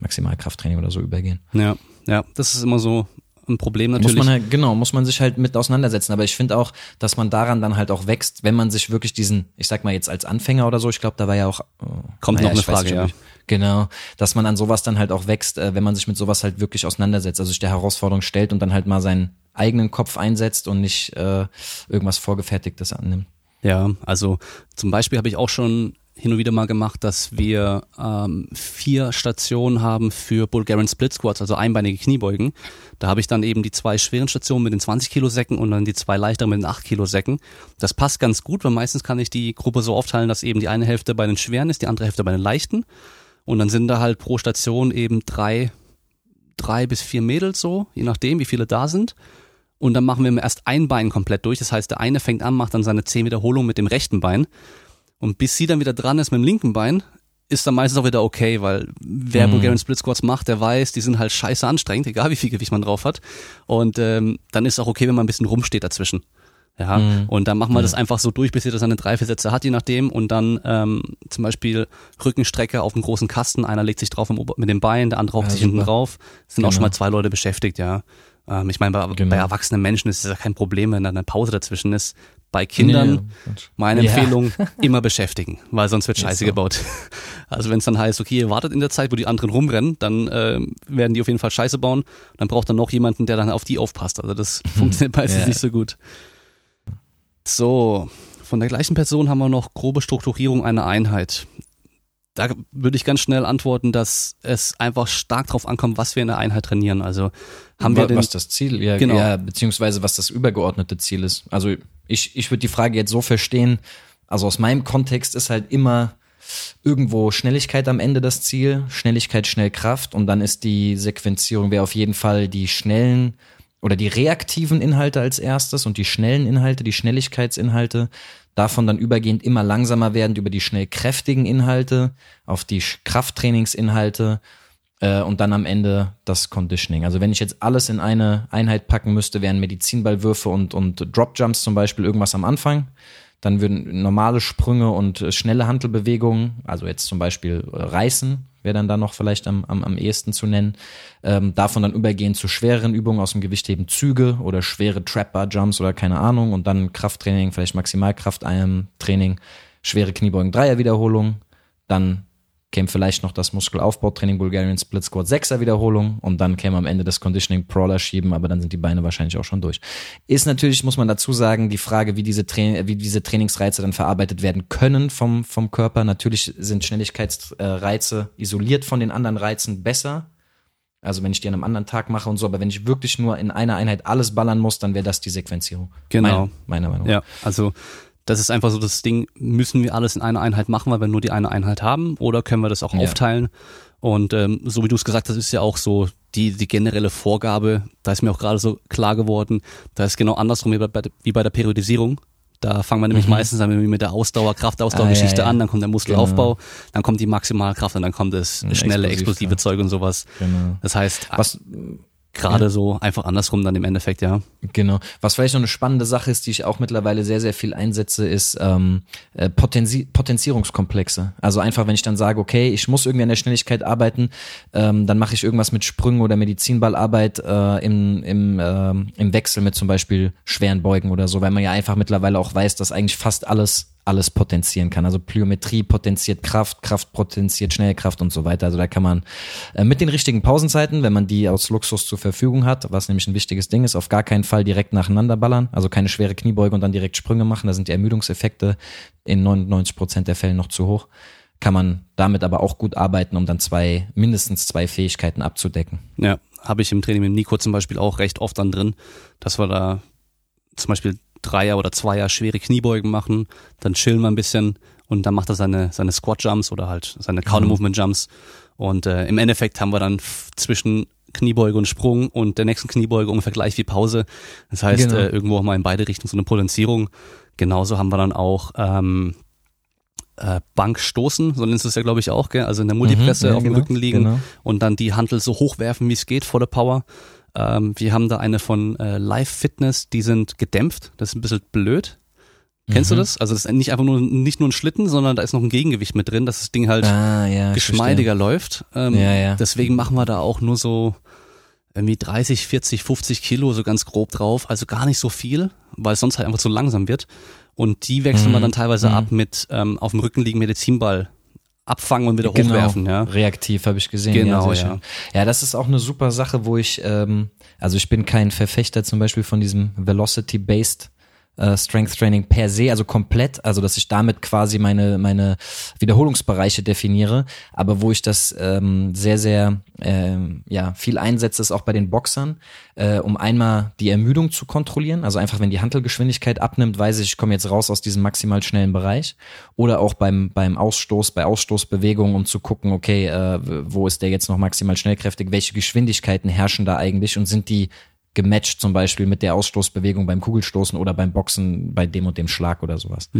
Maximalkrafttraining oder so übergehen. Ja, ja, das ist immer so ein Problem natürlich. Muss man halt, genau, muss man sich halt mit auseinandersetzen. Aber ich finde auch, dass man daran dann halt auch wächst, wenn man sich wirklich diesen, ich sag mal jetzt als Anfänger oder so, ich glaube, da war ja auch. Oh, Kommt naja, noch eine Frage, ja. Genau, dass man an sowas dann halt auch wächst, äh, wenn man sich mit sowas halt wirklich auseinandersetzt, also sich der Herausforderung stellt und dann halt mal seinen eigenen Kopf einsetzt und nicht äh, irgendwas Vorgefertigtes annimmt. Ja, also zum Beispiel habe ich auch schon hin und wieder mal gemacht, dass wir ähm, vier Stationen haben für Bulgarian Split Squats, also einbeinige Kniebeugen. Da habe ich dann eben die zwei schweren Stationen mit den 20 Kilo Säcken und dann die zwei leichteren mit den 8 Kilo Säcken. Das passt ganz gut, weil meistens kann ich die Gruppe so aufteilen, dass eben die eine Hälfte bei den schweren ist, die andere Hälfte bei den leichten. Und dann sind da halt pro Station eben drei, drei bis vier Mädels so, je nachdem, wie viele da sind. Und dann machen wir erst ein Bein komplett durch. Das heißt, der eine fängt an, macht dann seine zehn Wiederholungen mit dem rechten Bein. Und bis sie dann wieder dran ist mit dem linken Bein, ist dann meistens auch wieder okay, weil wer mhm. Bulgarian Split Squats macht, der weiß, die sind halt scheiße anstrengend, egal wie viel Gewicht man drauf hat. Und ähm, dann ist auch okay, wenn man ein bisschen rumsteht dazwischen. Ja, mhm. und dann machen wir das einfach so durch, bis ihr das seine drei, vier Sätze hat, je nachdem. Und dann ähm, zum Beispiel Rückenstrecke auf einem großen Kasten. Einer legt sich drauf mit dem Bein, der andere hockt ja, sich hinten drauf. Es sind genau. auch schon mal zwei Leute beschäftigt, ja. Ähm, ich meine, bei, genau. bei erwachsenen Menschen ist es ja kein Problem, wenn da eine Pause dazwischen ist. Bei Kindern, nee, meine ja. Empfehlung, immer beschäftigen, weil sonst wird Scheiße so. gebaut. Also wenn es dann heißt, okay, ihr wartet in der Zeit, wo die anderen rumrennen, dann äh, werden die auf jeden Fall Scheiße bauen. Dann braucht er noch jemanden, der dann auf die aufpasst. Also das funktioniert meistens ja. nicht so gut. So, von der gleichen Person haben wir noch grobe Strukturierung einer Einheit. Da würde ich ganz schnell antworten, dass es einfach stark darauf ankommt, was wir in der Einheit trainieren. Also haben wir den, was das Ziel, ja, Genau. ja, beziehungsweise was das übergeordnete Ziel ist. Also ich, ich würde die Frage jetzt so verstehen, also aus meinem Kontext ist halt immer irgendwo Schnelligkeit am Ende das Ziel, Schnelligkeit, Schnellkraft und dann ist die Sequenzierung wäre auf jeden Fall die schnellen oder die reaktiven Inhalte als erstes und die schnellen Inhalte, die Schnelligkeitsinhalte, davon dann übergehend immer langsamer werden über die schnell kräftigen Inhalte auf die Krafttrainingsinhalte äh, und dann am Ende das Conditioning. Also wenn ich jetzt alles in eine Einheit packen müsste, wären Medizinballwürfe und, und Dropjumps zum Beispiel irgendwas am Anfang. Dann würden normale Sprünge und äh, schnelle Handelbewegungen, also jetzt zum Beispiel äh, Reißen, wäre dann da noch vielleicht am, am, am ehesten zu nennen. Ähm, davon dann übergehen zu schwereren Übungen aus dem Gewichtheben Züge oder schwere Trap-Bar-Jumps oder keine Ahnung und dann Krafttraining, vielleicht Maximalkraft-Training, schwere Kniebeugen, Dreierwiederholung, dann käme vielleicht noch das Muskelaufbautraining Bulgarian Split Squat Sechser Wiederholung und dann käme am Ende das Conditioning Crawler schieben, aber dann sind die Beine wahrscheinlich auch schon durch. Ist natürlich, muss man dazu sagen, die Frage, wie diese, Tra wie diese Trainingsreize dann verarbeitet werden können vom, vom Körper. Natürlich sind Schnelligkeitsreize isoliert von den anderen Reizen besser. Also wenn ich die an einem anderen Tag mache und so, aber wenn ich wirklich nur in einer Einheit alles ballern muss, dann wäre das die Sequenzierung. Genau. Meiner, meiner Meinung nach. Ja, also das ist einfach so das Ding, müssen wir alles in einer Einheit machen, weil wir nur die eine Einheit haben oder können wir das auch Ja. aufteilen? Und ähm, so wie du es gesagt hast, ist ja auch so die, die generelle Vorgabe, da ist mir auch gerade so klar geworden, da ist genau andersrum wie bei, wie bei der Periodisierung. Da fangen wir nämlich meistens dann mit der Ausdauer, Kraftausdauergeschichte Mhm. Ah, ja, ja. an, dann kommt der Muskelaufbau, dann kommt die Maximalkraft und dann kommt das Mhm, schnelle, explosiv, explosive. Zeug und sowas. Genau. Das heißt, Was, gerade so einfach andersrum dann im Endeffekt, ja. Genau. Was vielleicht noch eine spannende Sache ist, die ich auch mittlerweile sehr, sehr viel einsetze, ist ähm, äh, Potenzi Potenzierungskomplexe. Also einfach, wenn ich dann sage, okay, ich muss irgendwie an der Schnelligkeit arbeiten, ähm, dann mache ich irgendwas mit Sprüngen oder Medizinballarbeit äh, im, im, ähm, im Wechsel mit zum Beispiel schweren Beugen oder so, weil man ja einfach mittlerweile auch weiß, dass eigentlich fast alles alles potenzieren kann. Also Plyometrie potenziert Kraft, Kraft potenziert Schnellkraft und so weiter. Also da kann man äh, mit den richtigen Pausenzeiten, wenn man die aus Luxus zur Verfügung hat, was nämlich ein wichtiges Ding ist, auf gar keinen Fall direkt nacheinander ballern. Also keine schwere Kniebeuge und dann direkt Sprünge machen. Da sind die Ermüdungseffekte in 99 Prozent der Fälle noch zu hoch. Kann man damit aber auch gut arbeiten, um dann zwei, mindestens zwei Fähigkeiten abzudecken. Ja, habe ich im Training mit Nico zum Beispiel auch recht oft dann drin, dass wir da zum Beispiel Dreier oder Zweier schwere Kniebeugen machen, dann chillen wir ein bisschen und dann macht er seine, seine Squat Jumps oder halt seine Counter Movement Jumps und äh, im Endeffekt haben wir dann zwischen Kniebeuge und Sprung und der nächsten Kniebeuge ungefähr gleich wie Pause. Das heißt, Genau. äh, irgendwo auch mal in beide Richtungen so eine Potenzierung. Genauso haben wir dann auch ähm, äh, Bankstoßen, so nennst du es ja glaube ich auch, gell? also in der Multipresse Mhm, ja, auf dem genau, Rücken liegen genau. und dann die Hantel so hochwerfen, wie es geht, volle Power. Ähm, wir haben da eine von äh, Live Fitness, die sind gedämpft. Das ist ein bisschen blöd. Kennst du Mhm. das? Also das ist nicht einfach nur nicht nur ein Schlitten, sondern da ist noch ein Gegengewicht mit drin, dass das Ding halt Ah, ja. geschmeidiger läuft. Ähm, Ja, ja. Deswegen machen wir da auch nur so irgendwie 30, 40, 50 Kilo so ganz grob drauf. Also gar nicht so viel, weil es sonst halt einfach zu langsam wird. Und die wechseln wir Mhm. dann teilweise Mhm. ab mit ähm, auf dem Rücken liegen Medizinball abfangen und wieder Genau, hochwerfen. Ja. reaktiv habe ich gesehen. Genau, ja, ja. ja, das ist auch eine super Sache, wo ich, ähm, also ich bin kein Verfechter zum Beispiel von diesem Velocity-Based äh, Strength Training per se, also komplett, also dass ich damit quasi meine meine Wiederholungsbereiche definiere, aber wo ich das ähm, sehr sehr ähm, ja viel einsetze, ist auch bei den Boxern, äh, um einmal die Ermüdung zu kontrollieren, also einfach wenn die Hantelgeschwindigkeit abnimmt, weiß ich, ich komme jetzt raus aus diesem maximal schnellen Bereich, oder auch beim beim Ausstoß, bei Ausstoßbewegungen, um zu gucken, okay, äh, wo ist der jetzt noch maximal schnellkräftig, welche Geschwindigkeiten herrschen da eigentlich? Und sind die gematcht zum Beispiel mit der Ausstoßbewegung beim Kugelstoßen oder beim Boxen bei dem und dem Schlag oder sowas.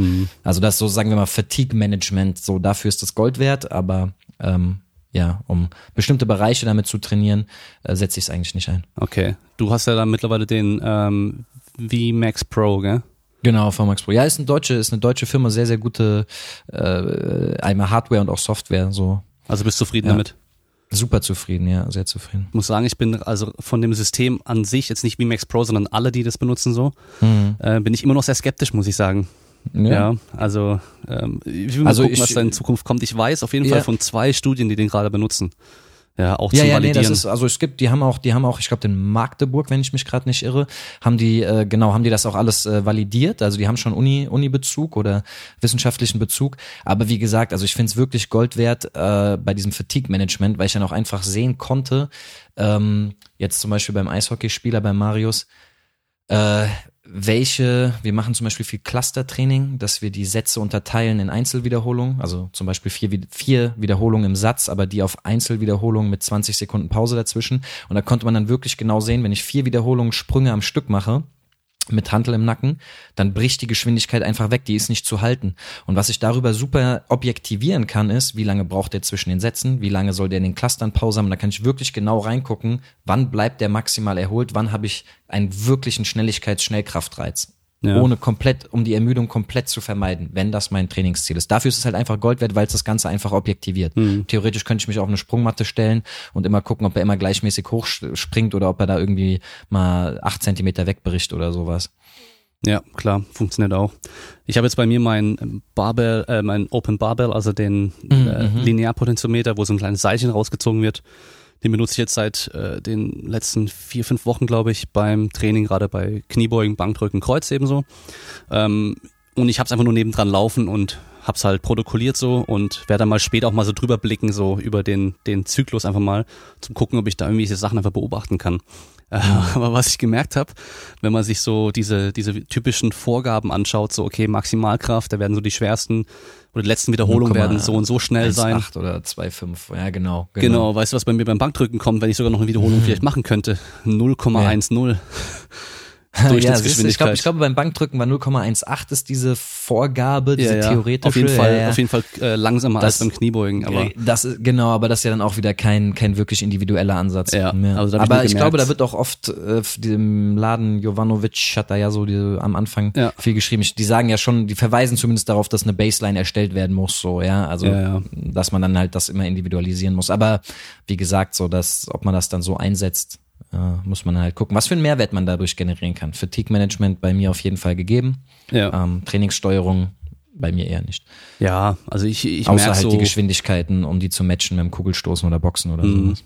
Also das so, sagen wir mal, Fatigue-Management, so dafür ist das Gold wert, aber ähm, ja, um bestimmte Bereiche damit zu trainieren, äh, setze ich es eigentlich nicht ein. Okay. Du hast ja dann mittlerweile den ähm, VMAX Pro, gell? Genau, VMAX Pro. Ja, ist eine deutsche, ist eine deutsche Firma, sehr, sehr gute äh, einmal Hardware und auch Software, so Also bist du zufrieden Ja. damit? Super zufrieden, ja, sehr zufrieden. Ich muss sagen, ich bin also von dem System an sich, jetzt nicht VMAX Pro, sondern alle, die das benutzen so, Mhm. äh, bin ich immer noch sehr skeptisch, muss ich sagen. Ja, also ähm, ich will mal Also gucken, ich- was da in Zukunft kommt. Ich weiß auf jeden Ja. Fall von zwei Studien, die den gerade benutzen. Ja, auch Ja, zum ja, nee, Validieren. das ist, also es gibt, die haben auch, die haben auch, ich glaube, in Magdeburg, wenn ich mich gerade nicht irre, haben die, äh, genau, haben die das auch alles äh, validiert. Also die haben schon Uni, Uni-Bezug oder wissenschaftlichen Bezug. Aber wie gesagt, also ich finde es wirklich Gold wert äh, bei diesem Fatigue-Management, weil ich dann auch einfach sehen konnte, ähm, jetzt zum Beispiel beim Eishockeyspieler, beim Marius, äh, welche, wir machen zum Beispiel viel Clustertraining, dass wir die Sätze unterteilen in Einzelwiederholungen, also zum Beispiel vier, vier Wiederholungen im Satz, aber die auf Einzelwiederholungen mit 20 Sekunden Pause dazwischen. Und da konnte man dann wirklich genau sehen, wenn ich vier Wiederholungen Sprünge am Stück mache, mit Hantel im Nacken, dann bricht die Geschwindigkeit einfach weg, die ist nicht zu halten. Und was ich darüber super objektivieren kann, ist, wie lange braucht der zwischen den Sätzen, wie lange soll der in den Clustern Pause haben, da kann ich wirklich genau reingucken, wann bleibt der maximal erholt, wann habe ich einen wirklichen Schnelligkeits-Schnellkraftreiz. Ja. Ohne komplett, um die Ermüdung komplett zu vermeiden, wenn das mein Trainingsziel ist. Dafür ist es halt einfach Gold wert, weil es das Ganze einfach objektiviert. Theoretisch könnte ich mich auf eine Sprungmatte stellen und immer gucken, ob er immer gleichmäßig hoch springt oder ob er da irgendwie mal acht Zentimeter wegbricht oder sowas. Ja, klar, funktioniert auch. Ich habe jetzt bei mir mein Barbell, äh, mein Open Barbell, also den äh, Linearpotentiometer, wo so ein kleines Seilchen rausgezogen wird. Den benutze ich jetzt seit äh, den letzten vier, fünf Wochen, glaube ich, beim Training, gerade bei Kniebeugen, Bankdrücken, Kreuz ebenso. Ähm, und ich habe es einfach nur nebendran laufen und hab's halt protokolliert so und werde dann mal später auch mal so drüber blicken, so über den, den Zyklus einfach mal, zum gucken, ob ich da irgendwelche Sachen einfach beobachten kann. Äh, Aber was ich gemerkt habe, wenn man sich so diese, diese typischen Vorgaben anschaut, so okay, Maximalkraft, da werden so die schwersten oder die letzten Wiederholungen werden so und so schnell sein. 1,8 oder 2,5, ja genau, Genau, weißt du, was bei mir beim Bankdrücken kommt, wenn ich sogar noch eine Wiederholung vielleicht machen könnte? 0,10. Ja, siehst du, ich Durchschnittsgeschwindigkeit. glaube, ich glaube, beim Bankdrücken war 0,18 ist diese Vorgabe, diese theoretische. Auf jeden Fall, ja, ja. auf jeden Fall äh, langsamer Das- als beim Kniebeugen, aber das ist, genau, aber das ist ja dann auch wieder kein, kein wirklich individueller Ansatz. Ja, also hab ich aber ich glaube, da wird auch oft, äh, dem Laden Jovanovic hat da ja so die, am Anfang Ja. viel geschrieben. Die sagen ja schon, die verweisen zumindest darauf, dass eine Baseline erstellt werden muss, so, ja. Also, Ja, ja. dass man dann halt das immer individualisieren muss. Aber wie gesagt, so, dass, ob man das dann so einsetzt, äh, muss man halt gucken, was für einen Mehrwert man dadurch generieren kann. Fatigue-Management bei mir auf jeden Fall gegeben. ja. Ähm, Trainingssteuerung bei mir eher nicht. ja, also ich, ich Außer merke halt so, die Geschwindigkeiten, um die zu matchen mit dem Kugelstoßen oder Boxen oder Mhm. sowas.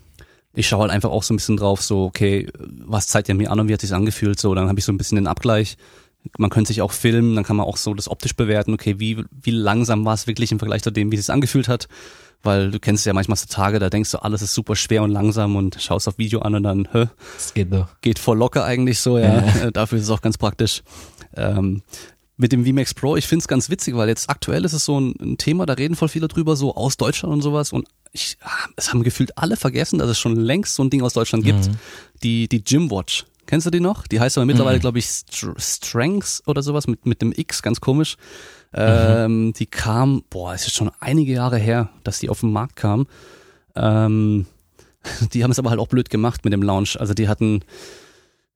ich schaue halt einfach auch so ein bisschen drauf, so, okay, was zeigt er mir an und wie hat sich's angefühlt, so, dann habe ich so ein bisschen den Abgleich. Man könnte sich auch filmen, dann kann man auch so das optisch bewerten, okay, wie, wie langsam war es wirklich im Vergleich zu dem, wie es sich angefühlt hat. Weil du kennst ja manchmal so Tage, da denkst du, alles ist super schwer und langsam und schaust auf Video an und dann, hä, Das geht doch. geht voll locker eigentlich so, ja. Dafür ist es auch ganz praktisch. Ähm, mit dem VMAX Pro, ich find's ganz witzig, weil jetzt aktuell ist es so ein, ein Thema, da reden voll viele drüber, so aus Deutschland und sowas. Und ich, ah, es haben gefühlt alle vergessen, dass es schon längst so ein Ding aus Deutschland gibt. Die, die Gymwatch. Kennst du die noch? Die heißt aber mittlerweile, glaube ich, Str Strengths oder sowas mit, mit dem X, ganz komisch. Ähm, die kam, boah, es ist schon einige Jahre her, dass die auf den Markt kam. Ähm, die haben es aber halt auch blöd gemacht mit dem Launch. Also die hatten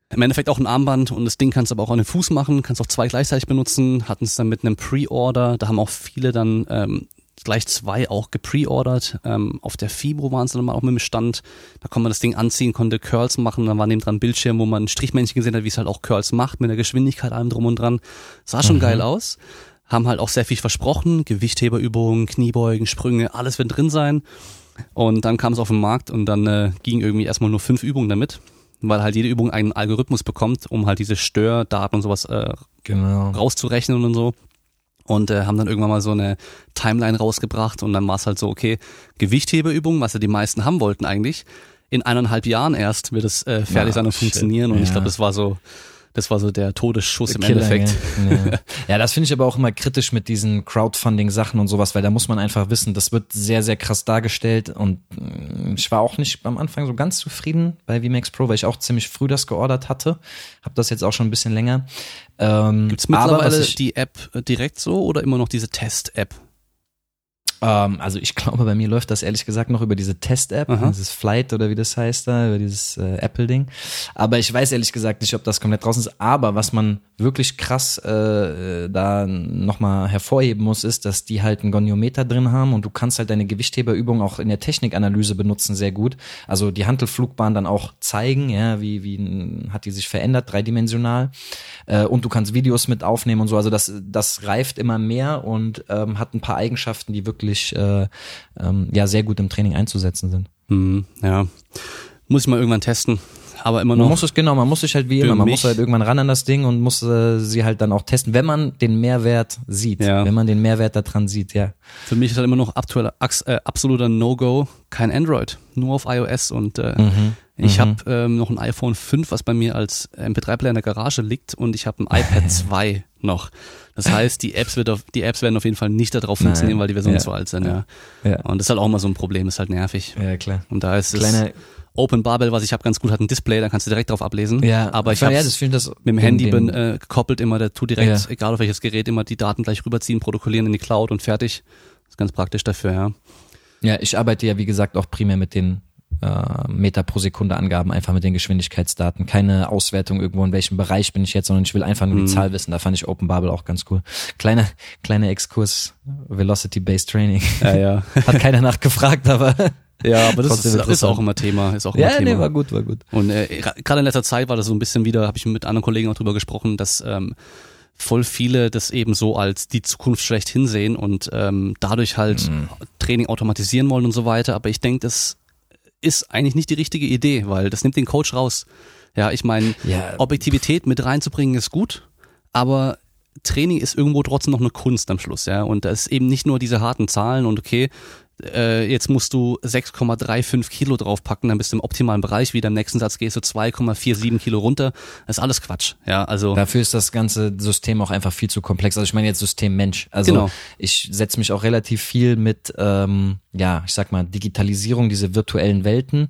im Endeffekt auch ein Armband und das Ding kannst du aber auch an den Fuß machen, kannst auch zwei gleichzeitig benutzen, hatten es dann mit einem Pre-Order, da haben auch viele dann ähm, gleich zwei auch gepreordert. Ähm, auf der Fibro waren sie dann mal auch mit dem Stand. Da konnte man das Ding anziehen, konnte Curls machen. Dann war neben dran ein Bildschirm, wo man ein Strichmännchen gesehen hat, wie es halt auch Curls macht, mit der Geschwindigkeit allem drum und dran. Sah schon geil aus. Haben halt auch sehr viel versprochen. Gewichtheberübungen, Kniebeugen, Sprünge, alles wird drin sein. Und dann kam es auf den Markt und dann äh, ging irgendwie erstmal nur fünf Übungen damit. Weil halt jede Übung einen Algorithmus bekommt, um halt diese Stördaten und sowas äh, Genau. rauszurechnen und so. Und äh, haben dann irgendwann mal so eine Timeline rausgebracht und dann war es halt so, okay, Gewichthebeübungen, was ja die meisten haben wollten eigentlich. In eineinhalb Jahren erst wird es äh, fertig Ah, sein und shit. funktionieren. Und ich Ja. glaube, das war so, das war so der Todesschuss im Killer, Endeffekt. gell? Ja. ja, das finde ich aber auch immer kritisch mit diesen Crowdfunding-Sachen und sowas, weil da muss man einfach wissen, das wird sehr, sehr krass dargestellt und mm, ich war auch nicht am Anfang so ganz zufrieden bei VMAX Pro, weil ich auch ziemlich früh das geordert hatte. Hab das jetzt auch schon ein bisschen länger. Ähm, aber mittlerweile ich, die App äh, direkt so oder immer noch diese Test-App? Ähm, also ich glaube, bei mir läuft das ehrlich gesagt noch über diese Test-App, Aha. dieses Flight oder wie das heißt da, über dieses äh, Apple-Ding. Aber ich weiß ehrlich gesagt nicht, ob das komplett draußen ist. Aber was man wirklich krass äh, äh, da nochmal hervorheben muss, ist, dass die halt ein Goniometer drin haben und du kannst halt deine Gewichtheberübung auch in der Technikanalyse benutzen, sehr gut. Also die Hantelflugbahn dann auch zeigen, ja, wie, wie hat die sich verändert, dreidimensional. Äh, und du kannst Videos mit aufnehmen und so. Also das, das reift immer mehr und ähm, hat ein paar Eigenschaften, die wirklich wirklich äh, ähm, ja sehr gut im Training einzusetzen sind. Hm, ja, muss ich mal irgendwann testen aber immer noch. Man muss es genau, man muss sich halt wie immer, man muss halt irgendwann ran an das Ding und muss äh, sie halt dann auch testen, wenn man den Mehrwert sieht, ja. wenn man den Mehrwert da dran sieht, ja. Für mich ist halt immer noch aktueller, äh, absoluter No-Go, kein Android, nur auf iOS und äh, mhm. ich mhm. habe ähm, noch ein iPhone 5, was bei mir als MP3-Player in der Garage liegt und ich habe ein iPad 2 noch. Das heißt, die Apps, wird auf, die Apps werden auf jeden Fall nicht darauf funktionieren, weil die Versionen ja. zu alt sind, ja. ja. Und das ist halt auch immer so ein Problem, ist halt nervig. Ja, klar. Und da ist Kleine, es Open Barbell, was ich habe, ganz gut hat ein Display, da kannst du direkt drauf ablesen. Ja, aber ich habe ja, das das mit dem Handy bin äh, gekoppelt immer, der tut direkt, ja. egal auf welches Gerät, immer die Daten gleich rüberziehen, protokollieren in die Cloud und fertig. Das ist ganz praktisch dafür, ja. Ja, ich arbeite ja wie gesagt auch primär mit den äh, Meter pro Sekunde Angaben, einfach mit den Geschwindigkeitsdaten. Keine Auswertung irgendwo, in welchem Bereich bin ich jetzt, sondern ich will einfach nur die mhm. Zahl wissen. Da fand ich Open Bubble auch ganz cool. Kleiner, kleiner Exkurs, Velocity-Based Training. Ja, ja. Hat keiner nachgefragt, aber ja, aber das ist, ist, auch immer Thema. Ist auch immer ja, Thema. nee, war gut, war gut. Und äh, gerade in letzter Zeit war das so ein bisschen wieder, habe ich mit anderen Kollegen auch drüber gesprochen, dass ähm, voll viele das eben so als die Zukunft schlecht hinsehen und ähm, dadurch halt mhm. Training automatisieren wollen und so weiter. Aber ich denke, das ist eigentlich nicht die richtige Idee, weil das nimmt den Coach raus. Ja, ich meine, ja. Objektivität mit reinzubringen ist gut, aber Training ist irgendwo trotzdem noch eine Kunst am Schluss, ja. Und da ist eben nicht nur diese harten Zahlen und okay, äh, jetzt musst du 6,35 Kilo draufpacken, dann bist du im optimalen Bereich. Wieder im nächsten Satz gehst du 2,47 Kilo runter. Das ist alles Quatsch. Ja, also dafür ist das ganze System auch einfach viel zu komplex. Also ich meine jetzt System Mensch. Also genau. ich setze mich auch relativ viel mit, ähm, ja, ich sag mal Digitalisierung, diese virtuellen Welten.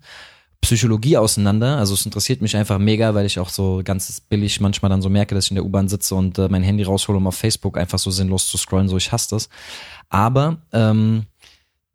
Psychologie auseinander. Also es interessiert mich einfach mega, weil ich auch so ganz billig manchmal dann so merke, dass ich in der U-Bahn sitze und äh, mein Handy raushole, um auf Facebook einfach so sinnlos zu scrollen. So, ich hasse das. Aber ähm,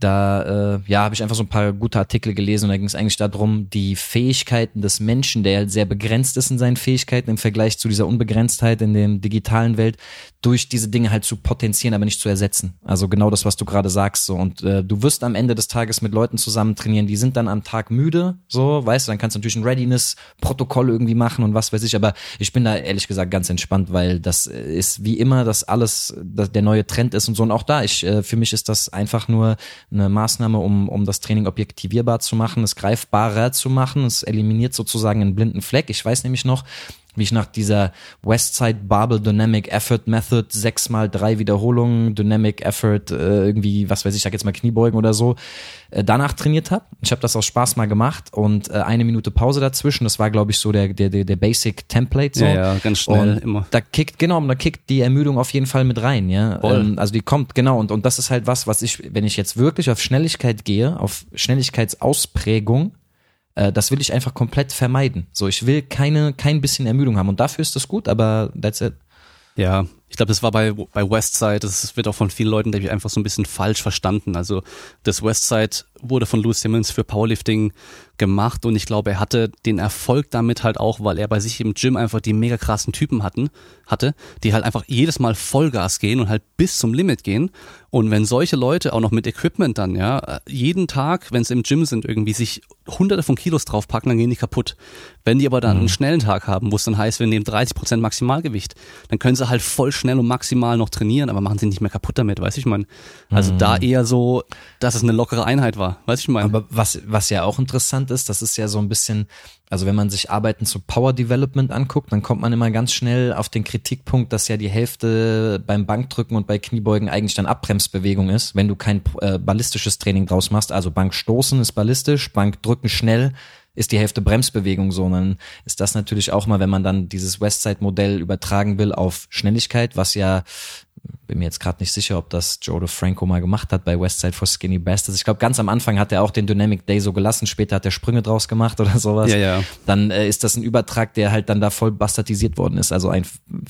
da äh, ja habe ich einfach so ein paar gute Artikel gelesen und da ging es eigentlich darum, die Fähigkeiten des Menschen, der halt sehr begrenzt ist in seinen Fähigkeiten im Vergleich zu dieser Unbegrenztheit in der digitalen Welt, durch diese Dinge halt zu potenzieren, aber nicht zu ersetzen. Also genau das, was du gerade sagst. So und äh, du wirst am Ende des Tages mit Leuten zusammen trainieren, die sind dann am Tag müde, so weißt du, dann kannst du natürlich ein Readiness-Protokoll irgendwie machen und was weiß ich. Aber ich bin da ehrlich gesagt ganz entspannt, weil das ist wie immer, dass alles dass der neue Trend ist und so und auch da. Ich äh, für mich ist das einfach nur eine Maßnahme, um, um das Training objektivierbar zu machen, es greifbarer zu machen. Es eliminiert sozusagen einen blinden Fleck. Ich weiß nämlich noch, wie ich nach dieser Westside Barbell Dynamic Effort Method sechs mal drei Wiederholungen Dynamic Effort äh, irgendwie was weiß ich, sag jetzt mal Kniebeugen oder so äh, danach trainiert habe. Ich habe das aus Spaß mal gemacht und äh, eine Minute Pause dazwischen. Das war glaube ich so der der der, Basic Template so. Ja, ja ganz schnell und immer. Da kickt genau, da kickt die Ermüdung auf jeden Fall mit rein, ja. Ähm, also die kommt genau und und das ist halt was, was ich, wenn ich jetzt wirklich auf Schnelligkeit gehe, auf Schnelligkeitsausprägung äh, das will ich einfach komplett vermeiden. So, ich will keine, kein bisschen Ermüdung haben und dafür ist das gut, aber that's it. Ja, ich glaube, das war bei, bei Westside, das wird auch von vielen Leuten, denke ich, einfach so ein bisschen falsch verstanden. Also das Westside wurde von Louis Simmons für Powerlifting gemacht und ich glaube, er hatte den Erfolg damit halt auch, weil er bei sich im Gym einfach die mega krassen Typen hatten, hatte, die halt einfach jedes Mal Vollgas gehen und halt bis zum Limit gehen. Und wenn solche Leute auch noch mit Equipment dann, ja, jeden Tag, wenn sie im Gym sind, irgendwie sich hunderte von Kilos draufpacken, dann gehen die kaputt. Wenn die aber dann mhm. einen schnellen Tag haben, wo es dann heißt, wir nehmen 30 Prozent Maximalgewicht, dann können sie halt voll schnell und maximal noch trainieren, aber machen sie nicht mehr kaputt damit, weiß ich mein. Also mhm. da eher so, dass es eine lockere Einheit war, weiß ich mein. Aber was, was ja auch interessant ist, das ist ja so ein bisschen, also wenn man sich Arbeiten zu Power Development anguckt, dann kommt man immer ganz schnell auf den Kritikpunkt, dass ja die Hälfte beim Bankdrücken und bei Kniebeugen eigentlich dann Abbremsbewegung ist, wenn du kein äh, ballistisches Training draus machst. Also Bankstoßen ist ballistisch, Bankdrücken schnell ist die Hälfte Bremsbewegung so. Und dann ist das natürlich auch mal, wenn man dann dieses Westside-Modell übertragen will auf Schnelligkeit, was ja bin mir jetzt gerade nicht sicher, ob das Joe DeFranco mal gemacht hat bei Westside for Skinny Bastards. Ich glaube, ganz am Anfang hat er auch den Dynamic Day so gelassen, später hat er Sprünge draus gemacht oder sowas. Ja, ja. Dann äh, ist das ein Übertrag, der halt dann da voll bastardisiert worden ist, also ein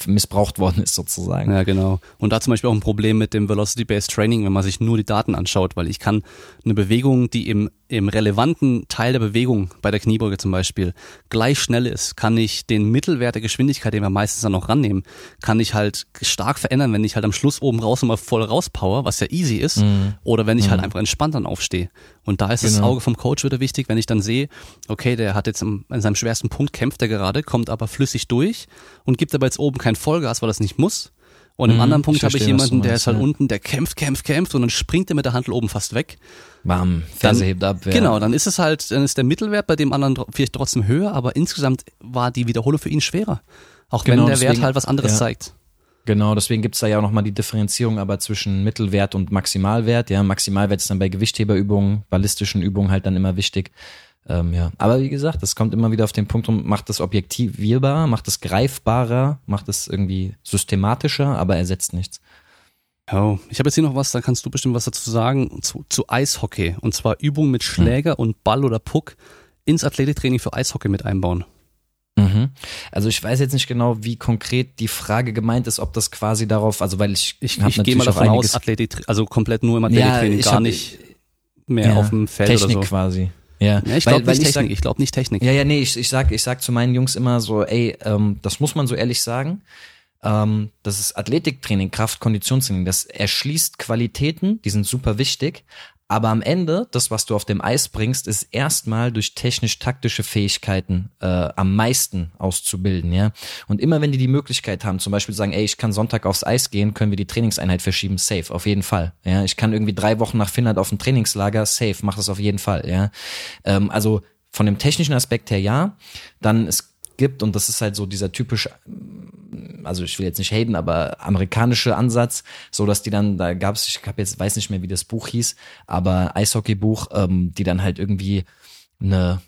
missbraucht worden ist sozusagen. Ja, genau. Und da zum Beispiel auch ein Problem mit dem Velocity-Based Training, wenn man sich nur die Daten anschaut, weil ich kann eine Bewegung, die im im relevanten Teil der Bewegung, bei der Kniebeuge zum Beispiel, gleich schnell ist, kann ich den Mittelwert der Geschwindigkeit, den wir meistens dann noch rannehmen, kann ich halt stark verändern, wenn ich halt am Schluss oben raus nochmal voll rauspower, was ja easy ist, mhm. oder wenn ich halt mhm. einfach entspannt dann aufstehe. Und da ist genau. das Auge vom Coach wieder wichtig, wenn ich dann sehe, okay, der hat jetzt in seinem schwersten Punkt kämpft er gerade, kommt aber flüssig durch und gibt aber jetzt oben kein Vollgas, weil es nicht muss Und im Mhm, anderen ich Punkt habe ich jemanden, der meinst, ist halt ja. unten, der kämpft, kämpft, kämpft und dann springt er mit der Handel oben fast weg. Bam, Ferse hebt ab. Ja. Genau, dann ist es halt, dann ist der Mittelwert bei dem anderen vielleicht trotzdem höher, aber insgesamt war die Wiederholung für ihn schwerer. Auch Genau, wenn der Wert deswegen- halt was anderes ja. zeigt. Genau, deswegen gibt's da ja auch nochmal die Differenzierung aber zwischen Mittelwert und Maximalwert. Ja, Maximalwert ist dann bei Gewichtheberübungen, ballistischen Übungen halt dann immer wichtig. Ähm, ja, aber wie gesagt, das kommt immer wieder auf den Punkt um, macht es objektivierbar, macht es greifbarer, macht es irgendwie systematischer, aber ersetzt nichts. Oh, ich habe jetzt hier noch was, da kannst du bestimmt was dazu sagen, zu, zu Eishockey. Und zwar Übungen mit Schläger und Ball oder Puck ins Athletiktraining für Eishockey mit einbauen. Mhm. Also ich weiß jetzt nicht genau, wie konkret die Frage gemeint ist, ob das quasi darauf, also weil ich Ich, ich gehe mal davon aus, Athletik, also komplett nur im Athletiktraining, ich gar hab- nicht mehr ja, auf dem Feld Technik oder so. quasi. Ja, Ja, ich glaube nicht ich Technik, sag- ich glaube nicht Technik. Ja, ja, nee, ich, ich sag, ich sag zu meinen Jungs immer so, ey, ähm, das muss man so ehrlich sagen. Ähm, das ist Athletiktraining, Kraft, Konditionstraining. Das erschließt Qualitäten, die sind super wichtig. Aber am Ende, das, was du auf dem Eis bringst, ist erstmal durch technisch-taktische Fähigkeiten äh, am meisten auszubilden, ja. Und immer wenn die die Möglichkeit haben, zum Beispiel sagen, ey, ich kann Sonntag aufs Eis gehen, können wir die Trainingseinheit verschieben, safe, auf jeden Fall, ja. Ich kann irgendwie drei Wochen nach Finnland auf ein Trainingslager, safe, mach das auf jeden Fall, ja. Ähm, also von dem technischen Aspekt her ja. Dann es gibt, und das ist halt so dieser typische also ich will jetzt nicht haten, aber amerikanische Ansatz, so dass die dann, da gab's, ich hab jetzt, weiß nicht mehr, wie das Buch hieß, aber Eishockeybuch, ähm, die dann halt irgendwie eine,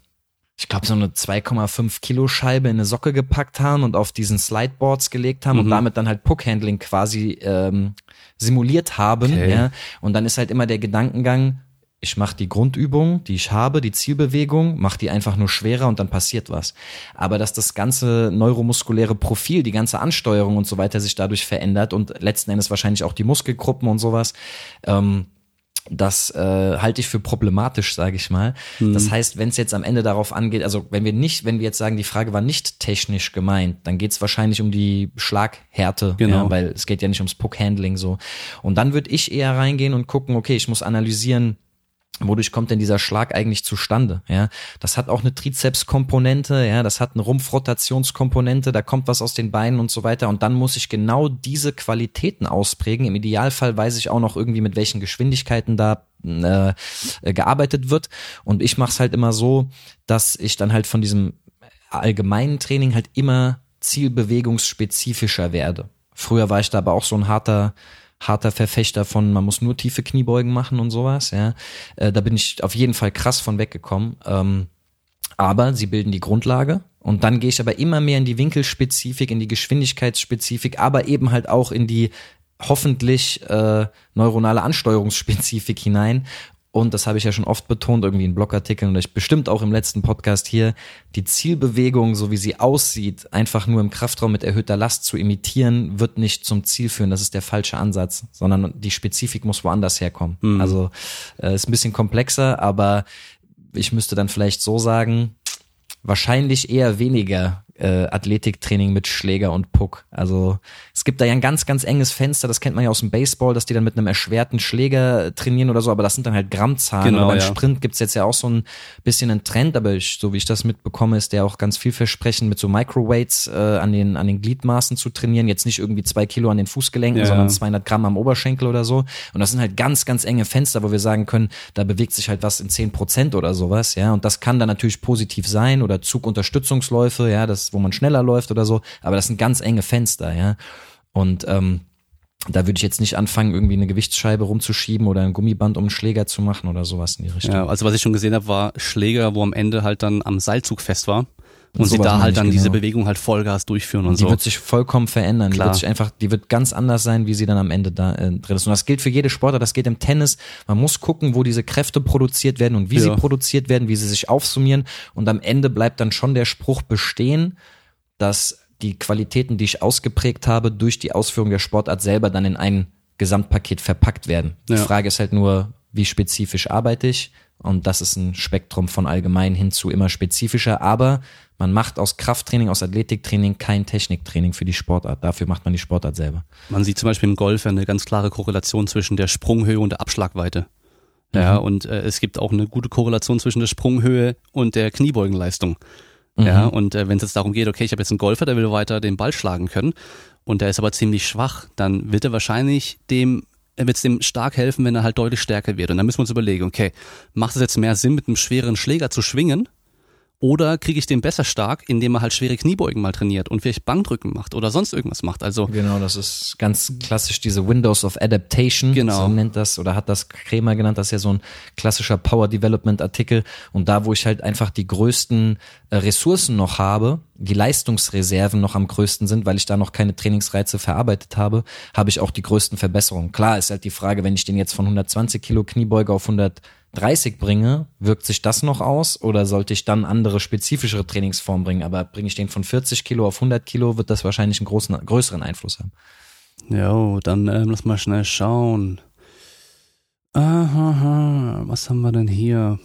ich glaube, so eine 2,5 Kilo Scheibe in eine Socke gepackt haben und auf diesen Slideboards gelegt haben und Mhm. damit dann halt Puckhandling quasi ähm, simuliert haben. Okay. Ja? Und dann ist halt immer der Gedankengang, ich mache die Grundübung, die ich habe, die Zielbewegung, mache die einfach nur schwerer und dann passiert was. Aber dass das ganze neuromuskuläre Profil, die ganze Ansteuerung und so weiter sich dadurch verändert und letzten Endes wahrscheinlich auch die Muskelgruppen und sowas, ähm, das äh, halte ich für problematisch, sage ich mal. Das heißt, wenn es jetzt am Ende darauf angeht, also wenn wir nicht, wenn wir jetzt sagen, die Frage war nicht technisch gemeint, dann geht es wahrscheinlich um die Schlaghärte, Genau. ja, weil es geht ja nicht ums Puckhandling so. Und dann würde ich eher reingehen und gucken, okay, ich muss analysieren, wodurch kommt denn dieser Schlag eigentlich zustande? Ja, das hat auch eine Trizepskomponente, ja, das hat eine Rumpfrotationskomponente, da kommt was aus den Beinen und so weiter. Und dann muss ich genau diese Qualitäten ausprägen. Im Idealfall weiß ich auch noch irgendwie, mit welchen Geschwindigkeiten da äh, gearbeitet wird. Und ich mache es halt immer so, dass ich dann halt von diesem allgemeinen Training halt immer zielbewegungsspezifischer werde. Früher war ich da aber auch so ein harter harter Verfechter von, man muss nur tiefe Kniebeugen machen und sowas, ja. Äh, da bin ich auf jeden Fall krass von weggekommen. Ähm, aber sie bilden die Grundlage und dann gehe ich aber immer mehr in die Winkelspezifik, in die Geschwindigkeitsspezifik, aber eben halt auch in die hoffentlich äh, neuronale Ansteuerungsspezifik hinein. Und das habe ich ja schon oft betont, irgendwie in Blogartikeln und ich bestimmt auch im letzten Podcast hier, die Zielbewegung, so wie sie aussieht, einfach nur im Kraftraum mit erhöhter Last zu imitieren, wird nicht zum Ziel führen. Das ist der falsche Ansatz, sondern die Spezifik muss woanders herkommen. Also äh, ist ein bisschen komplexer, aber ich müsste dann vielleicht so sagen, wahrscheinlich eher weniger äh, Athletiktraining mit Schläger und Puck. Also es gibt da ja ein ganz, ganz enges Fenster, das kennt man ja aus dem Baseball, dass die dann mit einem erschwerten Schläger trainieren oder so, aber das sind dann halt Grammzahlen. Genau, oder beim ja. Sprint gibt's jetzt ja auch so ein bisschen einen Trend, aber ich, so wie ich das mitbekomme, ist der auch ganz vielversprechend mit so Microweights äh, an, den, an den Gliedmaßen zu trainieren. Jetzt nicht irgendwie zwei Kilo an den Fußgelenken, Ja, sondern ja. 200 Gramm am Oberschenkel oder so. Und das sind halt ganz, ganz enge Fenster, wo wir sagen können, da bewegt sich halt was in 10 Prozent oder sowas, ja. Und das kann dann natürlich positiv sein oder Zugunterstützungsläufe, ja, das, wo man schneller läuft oder so. Aber das sind ganz enge Fenster, ja. Und ähm, da würde ich jetzt nicht anfangen, irgendwie eine Gewichtsscheibe rumzuschieben oder ein Gummiband um einen Schläger zu machen oder sowas in die Richtung. Ja, also was ich schon gesehen habe, war Schläger, wo am Ende halt dann am Seilzug fest war. Und sie da halt dann diese genau. Bewegung halt Vollgas durchführen und Die so. wird sich vollkommen verändern. Die Klar. wird sich einfach, die wird ganz anders sein, wie sie dann am Ende da äh, drin ist. Und das gilt für jede Sportart, das geht im Tennis. Man muss gucken, wo diese Kräfte produziert werden und wie sie Ja. produziert werden, wie sie sich aufsummieren. Und am Ende bleibt dann schon der Spruch bestehen, dass die Qualitäten, die ich ausgeprägt habe, durch die Ausführung der Sportart selber dann in ein Gesamtpaket verpackt werden. Die Ja. Frage ist halt nur, wie spezifisch arbeite ich? Und das ist ein Spektrum von allgemein hin zu immer spezifischer. Aber man macht aus Krafttraining, aus Athletiktraining kein Techniktraining für die Sportart. Dafür macht man die Sportart selber. Man sieht zum Beispiel im Golf eine ganz klare Korrelation zwischen der Sprunghöhe und der Abschlagweite. Ja, Mhm. und äh, es gibt auch eine gute Korrelation zwischen der Sprunghöhe und der Kniebeugenleistung. Ja, und äh, wenn es jetzt darum geht, okay, ich habe jetzt einen Golfer, der will weiter den Ball schlagen können und der ist aber ziemlich schwach, dann wird er wahrscheinlich dem wird es dem stark helfen, wenn er halt deutlich stärker wird. Und dann müssen wir uns überlegen, okay, macht es jetzt mehr Sinn, mit einem schweren Schläger zu schwingen oder kriege ich den besser stark, indem er halt schwere Kniebeugen mal trainiert und vielleicht Bankdrücken macht oder sonst irgendwas macht. Also genau, das ist ganz klassisch diese Windows of Adaptation, Genau. so nennt das oder hat das Kremer genannt. Das ist ja so ein klassischer Power Development Artikel und da, wo ich halt einfach die größten äh, Ressourcen noch habe, die Leistungsreserven noch am größten sind, weil ich da noch keine Trainingsreize verarbeitet habe, habe ich auch die größten Verbesserungen. Klar ist halt die Frage, wenn ich den jetzt von 120 Kilo Kniebeuge auf 130 bringe, wirkt sich das noch aus oder sollte ich dann andere spezifischere Trainingsformen bringen? Aber bringe ich den von 40 Kilo auf 100 Kilo, wird das wahrscheinlich einen großen, größeren Einfluss haben. Jo, dann ähm, lass mal schnell schauen. Aha, was haben wir denn hier?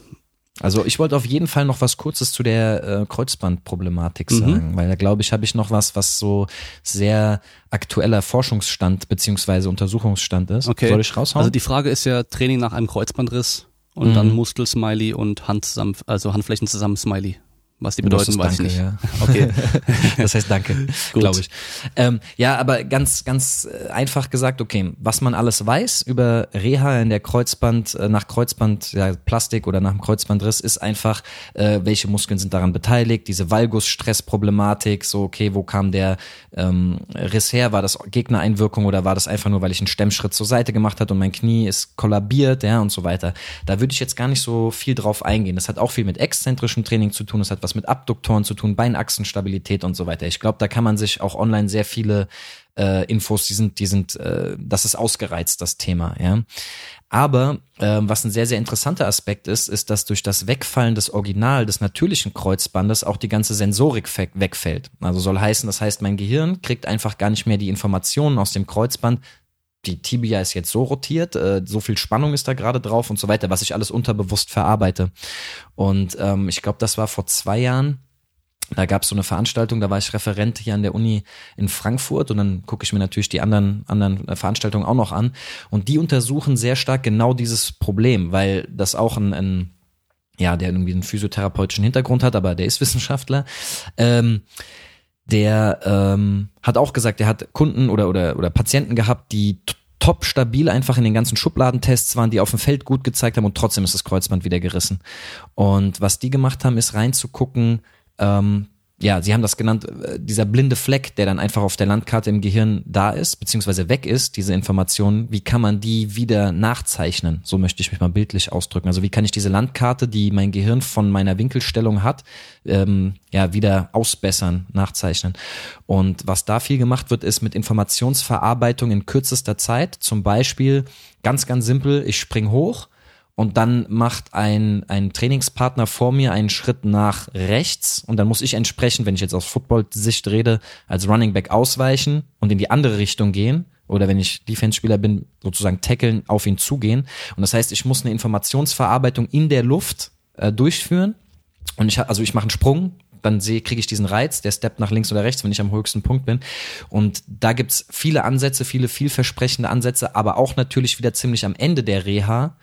Also ich wollte auf jeden Fall noch was Kurzes zu der äh, Kreuzbandproblematik Mhm. sagen, weil da glaube ich, habe ich noch was, was so sehr aktueller Forschungsstand beziehungsweise Untersuchungsstand ist. Okay. Soll ich raushauen? Also die Frage ist ja Training nach einem Kreuzbandriss und Mhm. dann Muskelsmiley und Hand zusammen, also Handflächen zusammen Smiley. Was die bedeuten, ist weiß ich danke, nicht. ja. Okay. das heißt danke, glaube ich. Ähm, ja, aber ganz, ganz äh, einfach gesagt, okay, was man alles weiß über Reha in der Kreuzband, äh, nach Kreuzband, ja, Plastik oder nach dem Kreuzbandriss, ist einfach, äh, welche Muskeln sind daran beteiligt, diese Valgus-Stress-Problematik, so, okay, wo kam der ähm, Riss her? War das Gegnereinwirkung oder war das einfach nur, weil ich einen Stemmschritt zur Seite gemacht hat und mein Knie ist kollabiert, ja, und so weiter. Da würde ich jetzt gar nicht so viel drauf eingehen. Das hat auch viel mit exzentrischem Training zu tun, das hat was mit Abduktoren zu tun, Beinachsenstabilität und so weiter. Ich glaube, da kann man sich auch online sehr viele äh, Infos, die sind, die sind, äh, das ist ausgereizt, das Thema, ja. Aber ähm, was ein sehr, sehr interessanter Aspekt ist, ist, dass durch das Wegfallen des Original, des natürlichen Kreuzbandes auch die ganze Sensorik wegfällt. Also soll heißen, das heißt, mein Gehirn kriegt einfach gar nicht mehr die Informationen aus dem Kreuzband, die Tibia ist jetzt so rotiert, äh, so viel Spannung ist da gerade drauf und so weiter, was ich alles unterbewusst verarbeite. Und ähm, ich glaube, das war vor zwei Jahren. Da gab es so eine Veranstaltung, da war ich Referent hier an der Uni in Frankfurt und dann gucke ich mir natürlich die anderen, anderen äh, Veranstaltungen auch noch an. Und die untersuchen sehr stark genau dieses Problem, weil das auch ein, ein ja, der irgendwie einen physiotherapeutischen Hintergrund hat, aber der ist Wissenschaftler. Ähm, der ähm, hat auch gesagt, er hat Kunden oder, oder, oder Patienten gehabt, die top stabil einfach in den ganzen Schubladentests waren, die auf dem Feld gut gezeigt haben und trotzdem ist das Kreuzband wieder gerissen. Und was die gemacht haben, ist reinzugucken, ähm, ja, sie haben das genannt, äh, dieser blinde Fleck, der dann einfach auf der Landkarte im Gehirn da ist, beziehungsweise weg ist, diese Informationen, wie kann man die wieder nachzeichnen? So möchte ich mich mal bildlich ausdrücken. Also wie kann ich diese Landkarte, die mein Gehirn von meiner Winkelstellung hat, ähm, ja, wieder ausbessern, nachzeichnen. Und was da viel gemacht wird, ist mit Informationsverarbeitung in kürzester Zeit. Zum Beispiel, ganz, ganz simpel, ich spring hoch, und dann macht ein, ein Trainingspartner vor mir einen Schritt nach rechts und dann muss ich entsprechend, wenn ich jetzt aus Football-Sicht rede, als Running Back ausweichen und in die andere Richtung gehen oder wenn ich Defense-Spieler bin, sozusagen tackeln, auf ihn zugehen. Und das heißt, ich muss eine Informationsverarbeitung in der Luft äh, durchführen und ich also ich mache einen Sprung, dann sehe, kriege ich diesen Reiz, der steppt nach links oder rechts, wenn ich am höchsten Punkt bin. Und da gibt's viele Ansätze, viele vielversprechende Ansätze, aber auch natürlich wieder ziemlich am Ende der Reha,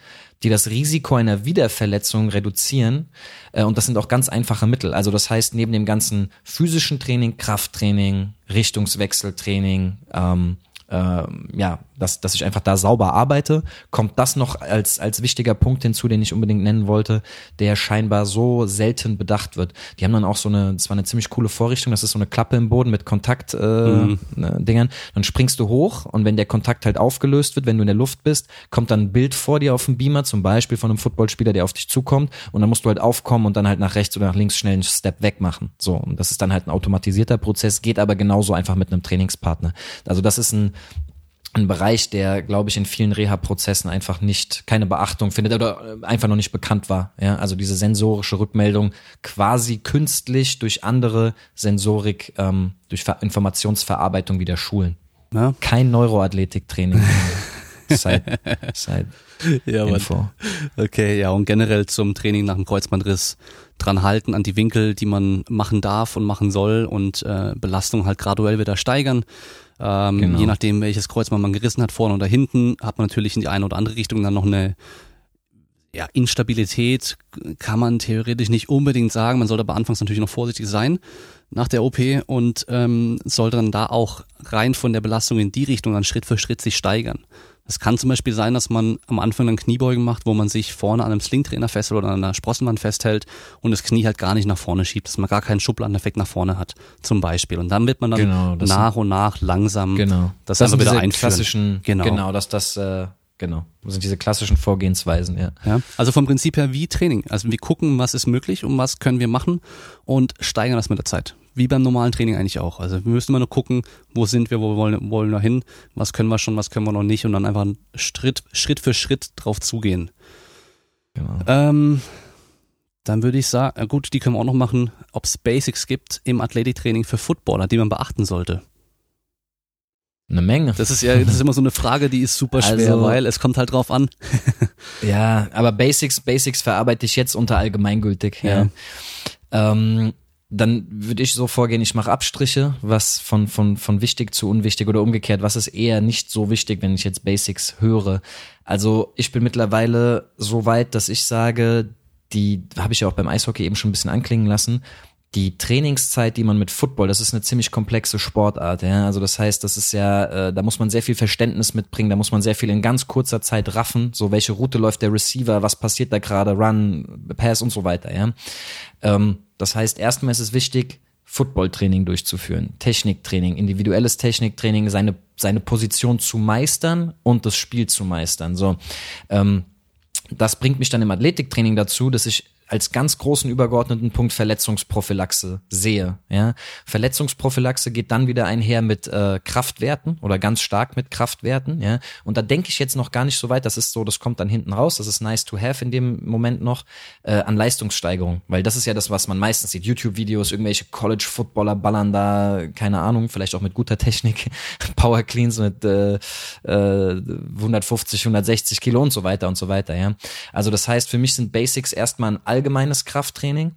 die das Risiko einer Wiederverletzung reduzieren. Äh, Und das sind auch ganz einfache Mittel. Also das heißt, neben dem ganzen physischen Training, Krafttraining, Richtungswechseltraining, ähm, ähm, ja, dass, dass ich einfach da sauber arbeite, kommt das noch als, als wichtiger Punkt hinzu, den ich unbedingt nennen wollte, der scheinbar so selten bedacht wird. Die haben dann auch so eine, das war eine ziemlich coole Vorrichtung, das ist so eine Klappe im Boden mit Kontakt äh, äh, Dingern. Dann springst du hoch und wenn der Kontakt halt aufgelöst wird, wenn du in der Luft bist, kommt dann ein Bild vor dir auf dem Beamer, zum Beispiel von einem Footballspieler, der auf dich zukommt und dann musst du halt aufkommen und dann halt nach rechts oder nach links schnell einen Step weg machen. So, und das ist dann halt ein automatisierter Prozess, geht aber genauso einfach mit einem Trainingspartner. Also das ist ein ein Bereich, der, glaube ich, in vielen Reha-Prozessen einfach nicht keine Beachtung findet oder äh, einfach noch nicht bekannt war. Ja, also diese sensorische Rückmeldung quasi künstlich durch andere Sensorik, ähm, durch Ver Informationsverarbeitung wieder schulen. Ja, Kein Neuroathletiktraining. seit, seit ja Info. okay, ja, und generell zum Training nach dem Kreuzbandriss dran halten an die Winkel, die man machen darf und machen soll und äh, Belastung halt graduell wieder steigern. Ähm, Genau. Je nachdem, welches Kreuzband man gerissen hat, vorne oder hinten, hat man natürlich in die eine oder andere Richtung dann noch eine ja, Instabilität kann man theoretisch nicht unbedingt sagen. Man sollte aber anfangs natürlich noch vorsichtig sein nach der OP und ähm, sollte dann da auch rein von der Belastung in die Richtung dann Schritt für Schritt sich steigern. Es kann zum Beispiel sein, dass man am Anfang dann Kniebeugen macht, wo man sich vorne an einem Slingtrainer festhält oder an einer Sprossenwand festhält und das Knie halt gar nicht nach vorne schiebt, dass man gar keinen Schubladeneffekt nach vorne hat, zum Beispiel. Und dann wird man dann genau, nach und nach langsam genau. das, das einfach wieder einführen. Klassischen, genau. genau, dass das äh, Genau. Das sind diese klassischen Vorgehensweisen, ja. ja. Also vom Prinzip her wie Training. Also wir gucken, was ist möglich und was können wir machen und steigern das mit der Zeit. Wie beim normalen Training eigentlich auch. Also wir müssen immer nur gucken, wo sind wir, wo wollen, wollen wir hin, was können wir schon, was können wir noch nicht und dann einfach Schritt, Schritt für Schritt drauf zugehen. Genau. Ähm, dann würde ich sagen, gut, die können wir auch noch machen, ob es Basics gibt im Athletiktraining für Footballer, die man beachten sollte. Eine Menge. Das ist ja, das ist immer so eine Frage, die ist super schwer, also, weil es kommt halt drauf an. ja, aber Basics, Basics verarbeite ich jetzt unter allgemeingültig. Ja. ja. Ähm, dann würde ich so vorgehen, ich mache Abstriche, was von, von, von wichtig zu unwichtig oder umgekehrt, was ist eher nicht so wichtig, wenn ich jetzt Basics höre. Also ich bin mittlerweile so weit, dass ich sage, die habe ich ja auch beim Eishockey eben schon ein bisschen anklingen lassen, die Trainingszeit, die man mit Football, das ist eine ziemlich komplexe Sportart. Ja? Also das heißt, das ist ja, äh, da muss man sehr viel Verständnis mitbringen, da muss man sehr viel in ganz kurzer Zeit raffen. So welche Route läuft der Receiver, was passiert da gerade, Run, Pass und so weiter. Ja? Ähm, das heißt, erstmal ist es wichtig, Footballtraining durchzuführen, Techniktraining, individuelles Techniktraining, seine seine Position zu meistern und das Spiel zu meistern. So. Ähm, das bringt mich dann im Athletiktraining dazu, dass ich als ganz großen übergeordneten Punkt Verletzungsprophylaxe sehe. Ja? Verletzungsprophylaxe geht dann wieder einher mit äh, Kraftwerten oder ganz stark mit Kraftwerten. Ja? Und da denke ich jetzt noch gar nicht so weit. Das ist so, das kommt dann hinten raus. Das ist nice to have in dem Moment noch äh, an Leistungssteigerung, weil das ist ja das, was man meistens sieht. YouTube-Videos, irgendwelche College-Footballer ballern da, keine Ahnung, vielleicht auch mit guter Technik, Power Cleans mit äh, äh, 150, 160 Kilo und so weiter und so weiter. Ja? Also das heißt, für mich sind Basics erstmal ein allgemeines Krafttraining,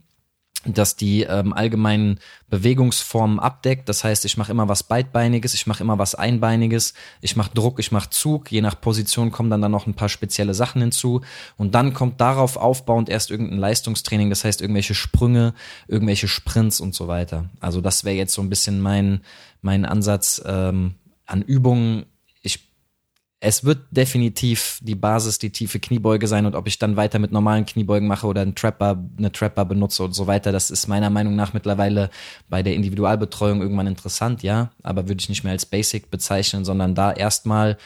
das die ähm, allgemeinen Bewegungsformen abdeckt. Das heißt, ich mache immer was beidbeiniges, ich mache immer was einbeiniges, ich mache Druck, ich mache Zug. Je nach Position kommen dann, dann noch ein paar spezielle Sachen hinzu. Und dann kommt darauf aufbauend erst irgendein Leistungstraining, das heißt irgendwelche Sprünge, irgendwelche Sprints und so weiter. Also das wäre jetzt so ein bisschen mein, mein Ansatz ähm, an Übungen es wird definitiv die Basis die tiefe Kniebeuge sein und ob ich dann weiter mit normalen Kniebeugen mache oder einen Trapper, eine Trapper benutze und so weiter, das ist meiner Meinung nach mittlerweile bei der Individualbetreuung irgendwann interessant, ja, aber würde ich nicht mehr als Basic bezeichnen, sondern da erstmal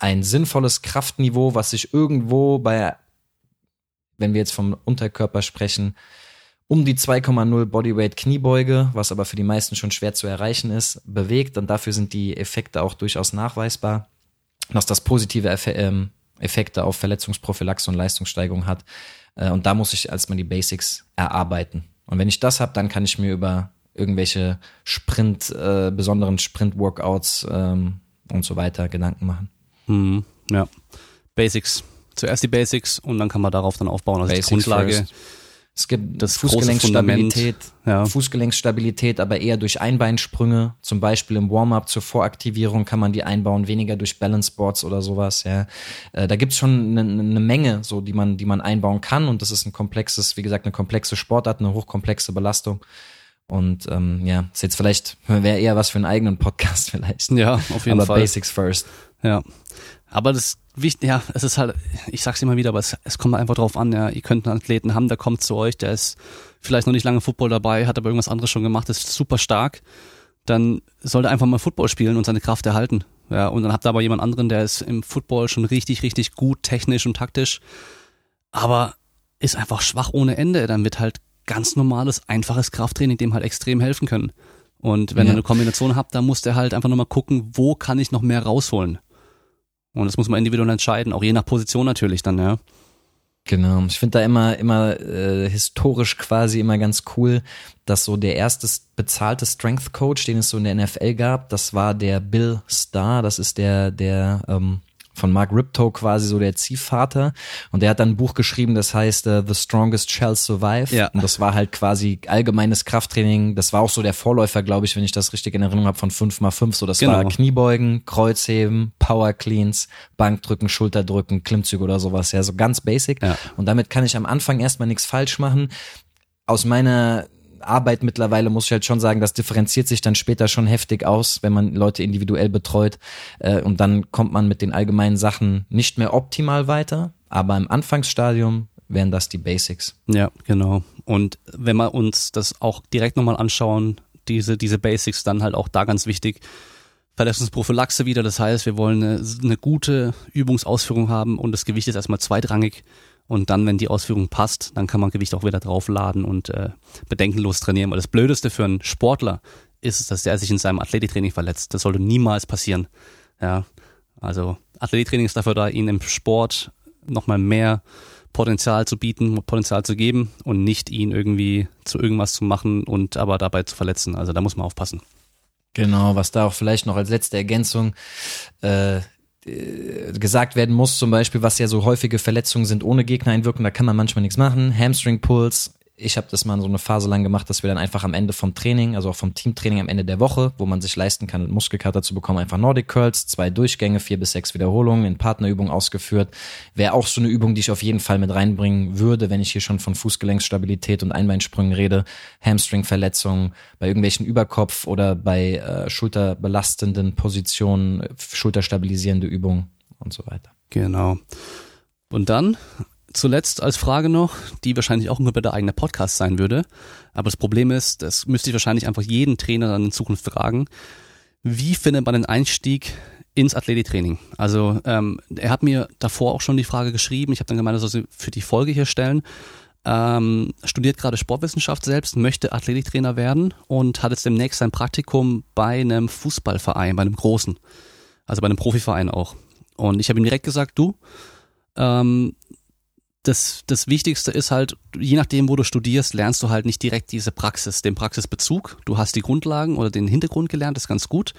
ein sinnvolles Kraftniveau, was sich irgendwo bei, wenn wir jetzt vom Unterkörper sprechen, um die 2,0 Bodyweight Kniebeuge, was aber für die meisten schon schwer zu erreichen ist, bewegt. Und dafür sind die Effekte auch durchaus nachweisbar dass das positive ähm, Effekte auf Verletzungsprophylaxe und Leistungssteigerung hat. Äh, und da muss ich erstmal die Basics erarbeiten. Und wenn ich das habe, dann kann ich mir über irgendwelche Sprint, äh, besonderen Sprint-Workouts ähm, und so weiter Gedanken machen. Hm, ja. Basics. Zuerst die Basics und dann kann man darauf dann aufbauen. Also Basics die Grundlage. First. Es gibt das Fußgelenkstabilität, ja. Fußgelenkstabilität, aber eher durch Einbeinsprünge. Zum Beispiel im Warm-up zur Voraktivierung kann man die einbauen, weniger durch Balance Boards oder sowas. Ja, äh, da gibt's schon eine, eine Menge, so die man, die man einbauen kann. Und das ist ein komplexes, wie gesagt, eine komplexe Sportart, eine hochkomplexe Belastung. Und ähm, ja, ist jetzt vielleicht wäre eher was für einen eigenen Podcast vielleicht. Ja, auf jeden aber Fall. Basics first. Ja, aber das wichtig, ja, es ist halt, ich sag's immer wieder, aber es, es kommt einfach drauf an, ja, ihr könnt einen Athleten haben, der kommt zu euch, der ist vielleicht noch nicht lange Football dabei, hat aber irgendwas anderes schon gemacht, ist super stark, dann sollte einfach mal Football spielen und seine Kraft erhalten. Ja, und dann habt ihr aber jemand anderen, der ist im Football schon richtig, richtig gut, technisch und taktisch, aber ist einfach schwach ohne Ende, dann wird halt ganz normales, einfaches Krafttraining dem halt extrem helfen können. Und wenn ja. ihr eine Kombination habt, dann muss der halt einfach nochmal gucken, wo kann ich noch mehr rausholen. Und das muss man individuell entscheiden, auch je nach Position natürlich dann, ja. Genau. Ich finde da immer, immer äh, historisch quasi immer ganz cool, dass so der erste bezahlte Strength Coach, den es so in der NFL gab, das war der Bill Starr. Das ist der, der ähm, von Mark Riptoe quasi so der Ziehvater. Und der hat dann ein Buch geschrieben, das heißt uh, The Strongest Shall Survive. Ja. Und das war halt quasi allgemeines Krafttraining. Das war auch so der Vorläufer, glaube ich, wenn ich das richtig in Erinnerung habe, von 5x5. So, das Genau. war Kniebeugen, Kreuzheben, Power Cleans, Bankdrücken, Schulterdrücken, Klimmzüge oder sowas. Ja, so ganz basic. Ja. Und damit kann ich am Anfang erstmal nichts falsch machen. Aus meiner Arbeit mittlerweile muss ich halt schon sagen, das differenziert sich dann später schon heftig aus, wenn man Leute individuell betreut. Äh, und dann kommt man mit den allgemeinen Sachen nicht mehr optimal weiter. Aber im Anfangsstadium wären das die Basics. Ja, genau. Und wenn wir uns das auch direkt nochmal anschauen, diese, diese Basics, dann halt auch da ganz wichtig. Verletzungsprophylaxe wieder, das heißt, wir wollen eine, eine gute Übungsausführung haben und das Gewicht ist erstmal zweitrangig. Und dann, wenn die Ausführung passt, dann kann man Gewicht auch wieder draufladen und äh, bedenkenlos trainieren. Weil das Blödeste für einen Sportler ist dass er sich in seinem Athletiktraining verletzt. Das sollte niemals passieren. Ja, also Athletiktraining ist dafür da, ihnen im Sport nochmal mehr Potenzial zu bieten, Potenzial zu geben und nicht ihn irgendwie zu irgendwas zu machen und aber dabei zu verletzen. Also da muss man aufpassen. Genau, was da auch vielleicht noch als letzte Ergänzung äh, gesagt werden muss, zum Beispiel, was ja so häufige Verletzungen sind ohne Gegnereinwirkung, da kann man manchmal nichts machen. Hamstring Pulls. Ich habe das mal so eine Phase lang gemacht, dass wir dann einfach am Ende vom Training, also auch vom Teamtraining am Ende der Woche, wo man sich leisten kann, Muskelkater zu bekommen, einfach Nordic Curls, zwei Durchgänge, vier bis sechs Wiederholungen in Partnerübung ausgeführt. Wäre auch so eine Übung, die ich auf jeden Fall mit reinbringen würde, wenn ich hier schon von Fußgelenksstabilität und Einbeinsprüngen rede, Hamstringverletzungen, bei irgendwelchen Überkopf oder bei äh, schulterbelastenden Positionen, schulterstabilisierende Übungen und so weiter. Genau. Und dann zuletzt als Frage noch, die wahrscheinlich auch ein kompletter eigener Podcast sein würde. Aber das Problem ist, das müsste ich wahrscheinlich einfach jeden Trainer dann in Zukunft fragen. Wie findet man den Einstieg ins Athletiktraining? Also ähm, er hat mir davor auch schon die Frage geschrieben. Ich habe dann gemeint, er soll sie für die Folge hier stellen. Ähm, studiert gerade Sportwissenschaft selbst, möchte Athletiktrainer werden und hat jetzt demnächst sein Praktikum bei einem Fußballverein, bei einem großen, also bei einem Profiverein auch. Und ich habe ihm direkt gesagt, du, ähm, das, das Wichtigste ist halt, je nachdem, wo du studierst, lernst du halt nicht direkt diese Praxis, den Praxisbezug. Du hast die Grundlagen oder den Hintergrund gelernt, das ist ganz gut.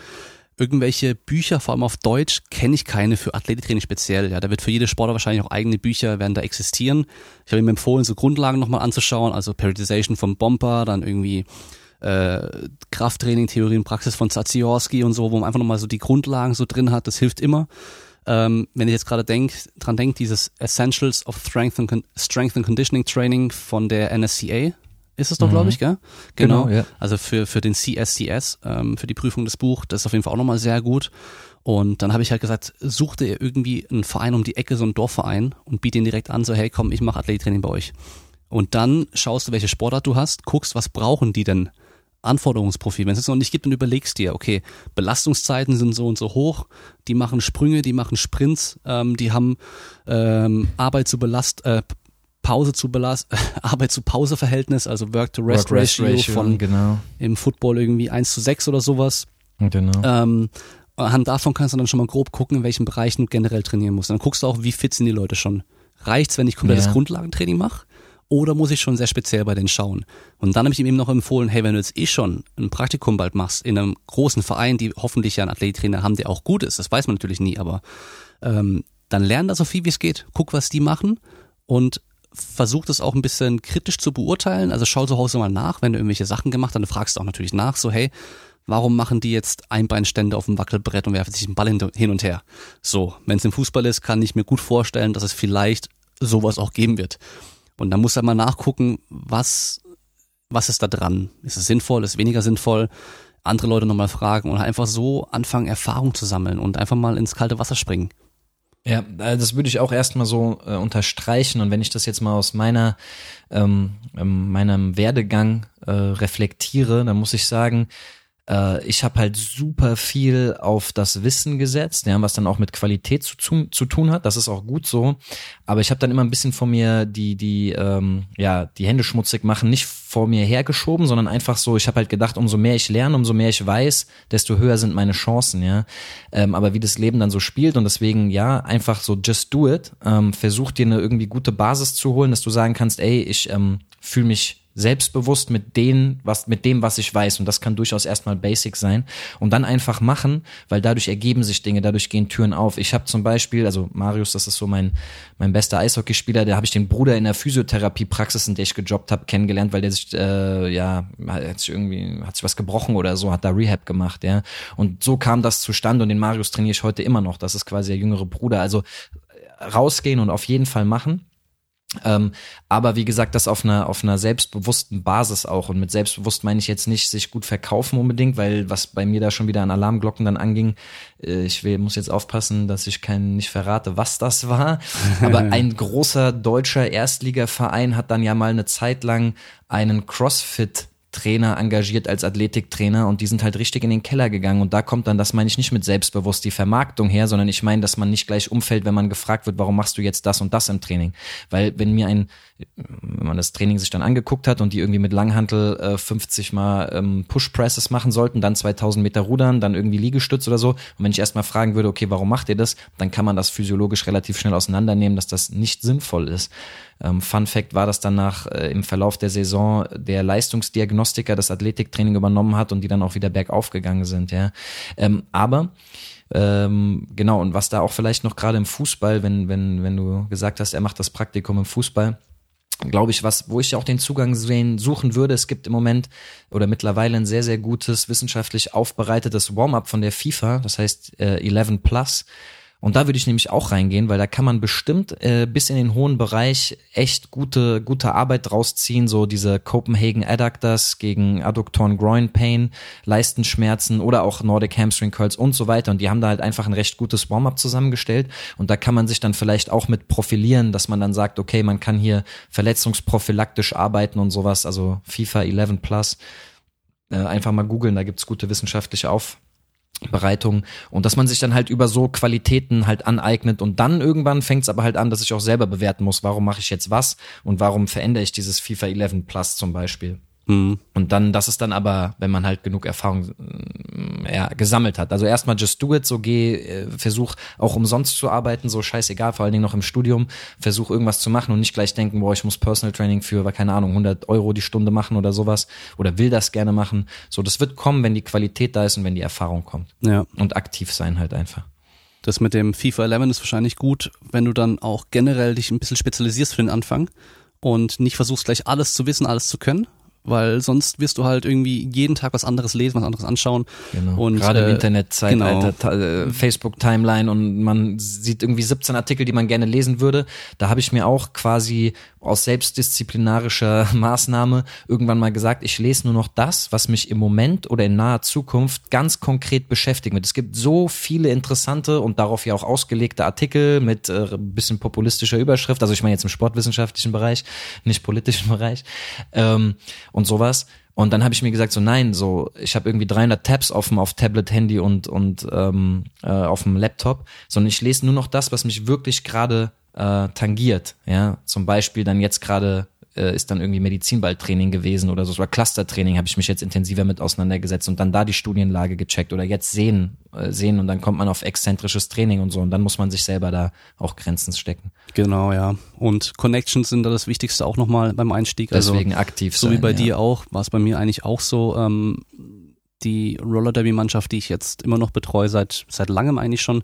Irgendwelche Bücher, vor allem auf Deutsch, kenne ich keine für Athletiktraining speziell. Ja, da wird für jede Sportler wahrscheinlich auch eigene Bücher werden da existieren. Ich habe ihm empfohlen, so Grundlagen nochmal anzuschauen, also Periodization vom Bomber, dann irgendwie äh, Krafttraining, Theorie und Praxis von Zaziorski und so, wo man einfach nochmal so die Grundlagen so drin hat. Das hilft immer. Ähm, wenn ich jetzt gerade denk, dran denke, dieses Essentials of Strength and, Con Strength and Conditioning Training von der NSCA, ist es doch, Mhm. glaube ich, gell? Genau, ja. Also für, für den CSCS, ähm, für die Prüfung des Buch, das ist auf jeden Fall auch nochmal sehr gut. Und dann habe ich halt gesagt, suchte ihr irgendwie einen Verein um die Ecke, so einen Dorfverein und biete ihn direkt an, so hey komm, ich mache Athletiktraining bei euch. Und dann schaust du, welche Sportart du hast, guckst, was brauchen die denn? Anforderungsprofil. Wenn es jetzt noch nicht gibt, dann überlegst dir, okay, Belastungszeiten sind so und so hoch, die machen Sprünge, die machen Sprints, ähm, die haben ähm, Arbeit zu Belast, äh, Pause zu Belast, Arbeit zu Pause Verhältnis, also Work to Rest, Work-Rest Ratio, von genau. im Football irgendwie 1 zu 6 oder sowas. genau. Ähm, anhand davon kannst du dann schon mal grob gucken, in welchen Bereichen du generell trainieren musst. Dann guckst du auch, wie fit sind die Leute schon. Reicht's, wenn ich komplettes Ja. Grundlagentraining mache? Oder muss ich schon sehr speziell bei denen schauen? Und dann habe ich ihm eben noch empfohlen, hey, wenn du jetzt eh schon ein Praktikum bald machst in einem großen Verein, die hoffentlich ja einen Athletiktrainer haben, der auch gut ist, das weiß man natürlich nie, aber ähm, dann lern da so viel wie es geht. Guck, was die machen und versuch das auch ein bisschen kritisch zu beurteilen. Also schau zu Hause mal nach, wenn du irgendwelche Sachen gemacht hast, dann fragst du auch natürlich nach, so hey, warum machen die jetzt Einbeinstände auf dem Wackelbrett und werfen sich den Ball hin und her? So, wenn es im Fußball ist, kann ich mir gut vorstellen, dass es vielleicht sowas auch geben wird. Und dann muss er mal nachgucken, was, was ist da dran? Ist es sinnvoll, ist es weniger sinnvoll? Andere Leute nochmal fragen und einfach so anfangen, Erfahrung zu sammeln und einfach mal ins kalte Wasser springen. Ja, äh, das würde ich auch erstmal so äh, unterstreichen. Und wenn ich das jetzt mal aus meiner ähm, ähm, meinem Werdegang äh, reflektiere, dann muss ich sagen, äh, ich habe halt super viel auf das Wissen gesetzt, ja, was dann auch mit Qualität zu, zu, zu tun hat. Das ist auch gut so. Aber ich habe dann immer ein bisschen vor mir die die ähm, ja die Hände schmutzig machen, nicht vor mir hergeschoben, sondern einfach so. Ich habe halt gedacht, umso mehr ich lerne, umso mehr ich weiß, desto höher sind meine Chancen, ja. Ähm, aber wie das Leben dann so spielt und deswegen ja einfach so just do it. Ähm, versuch dir eine irgendwie gute Basis zu holen, dass du sagen kannst, ey, ich ähm, fühle mich selbstbewusst mit denen, was, mit dem, was ich weiß. Und das kann durchaus erstmal basic sein. Und dann einfach machen, weil dadurch ergeben sich Dinge, dadurch gehen Türen auf. Ich habe zum Beispiel, also Marius, das ist so mein, mein bester Eishockeyspieler, da habe ich den Bruder in der Physiotherapiepraxis, in der ich gejobbt habe, kennengelernt, weil der sich, äh, ja, hat sich irgendwie, hat sich was gebrochen oder so, hat da Rehab gemacht, ja. Und so kam das zustande und den Marius trainiere ich heute immer noch. Das ist quasi der jüngere Bruder. Also rausgehen und auf jeden Fall machen. Ähm, aber wie gesagt, das auf einer, auf einer selbstbewussten Basis auch. Und mit selbstbewusst meine ich jetzt nicht sich gut verkaufen unbedingt, weil was bei mir da schon wieder an Alarmglocken dann anging, äh, ich will, muss jetzt aufpassen, dass ich keinen nicht verrate, was das war. Aber ein großer deutscher Erstligaverein hat dann ja mal eine Zeit lang einen CrossFit Trainer engagiert als Athletiktrainer und die sind halt richtig in den Keller gegangen und da kommt dann, das meine ich nicht mit selbstbewusst die Vermarktung her, sondern ich meine, dass man nicht gleich umfällt, wenn man gefragt wird, warum machst du jetzt das und das im Training? Weil wenn mir ein, wenn man das Training sich dann angeguckt hat und die irgendwie mit Langhantel äh, 50 mal ähm, Push Presses machen sollten, dann 2000 Meter rudern, dann irgendwie Liegestütz oder so und wenn ich erstmal fragen würde, okay, warum macht ihr das, dann kann man das physiologisch relativ schnell auseinandernehmen, dass das nicht sinnvoll ist. Ähm, Fun Fact war, dass danach äh, im Verlauf der Saison der Leistungsdiagnostiker das Athletiktraining übernommen hat und die dann auch wieder bergauf gegangen sind. Ja, ähm, aber ähm, genau und was da auch vielleicht noch gerade im Fußball, wenn wenn wenn du gesagt hast, er macht das Praktikum im Fußball glaube ich, was, wo ich auch den Zugang sehen, suchen würde. Es gibt im Moment oder mittlerweile ein sehr, sehr gutes, wissenschaftlich aufbereitetes Warm-up von der FIFA, das heißt äh, 11 Plus, und da würde ich nämlich auch reingehen, weil da kann man bestimmt äh, bis in den hohen Bereich echt gute, gute Arbeit draus ziehen. So diese Copenhagen Adductors gegen Adduktoren Groin Pain, Leistenschmerzen oder auch Nordic Hamstring Curls und so weiter. Und die haben da halt einfach ein recht gutes Warm-up zusammengestellt. Und da kann man sich dann vielleicht auch mit profilieren, dass man dann sagt, okay, man kann hier verletzungsprophylaktisch arbeiten und sowas. Also FIFA 11 Plus. Äh, einfach mal googeln, da gibt's gute wissenschaftliche Auf Bereitung und dass man sich dann halt über so Qualitäten halt aneignet und dann irgendwann fängt es aber halt an, dass ich auch selber bewerten muss, warum mache ich jetzt was und warum verändere ich dieses FIFA 11 Plus zum Beispiel. Mhm. Und dann, das ist dann aber, wenn man halt genug Erfahrung äh, ja, gesammelt hat. Also erstmal just do it, so geh, äh, versuch auch umsonst zu arbeiten, so scheißegal, vor allen Dingen noch im Studium, versuch irgendwas zu machen und nicht gleich denken, boah, ich muss Personal Training für, keine Ahnung, 100 Euro die Stunde machen oder sowas oder will das gerne machen. So, das wird kommen, wenn die Qualität da ist und wenn die Erfahrung kommt. Ja. Und aktiv sein halt einfach. Das mit dem FIFA 11 ist wahrscheinlich gut, wenn du dann auch generell dich ein bisschen spezialisierst für den Anfang und nicht versuchst gleich alles zu wissen, alles zu können, weil sonst wirst du halt irgendwie jeden Tag was anderes lesen, was anderes anschauen. Genau. Und, Gerade äh, im Internetzeitalter, genau. Äh, Facebook-Timeline und man sieht irgendwie 17 Artikel, die man gerne lesen würde. Da habe ich mir auch quasi aus selbstdisziplinarischer Maßnahme irgendwann mal gesagt, ich lese nur noch das, was mich im Moment oder in naher Zukunft ganz konkret beschäftigt wird. Es gibt so viele interessante und darauf ja auch ausgelegte Artikel mit äh, bisschen populistischer Überschrift, also ich meine jetzt im sportwissenschaftlichen Bereich, nicht politischen Bereich ähm, und sowas. Und dann habe ich mir gesagt, so nein, so ich habe irgendwie 300 Tabs offen auf Tablet, Handy und und ähm, äh, auf dem Laptop, sondern ich lese nur noch das, was mich wirklich gerade äh, tangiert. Ja, zum Beispiel dann jetzt gerade äh, ist dann irgendwie Medizinballtraining gewesen oder so, oder Clustertraining habe ich mich jetzt intensiver mit auseinandergesetzt und dann da die Studienlage gecheckt oder jetzt sehen, äh, sehen und dann kommt man auf exzentrisches Training und so und dann muss man sich selber da auch Grenzen stecken. Genau, ja. Und Connections sind da das Wichtigste auch nochmal beim Einstieg. Also Deswegen also, aktiv sein. So wie bei ja. dir auch, war es bei mir eigentlich auch so. Ähm, die Roller Derby Mannschaft, die ich jetzt immer noch betreue, seit, seit langem eigentlich schon,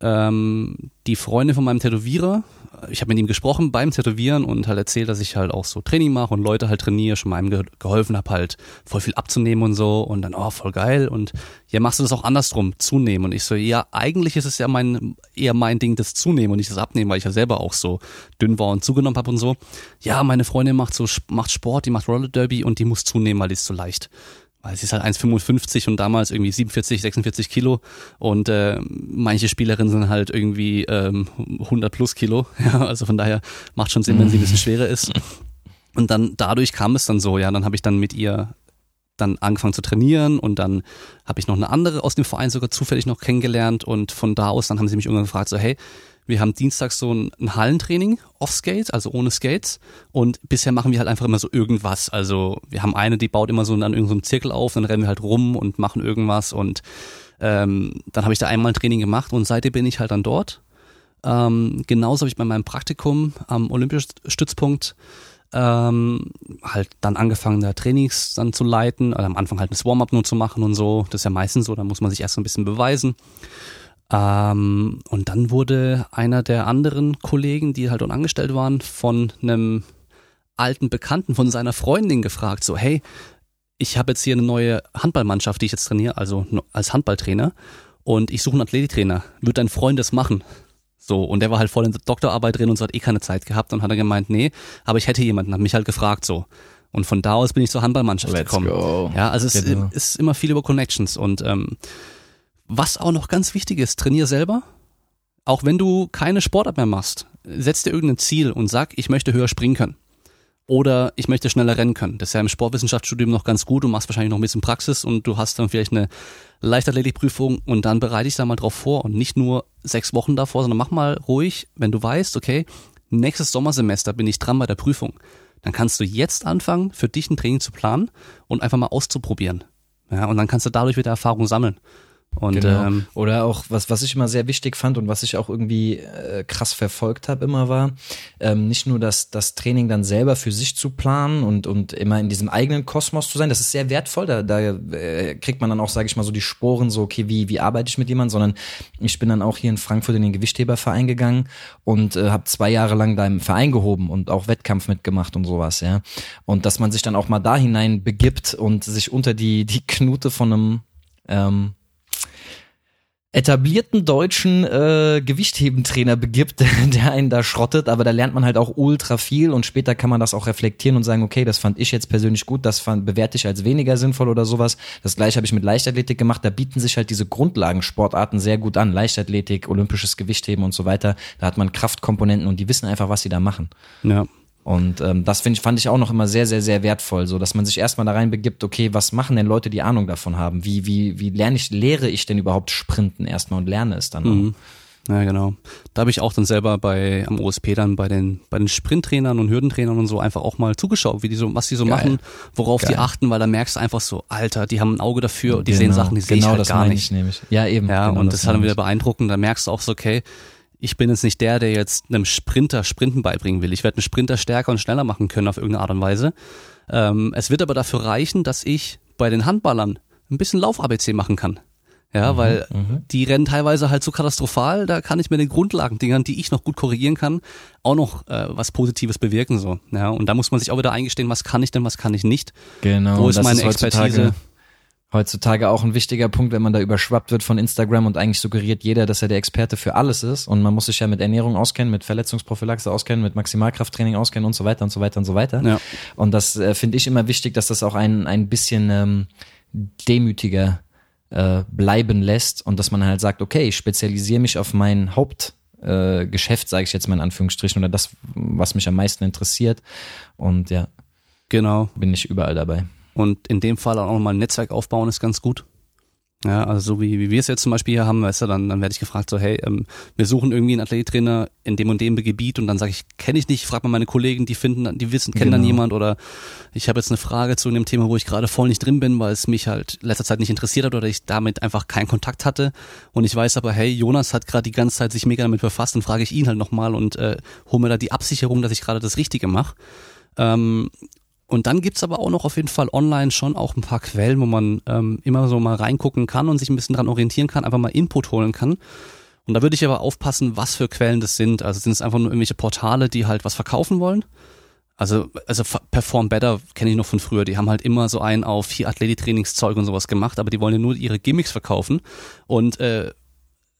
ähm, die Freunde von meinem Tätowierer, ich habe mit ihm gesprochen beim Tätowieren und halt erzählt, dass ich halt auch so Training mache und Leute halt trainiere, schon mal einem geholfen habe, halt voll viel abzunehmen und so und dann, oh, voll geil und ja, machst du das auch andersrum, zunehmen und ich so, ja, eigentlich ist es ja mein, eher mein Ding, das Zunehmen und nicht das Abnehmen, weil ich ja selber auch so dünn war und zugenommen habe und so. Ja, meine Freundin macht so, macht Sport, die macht Roller Derby und die muss zunehmen, weil die ist zu leicht sie ist halt 1,55 und damals irgendwie 47, 46 Kilo. Und äh, manche Spielerinnen sind halt irgendwie ähm, 100 plus Kilo, ja, also von daher macht schon Sinn, wenn sie ein bisschen schwerer ist. Und dann dadurch kam es dann so, ja, dann habe ich dann mit ihr dann angefangen zu trainieren und dann habe ich noch eine andere aus dem Verein sogar zufällig noch kennengelernt. Und von da aus dann haben sie mich irgendwann gefragt so hey wir haben dienstags so ein, ein Hallentraining off Skates, also ohne Skates. Und bisher machen wir halt einfach immer so irgendwas. Also wir haben eine, die baut immer so an irgendeinem Zirkel auf, dann rennen wir halt rum und machen irgendwas. Und ähm, dann habe ich da einmal ein Training gemacht und seitdem bin ich halt dann dort. Ähm, genauso habe ich bei meinem Praktikum am Olympiastützpunkt Ähm, halt dann angefangen, da Trainings dann zu leiten, also am Anfang halt ein Warm-up nur zu machen und so. Das ist ja meistens so, da muss man sich erst so ein bisschen beweisen. Ähm, und dann wurde einer der anderen Kollegen, die halt angestellt waren, von einem alten Bekannten, von seiner Freundin gefragt, so, hey, ich habe jetzt hier eine neue Handballmannschaft, die ich jetzt trainiere, also als Handballtrainer, und ich suche einen Athletiktrainer. Wird dein Freund das machen? So, und der war halt voll in der Doktorarbeit drin und so hat eh keine Zeit gehabt und hat er gemeint, nee, aber ich hätte jemanden, hat mich halt gefragt so. Und von da aus bin ich zur Handballmannschaft Let's gekommen. go. Ja, also es Genau. ist immer viel über Connections und ähm, was auch noch ganz wichtig ist, trainier selber. Auch wenn du keine Sportart mehr machst, setz dir irgendein Ziel und sag, ich möchte höher springen können. Oder ich möchte schneller rennen können. Das ist ja im Sportwissenschaftsstudium noch ganz gut. Du machst wahrscheinlich noch ein bisschen Praxis und du hast dann vielleicht eine Leichtathletikprüfung und dann bereite dich da mal drauf vor und nicht nur sechs Wochen davor, sondern mach mal ruhig, wenn du weißt, okay, nächstes Sommersemester bin ich dran bei der Prüfung. Dann kannst du jetzt anfangen, für dich ein Training zu planen und einfach mal auszuprobieren. Ja, und dann kannst du dadurch wieder Erfahrung sammeln. Und Genau. ähm, Oder auch, was, was ich immer sehr wichtig fand und was ich auch irgendwie äh, krass verfolgt habe, immer war, ähm, nicht nur das, das Training dann selber für sich zu planen und, und immer in diesem eigenen Kosmos zu sein, das ist sehr wertvoll, da, da äh, kriegt man dann auch, sage ich mal, so die Sporen, so, okay, wie, wie arbeite ich mit jemandem, sondern ich bin dann auch hier in Frankfurt in den Gewichtheberverein gegangen und äh, habe zwei Jahre lang da im Verein gehoben und auch Wettkampf mitgemacht und sowas, ja. Und dass man sich dann auch mal da hinein begibt und sich unter die, die Knute von einem ähm, etablierten deutschen äh, Gewichthebentrainer begibt, der einen da schrottet, aber da lernt man halt auch ultra viel und später kann man das auch reflektieren und sagen, okay, das fand ich jetzt persönlich gut, das fand, bewerte ich als weniger sinnvoll oder sowas. Das gleiche habe ich mit Leichtathletik gemacht, da bieten sich halt diese Grundlagensportarten sehr gut an, Leichtathletik, olympisches Gewichtheben und so weiter. Da hat man Kraftkomponenten und die wissen einfach, was sie da machen. ja. Und ähm, das find, fand ich auch noch immer sehr, sehr, sehr wertvoll, so dass man sich erstmal da rein begibt, okay, was machen denn Leute, die Ahnung davon haben? Wie, wie, wie lerne ich, lehre ich denn überhaupt Sprinten erstmal und lerne es dann Mhm. auch? Ja, genau. Da habe ich auch dann selber bei am OSP dann bei den bei den Sprinttrainern und Hürdentrainern und so einfach auch mal zugeschaut, wie die so was die so Geil. machen, worauf die Geil. achten, weil da merkst du einfach so, Alter, die haben ein Auge dafür, die sehen Genau, Sachen, die sehe genau ich halt das gar nicht. Ich nämlich. Ja, eben. Ja, genau und das, ist halt dann wieder beeindruckend. Da merkst du auch so, okay, ich bin jetzt nicht der, der jetzt einem Sprinter Sprinten beibringen will. Ich werde einen Sprinter stärker und schneller machen können auf irgendeine Art und Weise. Ähm, es wird aber dafür reichen, dass ich bei den Handballern ein bisschen Lauf-ABC machen kann. Ja, weil die rennen teilweise halt so katastrophal, da kann ich mit den Grundlagendingern, die ich noch gut korrigieren kann, auch noch äh, was Positives bewirken so. Ja, und da muss man sich auch wieder eingestehen, was kann ich denn, was kann ich nicht. Genau. Wo ist meine heutzutage- Expertise? Heutzutage auch ein wichtiger Punkt, wenn man da überschwappt wird von Instagram und eigentlich suggeriert jeder, dass er der Experte für alles ist. Und man muss sich ja mit Ernährung auskennen, mit Verletzungsprophylaxe auskennen, mit Maximalkrafttraining auskennen und so weiter und so weiter und so weiter. Ja. Und das äh, finde ich immer wichtig, dass das auch ein, ein bisschen ähm, demütiger äh, bleiben lässt und dass man halt sagt, okay, ich spezialisiere mich auf mein Hauptgeschäft, äh, Geschäft, sage ich jetzt mal in Anführungsstrichen, oder das, was mich am meisten interessiert. Und ja, Genau. bin ich überall dabei. Und in dem Fall auch nochmal ein Netzwerk aufbauen ist ganz gut. Ja, also so wie, wie wir es jetzt zum Beispiel hier haben, weißt du, dann, dann werde ich gefragt, so, hey, ähm, wir suchen irgendwie einen Athletiktrainer in dem und dem Gebiet und dann sage ich, kenne ich nicht, frag mal meine Kollegen, die finden, dann- die wissen, kennen dann Genau. jemand oder ich habe jetzt eine Frage zu dem Thema, wo ich gerade voll nicht drin bin, weil es mich halt letzter Zeit nicht interessiert hat oder ich damit einfach keinen Kontakt hatte und ich weiß aber, hey, Jonas hat gerade die ganze Zeit sich mega damit befasst, dann frage ich ihn halt nochmal und äh, hole mir da die Absicherung, dass ich gerade das Richtige mache. Ähm, und dann gibt's aber auch noch auf jeden Fall online schon auch ein paar Quellen, wo man ähm, immer so mal reingucken kann und sich ein bisschen dran orientieren kann, einfach mal Input holen kann. Und da würde ich aber aufpassen, was für Quellen das sind. Also sind es einfach nur irgendwelche Portale, die halt was verkaufen wollen? Also, also Perform Better kenne ich noch von früher. Die haben halt immer so einen auf hier Athletiktrainingszeug und sowas gemacht, aber die wollen ja nur ihre Gimmicks verkaufen und äh,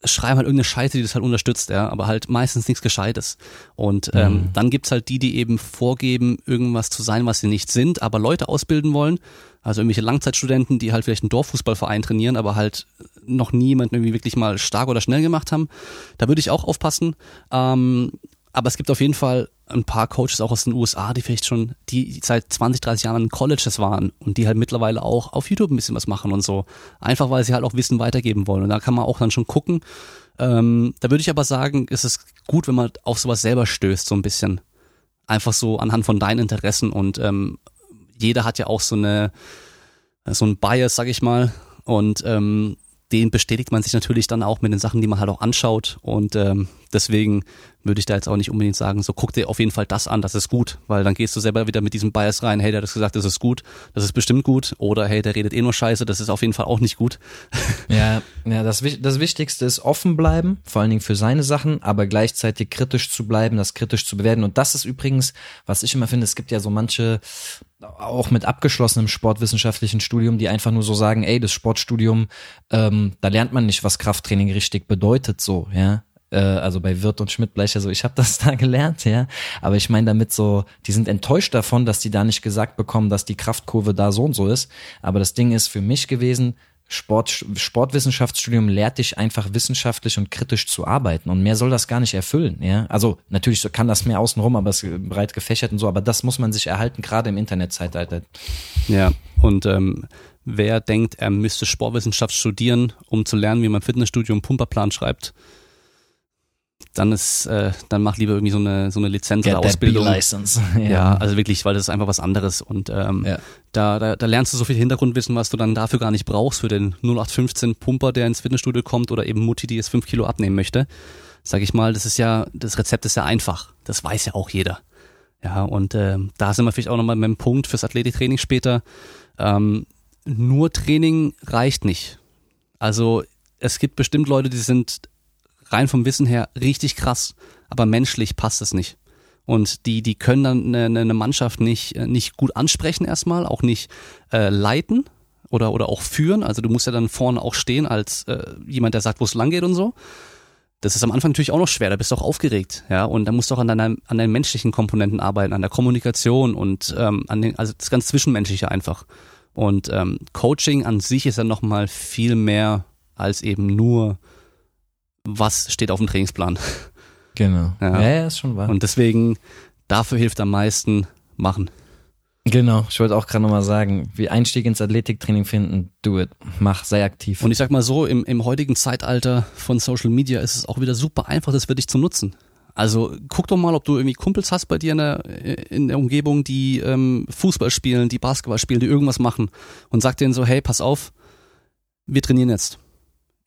schreiben halt irgendeine Scheiße, die das halt unterstützt, ja, aber halt meistens nichts Gescheites. Und ähm, dann gibt's halt die, die eben vorgeben, irgendwas zu sein, was sie nicht sind, aber Leute ausbilden wollen. Also irgendwelche Langzeitstudenten, die halt vielleicht einen Dorffußballverein trainieren, aber halt noch nie jemanden irgendwie wirklich mal stark oder schnell gemacht haben. Da würde ich auch aufpassen. Ähm, aber es gibt auf jeden Fall ein paar Coaches auch aus den USA, die vielleicht schon, die seit 20, 30 Jahren in Colleges waren und die halt mittlerweile auch auf YouTube ein bisschen was machen und so. Einfach weil sie halt auch Wissen weitergeben wollen. Und da kann man auch dann schon gucken. Ähm, da würde ich aber sagen, ist es gut, wenn man auf sowas selber stößt, so ein bisschen. Einfach so anhand von deinen Interessen und ähm, jeder hat ja auch so eine, so ein Bias, sag ich mal. Und ähm, den bestätigt man sich natürlich dann auch mit den Sachen, die man halt auch anschaut. Und ähm, Deswegen würde ich da jetzt auch nicht unbedingt sagen, so guck dir auf jeden Fall das an, das ist gut, weil dann gehst du selber wieder mit diesem Bias rein, hey, der hat das gesagt, das ist gut, das ist bestimmt gut oder hey, der redet eh nur Scheiße, das ist auf jeden Fall auch nicht gut. Ja, ja das, das Wichtigste ist offen bleiben, vor allen Dingen für seine Sachen, aber gleichzeitig kritisch zu bleiben, das kritisch zu bewerten und das ist übrigens, was ich immer finde, es gibt ja so manche auch mit abgeschlossenem sportwissenschaftlichen Studium, die einfach nur so sagen, ey, das Sportstudium, ähm, da lernt man nicht, was Krafttraining richtig bedeutet, so, ja äh, also bei Wirt und Schmidt Bleicher so, ich habe das da gelernt, ja. Aber ich meine damit so, die sind enttäuscht davon, dass die da nicht gesagt bekommen, dass die Kraftkurve da so und so ist. Aber das Ding ist für mich gewesen, Sport, Sportwissenschaftsstudium lehrt dich einfach wissenschaftlich und kritisch zu arbeiten und mehr soll das gar nicht erfüllen, ja. Also natürlich kann das mehr außenrum, aber es ist breit gefächert und so, aber das muss man sich erhalten, gerade im Internetzeitalter. Ja, und ähm, wer denkt, er müsste Sportwissenschaft studieren, um zu lernen, wie man Fitnessstudio einen Pumperplan schreibt, dann ist, äh, dann mach lieber irgendwie so eine so eine Lizenz Get oder Ausbildung. License. ja. ja, also wirklich, weil das ist einfach was anderes und ähm, ja. da, da, da lernst du so viel Hintergrundwissen, was du dann dafür gar nicht brauchst für den 0815 Pumper, der ins Fitnessstudio kommt oder eben Mutti, die jetzt fünf Kilo abnehmen möchte. Sag ich mal, das ist ja, das Rezept ist ja einfach. Das weiß ja auch jeder. Ja, und äh, da sind wir vielleicht auch nochmal beim Punkt fürs Athletiktraining später. Ähm, nur Training reicht nicht. Also es gibt bestimmt Leute, die sind rein vom Wissen her richtig krass, aber menschlich passt es nicht. Und die, die können dann eine, eine Mannschaft nicht, äh, nicht gut ansprechen erstmal, auch nicht äh, leiten oder, oder auch führen. Also du musst ja dann vorne auch stehen als äh, jemand, der sagt, wo es lang geht und so. Das ist am Anfang natürlich auch noch schwer, da bist du auch aufgeregt, ja, und da musst du auch an deinen, an deinen menschlichen Komponenten arbeiten, an der Kommunikation und ähm, an den, also das ganz Zwischenmenschliche einfach. Und ähm, Coaching an sich ist ja nochmal viel mehr als eben nur was steht auf dem Trainingsplan. Genau. Ja, ja, ist schon wahr. Und deswegen, dafür hilft am meisten machen. Genau, ich wollte auch gerade nochmal sagen, wie Einstieg ins Athletiktraining finden, do it, mach, sei aktiv. Und ich sag mal so, im, im heutigen Zeitalter von Social Media ist es auch wieder super einfach, das für dich zu nutzen. Also guck doch mal, ob du irgendwie Kumpels hast bei dir in der, in der Umgebung, die ähm, Fußball spielen, die Basketball spielen, die irgendwas machen und sag denen so, hey, pass auf, wir trainieren jetzt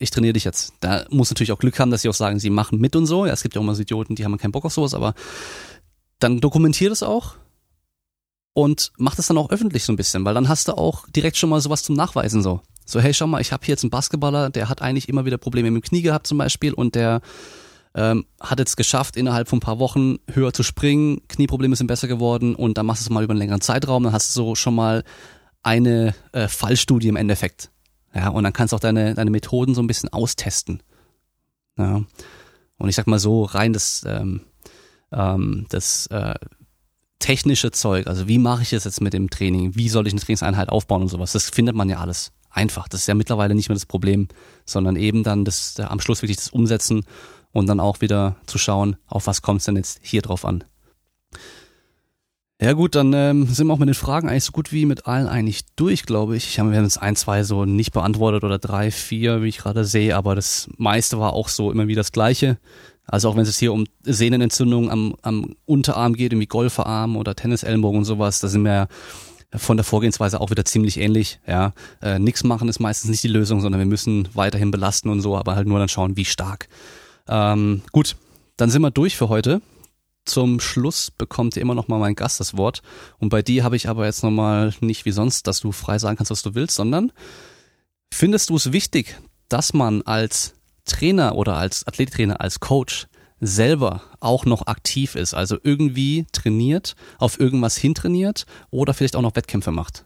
ich trainiere dich jetzt. Da muss natürlich auch Glück haben, dass sie auch sagen, sie machen mit und so. Ja, es gibt ja auch immer so Idioten, die haben keinen Bock auf sowas, aber dann dokumentier das auch und mach das dann auch öffentlich so ein bisschen, weil dann hast du auch direkt schon mal sowas zum Nachweisen so. So, hey, schau mal, ich habe hier jetzt einen Basketballer, der hat eigentlich immer wieder Probleme mit dem Knie gehabt zum Beispiel und der ähm, hat jetzt geschafft, innerhalb von ein paar Wochen höher zu springen, Knieprobleme sind besser geworden und dann machst du es mal über einen längeren Zeitraum, dann hast du so schon mal eine äh, Fallstudie im Endeffekt. Ja, und dann kannst du auch deine, deine Methoden so ein bisschen austesten. Ja. Und ich sag mal so, rein das, ähm, ähm, das äh, technische Zeug, also wie mache ich es jetzt mit dem Training, wie soll ich eine Trainingseinheit aufbauen und sowas, das findet man ja alles einfach. Das ist ja mittlerweile nicht mehr das Problem, sondern eben dann das, äh, am Schluss wirklich das Umsetzen und dann auch wieder zu schauen, auf was kommt es denn jetzt hier drauf an. Ja gut, dann ähm, sind wir auch mit den Fragen eigentlich so gut wie mit allen eigentlich durch, glaube ich. ich hab, wir haben jetzt ein, zwei so nicht beantwortet oder drei, vier, wie ich gerade sehe, aber das meiste war auch so immer wieder das Gleiche. Also auch wenn es hier um Sehnenentzündungen am, am Unterarm geht, irgendwie Golferarm oder Tennisellenbogen und sowas, da sind wir von der Vorgehensweise auch wieder ziemlich ähnlich. Ja, äh, nichts machen ist meistens nicht die Lösung, sondern wir müssen weiterhin belasten und so, aber halt nur dann schauen, wie stark. Ähm, gut, dann sind wir durch für heute zum Schluss bekommt immer noch mal mein Gast das Wort. Und bei dir habe ich aber jetzt noch mal nicht wie sonst, dass du frei sagen kannst, was du willst, sondern findest du es wichtig, dass man als Trainer oder als Athletiktrainer, als Coach selber auch noch aktiv ist, also irgendwie trainiert, auf irgendwas hintrainiert oder vielleicht auch noch Wettkämpfe macht?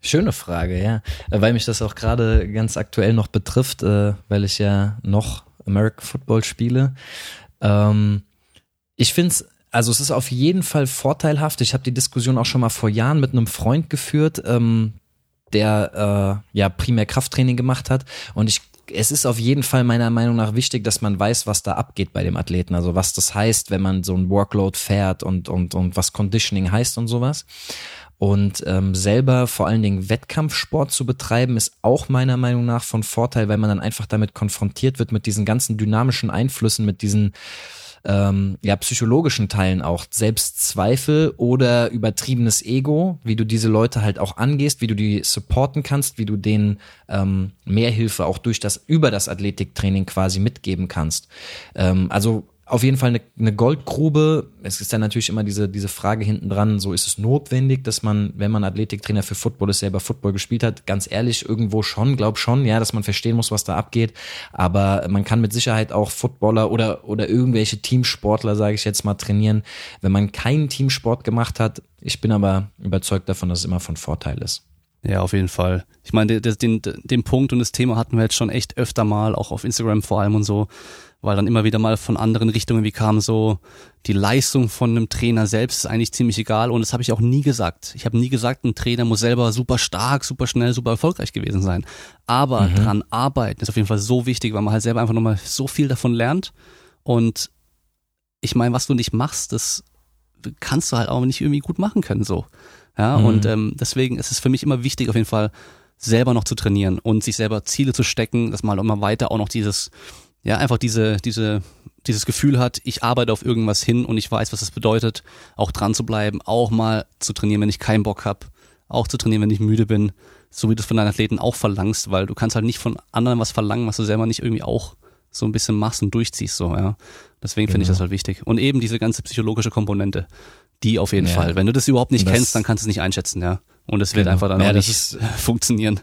Schöne Frage, ja, weil mich das auch gerade ganz aktuell noch betrifft, äh, weil ich ja noch American Football spiele. Ähm, ich finde es also es ist auf jeden Fall vorteilhaft. Ich habe die Diskussion auch schon mal vor Jahren mit einem Freund geführt, ähm, der äh, ja primär Krafttraining gemacht hat. Und ich es ist auf jeden Fall meiner Meinung nach wichtig, dass man weiß, was da abgeht bei dem Athleten. Also was das heißt, wenn man so ein Workload fährt und, und, und was Conditioning heißt und sowas. Und ähm, selber vor allen Dingen Wettkampfsport zu betreiben, ist auch meiner Meinung nach von Vorteil, weil man dann einfach damit konfrontiert wird mit diesen ganzen dynamischen Einflüssen, mit diesen ähm, ja, psychologischen Teilen auch Selbstzweifel oder übertriebenes Ego, wie du diese Leute halt auch angehst, wie du die supporten kannst, wie du denen ähm, mehr Hilfe auch durch das, über das Athletiktraining quasi mitgeben kannst. Ähm, also auf jeden Fall eine, eine Goldgrube. Es ist dann natürlich immer diese, diese Frage hinten dran, so ist es notwendig, dass man, wenn man Athletiktrainer für Football ist, selber Football gespielt hat, ganz ehrlich, irgendwo schon, glaub schon, ja, dass man verstehen muss, was da abgeht. Aber man kann mit Sicherheit auch Footballer oder, oder irgendwelche Teamsportler, sage ich jetzt mal, trainieren, wenn man keinen Teamsport gemacht hat. Ich bin aber überzeugt davon, dass es immer von Vorteil ist. Ja, auf jeden Fall. Ich meine, den, den, den Punkt und das Thema hatten wir jetzt schon echt öfter mal, auch auf Instagram vor allem und so weil dann immer wieder mal von anderen Richtungen wie kam so, die Leistung von einem Trainer selbst ist eigentlich ziemlich egal und das habe ich auch nie gesagt. Ich habe nie gesagt, ein Trainer muss selber super stark, super schnell, super erfolgreich gewesen sein. Aber mhm. dran arbeiten ist auf jeden Fall so wichtig, weil man halt selber einfach nochmal so viel davon lernt und ich meine, was du nicht machst, das kannst du halt auch nicht irgendwie gut machen können so. Ja, mhm. und ähm, deswegen ist es für mich immer wichtig auf jeden Fall selber noch zu trainieren und sich selber Ziele zu stecken, dass man halt immer weiter auch noch dieses ja, einfach diese, diese, dieses Gefühl hat, ich arbeite auf irgendwas hin und ich weiß, was das bedeutet, auch dran zu bleiben, auch mal zu trainieren, wenn ich keinen Bock habe, auch zu trainieren, wenn ich müde bin, so wie du es von deinen Athleten auch verlangst, weil du kannst halt nicht von anderen was verlangen, was du selber nicht irgendwie auch so ein bisschen machst und durchziehst, so, ja. Deswegen genau. finde ich das halt wichtig. Und eben diese ganze psychologische Komponente, die auf jeden ja. Fall. Wenn du das überhaupt nicht das kennst, dann kannst du es nicht einschätzen, ja. Und es wird genau. einfach dann ja, auch nicht funktionieren.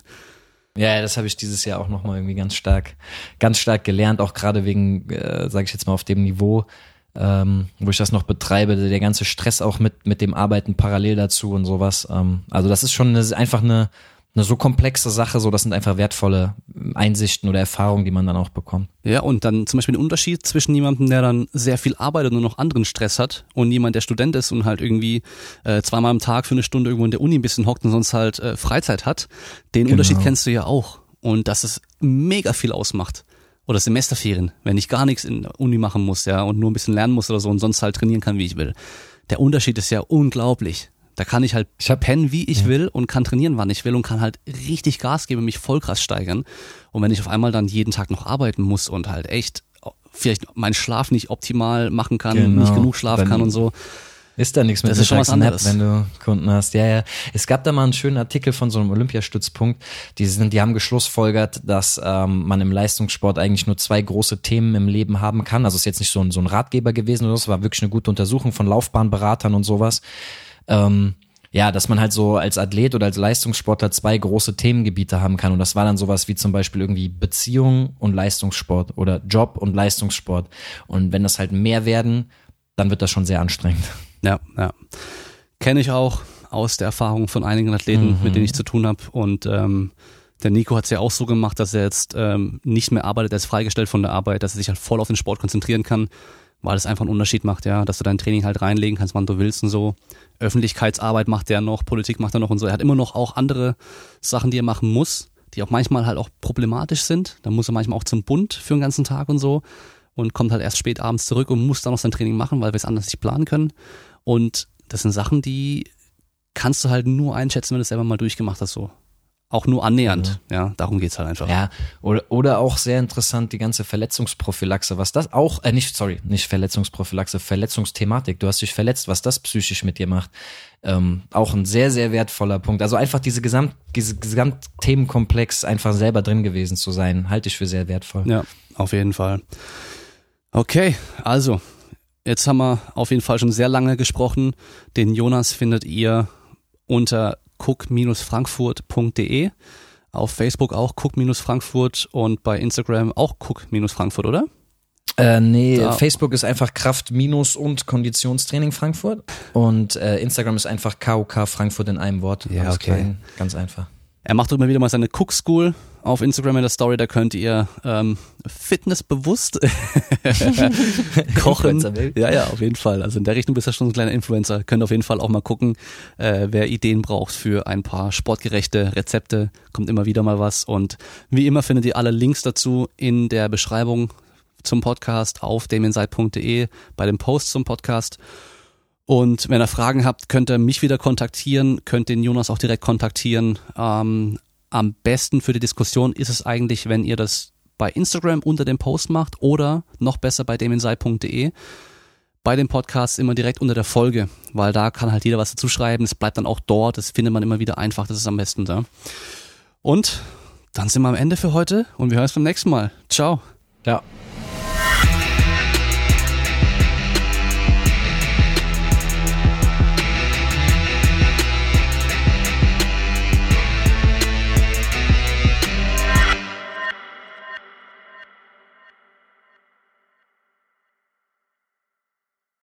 Ja, das habe ich dieses Jahr auch nochmal irgendwie ganz stark, ganz stark gelernt, auch gerade wegen, äh, sage ich jetzt mal, auf dem Niveau, ähm, wo ich das noch betreibe, der ganze Stress auch mit, mit dem Arbeiten parallel dazu und sowas. Ähm, also das ist schon eine, einfach eine, eine so komplexe Sache, so das sind einfach wertvolle Einsichten oder Erfahrungen, die man dann auch bekommt. Ja, und dann zum Beispiel den Unterschied zwischen jemandem, der dann sehr viel arbeitet und noch anderen Stress hat und jemand, der Student ist und halt irgendwie äh, zweimal am Tag für eine Stunde irgendwo in der Uni ein bisschen hockt und sonst halt äh, Freizeit hat, den genau. Unterschied kennst du ja auch. Und dass es mega viel ausmacht. Oder Semesterferien, wenn ich gar nichts in der Uni machen muss, ja, und nur ein bisschen lernen muss oder so und sonst halt trainieren kann, wie ich will. Der Unterschied ist ja unglaublich. Da kann ich halt ich hab, pennen, wie ich ja. will und kann trainieren, wann ich will und kann halt richtig Gas geben, mich voll krass steigern. Und wenn ich auf einmal dann jeden Tag noch arbeiten muss und halt echt vielleicht meinen Schlaf nicht optimal machen kann, genau. nicht genug schlafen kann und so, ist da nichts mit das ist schon was anderes. wenn du Kunden hast. Ja, ja. Es gab da mal einen schönen Artikel von so einem Olympiastützpunkt. Die sind, die haben geschlussfolgert, dass ähm, man im Leistungssport eigentlich nur zwei große Themen im Leben haben kann. Also ist jetzt nicht so ein, so ein Ratgeber gewesen oder so, es war wirklich eine gute Untersuchung von Laufbahnberatern und sowas ähm, ja, dass man halt so als Athlet oder als Leistungssportler zwei große Themengebiete haben kann. Und das war dann sowas wie zum Beispiel irgendwie Beziehung und Leistungssport oder Job und Leistungssport. Und wenn das halt mehr werden, dann wird das schon sehr anstrengend. Ja, ja. Kenne ich auch aus der Erfahrung von einigen Athleten, mhm. mit denen ich zu tun habe. Und ähm, der Nico hat es ja auch so gemacht, dass er jetzt ähm, nicht mehr arbeitet, er ist freigestellt von der Arbeit, dass er sich halt voll auf den Sport konzentrieren kann weil es einfach einen Unterschied macht, ja, dass du dein Training halt reinlegen kannst, wann du willst und so. Öffentlichkeitsarbeit macht er noch, Politik macht er noch und so. Er hat immer noch auch andere Sachen, die er machen muss, die auch manchmal halt auch problematisch sind. Da muss er manchmal auch zum Bund für den ganzen Tag und so und kommt halt erst spät abends zurück und muss dann noch sein Training machen, weil wir es anders nicht planen können. Und das sind Sachen, die kannst du halt nur einschätzen, wenn du es selber mal durchgemacht hast, so. Auch nur annähernd, ja, ja darum geht's halt einfach. Ja, oder, oder auch sehr interessant die ganze Verletzungsprophylaxe, was das auch, äh, nicht, sorry, nicht Verletzungsprophylaxe, Verletzungsthematik, du hast dich verletzt, was das psychisch mit dir macht. Ähm, auch ein sehr, sehr wertvoller Punkt. Also einfach diese Gesamt, diese Gesamtthemenkomplex einfach selber drin gewesen zu sein, halte ich für sehr wertvoll. Ja, auf jeden Fall. Okay, also, jetzt haben wir auf jeden Fall schon sehr lange gesprochen. Den Jonas findet ihr unter cook-frankfurt.de. Auf Facebook auch cook-frankfurt und bei Instagram auch cook-frankfurt, oder? Äh, nee, da. Facebook ist einfach Kraft- minus und Konditionstraining Frankfurt und äh, Instagram ist einfach KOK Frankfurt in einem Wort. Ja, okay. Klein, ganz einfach. Er macht immer wieder mal seine Cook School auf Instagram in der Story, da könnt ihr ähm, fitnessbewusst kochen. ja, ja, auf jeden Fall. Also in der Richtung bist du schon ein kleiner Influencer. Könnt auf jeden Fall auch mal gucken, äh, wer Ideen braucht für ein paar sportgerechte Rezepte. Kommt immer wieder mal was. Und wie immer findet ihr alle Links dazu in der Beschreibung zum Podcast auf damienside.de bei dem Post zum Podcast. Und wenn ihr Fragen habt, könnt ihr mich wieder kontaktieren, könnt den Jonas auch direkt kontaktieren. Ähm, am besten für die Diskussion ist es eigentlich, wenn ihr das bei Instagram unter dem Post macht oder noch besser bei damiensei.de bei dem Podcast immer direkt unter der Folge, weil da kann halt jeder was dazu schreiben. Es bleibt dann auch dort. Das findet man immer wieder einfach. Das ist am besten da. Und dann sind wir am Ende für heute und wir hören uns beim nächsten Mal. Ciao. Ja.